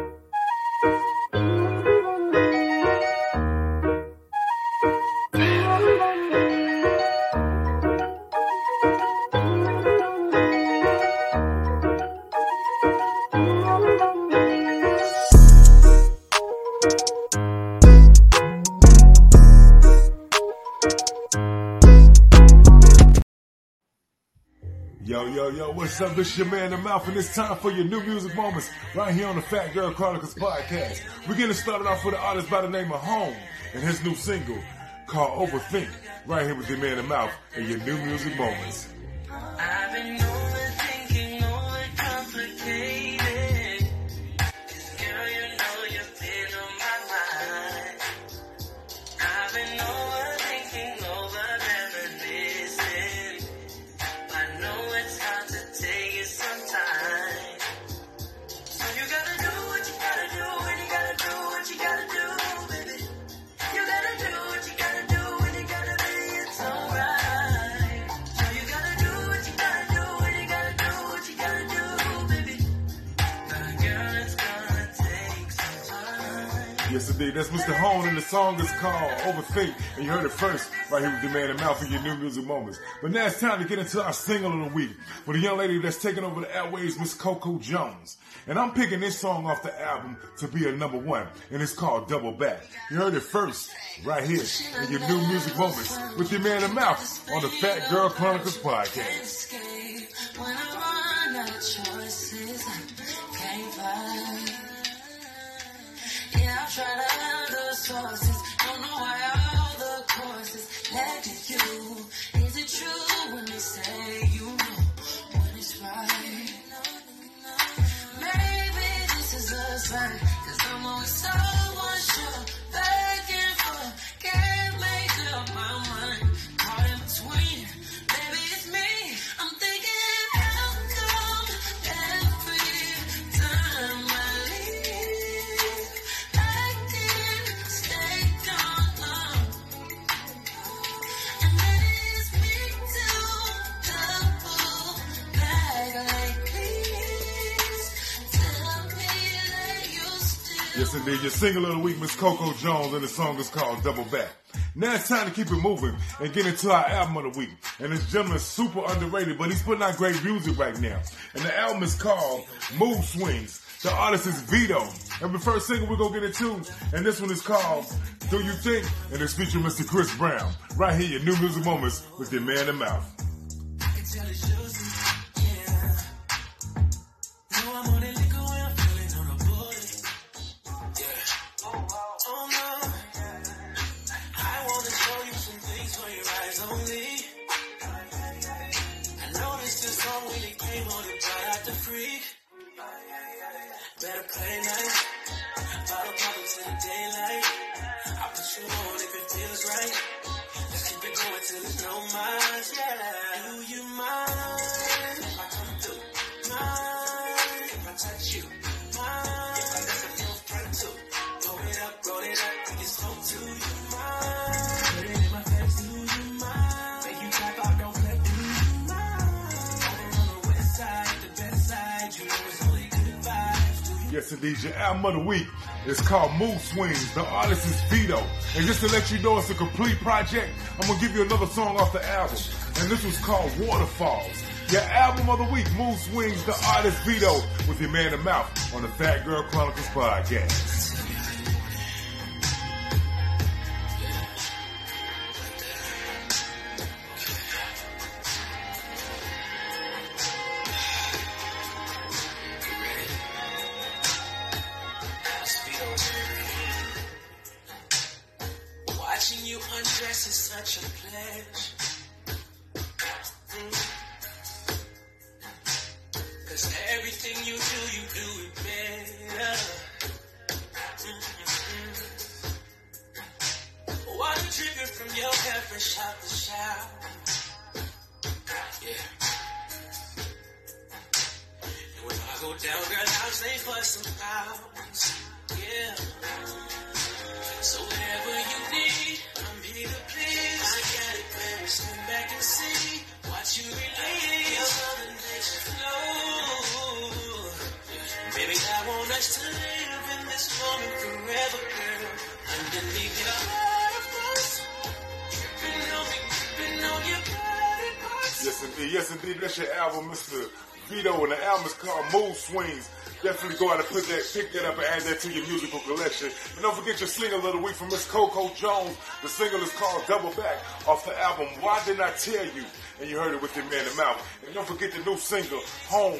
Yo, what's up? This your man, The Mouth, and it's time for your new music moments right here on the Phat Girl Chronicles podcast. We're getting started off with an artist by the name of Home and his new single called Overthink, right here with your man, The Mouth, and your new music moments. That's Mr. Hone, and the song is called Overthink. And you heard it first right here with the man and mouth for your new music moments. But now it's time to get into our single of the week with a young lady that's taking over the airways, Miss Coco Jones. And I'm picking this song off the album to be a number one, and it's called Double Back. You heard it first right here in your new music moments with your man and mouth on the Phat Girl Chronicles podcast. Tried other sources. Don't know why all the courses led to you. Yes, indeed. Your single of the week, Miss Coco Jones, and the song is called Double Back. Now it's time to keep it moving and get into our album of the week. And this gentleman's super underrated, but he's putting out great music right now. And the album is called Mood Swings. The artist is Vito. And the first single we're going to get into, and this one is called Do You Think? And it's featuring Mr. Chris Brown. Right here, your new music moments with your man in mouth. Indeed. Your album of the week It's called Mood Swings. The artist is Vito. And just to let you know it's a complete project, I'm to give you another song off the album. And this was called Waterfalls. Your album of the week, Mood Swings, the artist Vito, with your man the mouth on the Phat Girl Chronicles podcast. That to your musical collection. And don't forget your single of the week from Miss Coco Jones. The single is called Double Back off the album Why Didn't I Tell You? And you heard it with your man in mouth. And don't forget the new single, Home,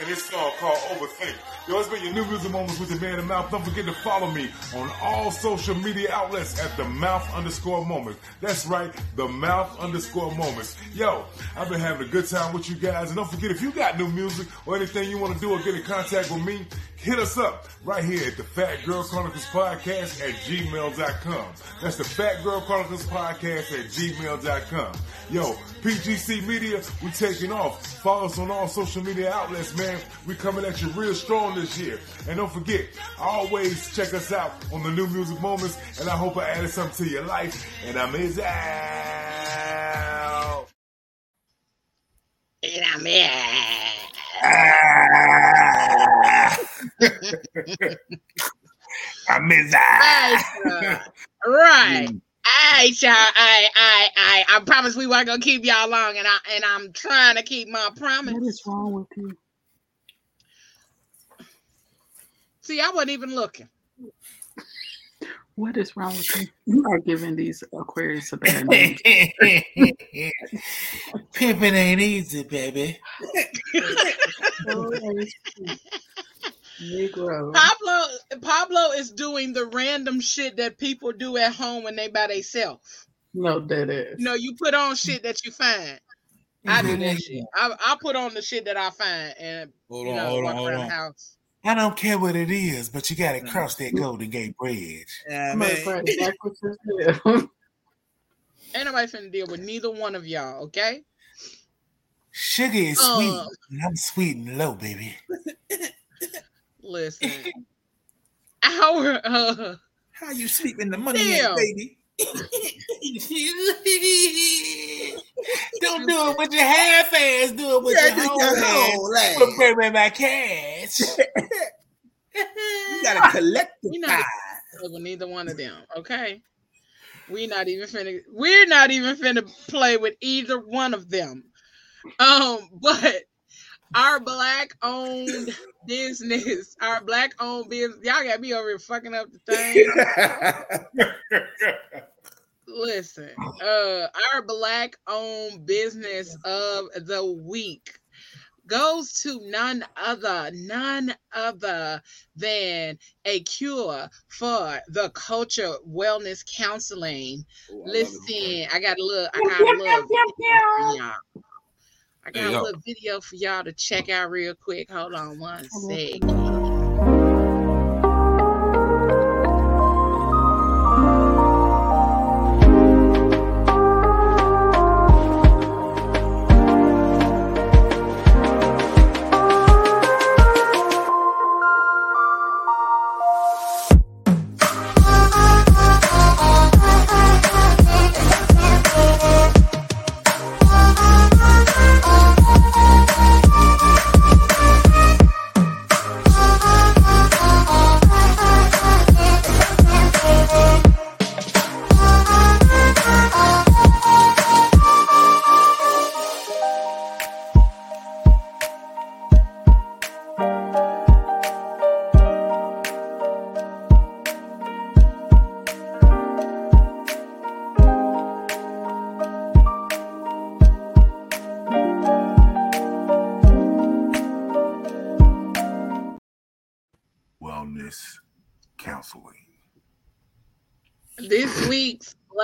and this song called Overthink. Yo, it's been your new music moments with the man in mouth. Don't forget to follow me on all social media outlets at the mouth underscore moments. That's right, the mouth underscore moments. Yo, I've been having a good time with you guys. And don't forget, if you got new music or anything you want to do or get in contact with me, hit us up right here at the Phat Girl Chronicles Podcast at gmail.com. That's the Phat Girl Chronicles Podcast at gmail.com. Yo, PGC Media, we taking off. Follow us on all social media outlets, man. We coming at you real strong this year. And don't forget, always check us out on the new music moments. And I hope I added something to your life. And I'm out. And I'm here. I miss Right, sir. right. All right, y'all. I, I, I, I promise we weren't gonna keep y'all long, and I, and I'm trying to keep my promise. What is wrong with you? See, I wasn't even looking. What is wrong with you? You are giving these Aquarius a bad name. Pimping ain't easy, baby. Negro. Pablo, Pablo is doing the random shit that people do at home when they by themselves. No, that is. No, you put on shit that you find. I do mm-hmm. that shit. I, I put on the shit that I find and Hold you know hold walk on, hold around on. the house. I don't care what it is, but you gotta cross that Golden Gate Bridge. Matter of fact, that's what you said. Ain't nobody finna deal with neither one of y'all, okay? Sugar is sweet, Uh. and I'm sweet and low, baby. Listen. Our uh, How you sleep in the money, Damn. baby? Don't do it with your half ass. Do it with Yeah, your do whole your ass. whole ass. But baby, my cash. You gotta collect we the not pie. deal with neither one of them, okay? We not even finna we're not even finna play with either one of them. Um, but our black owned business, our black owned business, y'all got me over here fucking up the thing. Listen, uh, our black owned business of the week goes to none other, none other than a cure for the culture wellness counseling. Listen, I got a little, I got a little video for y'all. I got Hey, a little video for y'all to check out real quick. Hold on one sec.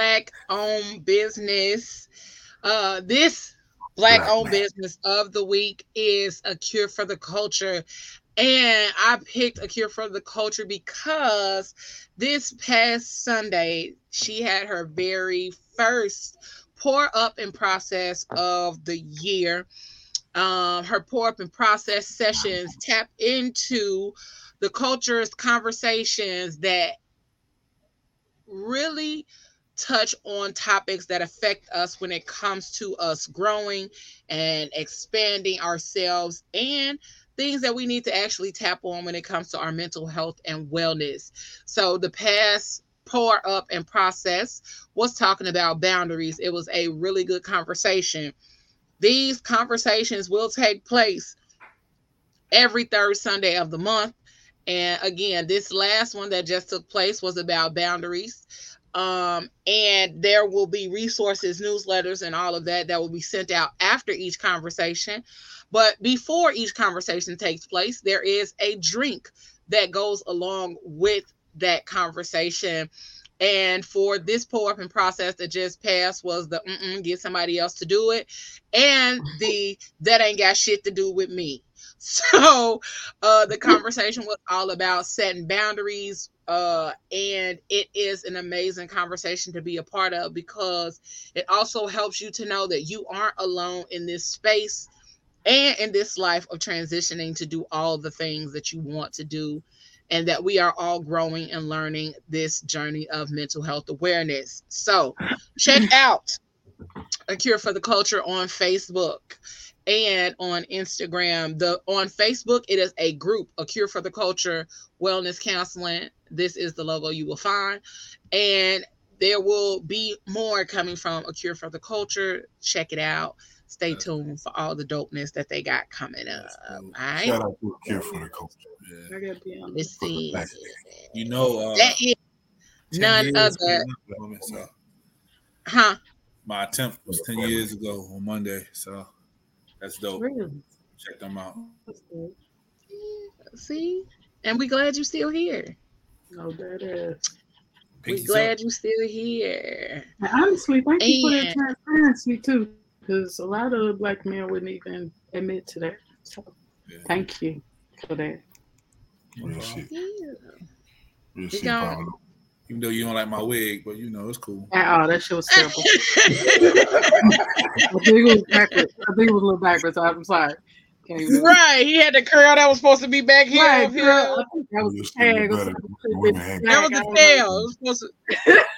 Black owned business. Uh this black Black owned man. business of the week is a cure for the culture. And i picked a cure for the culture because this past sunday she had her very first pour up and process of the year. Um her pour up and process sessions tap into the culture's conversations that really touch on topics that affect us when it comes to us growing and expanding ourselves and things that we need to actually tap on when it comes to our mental health and wellness. So the past pour up and process was talking about boundaries. It was a really good conversation. These conversations will take place every third Sunday of the month. And again, this last one that just took place was about boundaries. Um, and there will be resources, newsletters, and all of that that will be sent out after each conversation. But before each conversation takes place, there is a drink that goes along with that conversation. And for this pour up and process that just passed was the get somebody else to do it, and the that ain't got shit to do with me. So uh, the conversation was all about setting boundaries, uh, and it is an amazing conversation to be a part of because it also helps you to know that you aren't alone in this space and in this life of transitioning to do all the things that you want to do and that we are all growing and learning this journey of mental health awareness. So, check out A Cure for the Culture on Facebook and on Instagram. The on Facebook, it is a group, A Cure for the Culture Wellness Counseling. This is the logo you will find. And there will be more coming from A Cure for the Culture. Check it out. Stay tuned for all the dopeness that they got coming up. All right. Shout out to Care for the Culture. I gotta be on Let's see. You know, uh, That is none years other, huh? my attempt was 10 years ago on Monday. So that's dope. Really? Check them out. See, and we glad you still here. No, that is. We glad you still here. And honestly, thank you for that transparency too, because a lot of black men wouldn't even admit to that. So, Yeah. thank you for that. Real shit. Yeah. Real We shit, gon- Pablo. Even though you don't like my wig, but you know it's cool. Oh, that shit was terrible. I think it was backwards. I think it was a little backwards. I'm sorry. Right, he had the curl that was supposed to be back here. Right, up here. girl, that was the shit tag. was or better. something. Women hang- That was the tail. know. Was to,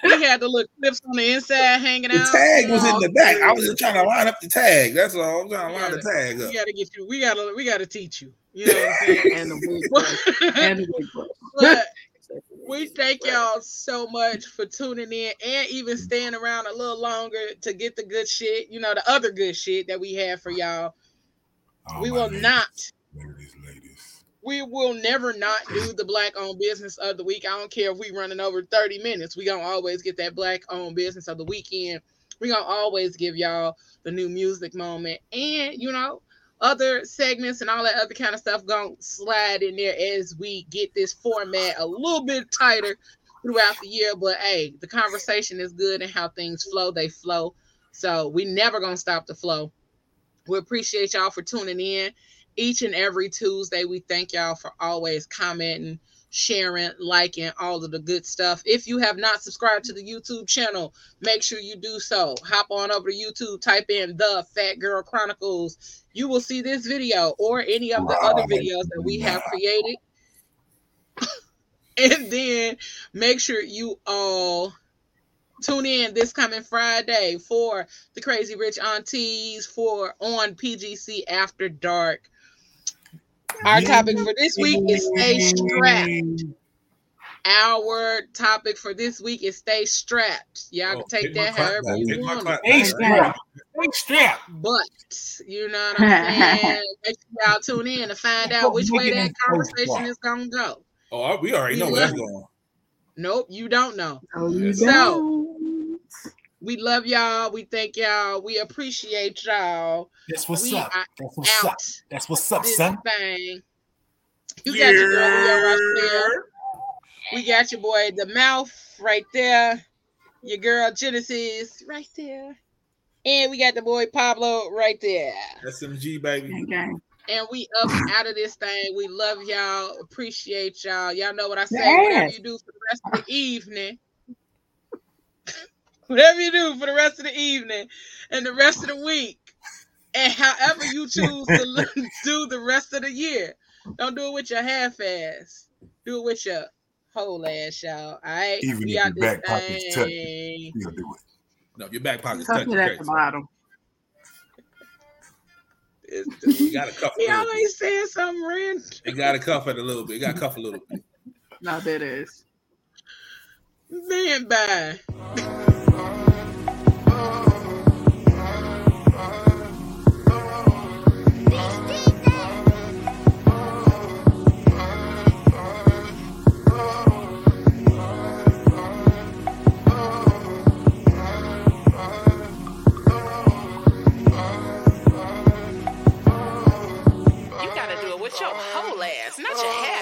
he had the little clips on the inside hanging The out. The tag was in the back. I was just trying to line up the tag. That's all. I'm trying to line the tag up. We up. gotta get you. We gotta. We gotta teach you. You know what I'm saying? And the wig. And the wig brush. but we thank y'all so much for tuning in and even staying around a little longer to get the good shit. You know the other good shit that we have for y'all. Oh, we will ladies. not. Ladies, ladies. We will never not do the black owned business of the week. I don't care if we running over 30 minutes. We gonna always get that black owned business of the weekend. We gonna always give y'all the new music moment and you know other segments and all that other kind of stuff gonna slide in there as we get this format a little bit tighter throughout the year. But hey, the conversation is good and how things flow, they flow. So we never gonna stop the flow. We appreciate y'all for tuning in each and every Tuesday. We thank y'all for always commenting, sharing, liking, all of the good stuff. If you have not subscribed to the YouTube channel, make sure you do so. Hop on over to YouTube, type in the Phat Girl Chronicles. You will see this video or any of the other videos that we have created. and then make sure you all tune in this coming Friday for the Crazy Rich Aunties for on PGC After Dark. Our topic for this week is stay strapped. Our topic for this week is stay strapped. Y'all Oh, can take that however back, you pick my want. clap it. back. Hey, strap. Hey, strap. But you know what I'm saying? Make sure y'all tune in to find out which way that conversation is gonna go. Oh, we already know where that's going. Nope, you don't know. Oh, you So- don't. We love y'all. We thank y'all. We appreciate y'all. That's what's we up. That's what's up. That's what's up, this son. thing. You got your girl Leo Ra'Chel. We got your boy the mouth right there. Your girl Genesis right there. And we got the boy Pablo right there. SMG baby. Gang, gang. And we up out of this thing. We love y'all. Appreciate y'all. Y'all know what I say. Whatever you do for the rest of the evening. Whatever you do for the rest of the evening and the rest of the week. And however you choose to do the rest of the year. Don't do it with your half ass. Do it with your whole ass, y'all. All right. Even we if your this back pocket's tucked, thing. you'll do it. No, if your back pocket's Tuck touching it at the bottom. It's- You gotta cuff He a little bit. always saying something random. You gotta cuff it a little bit. You gotta cuff a little bit. No, that is. Man, bye. Your whole ass, not your half ass.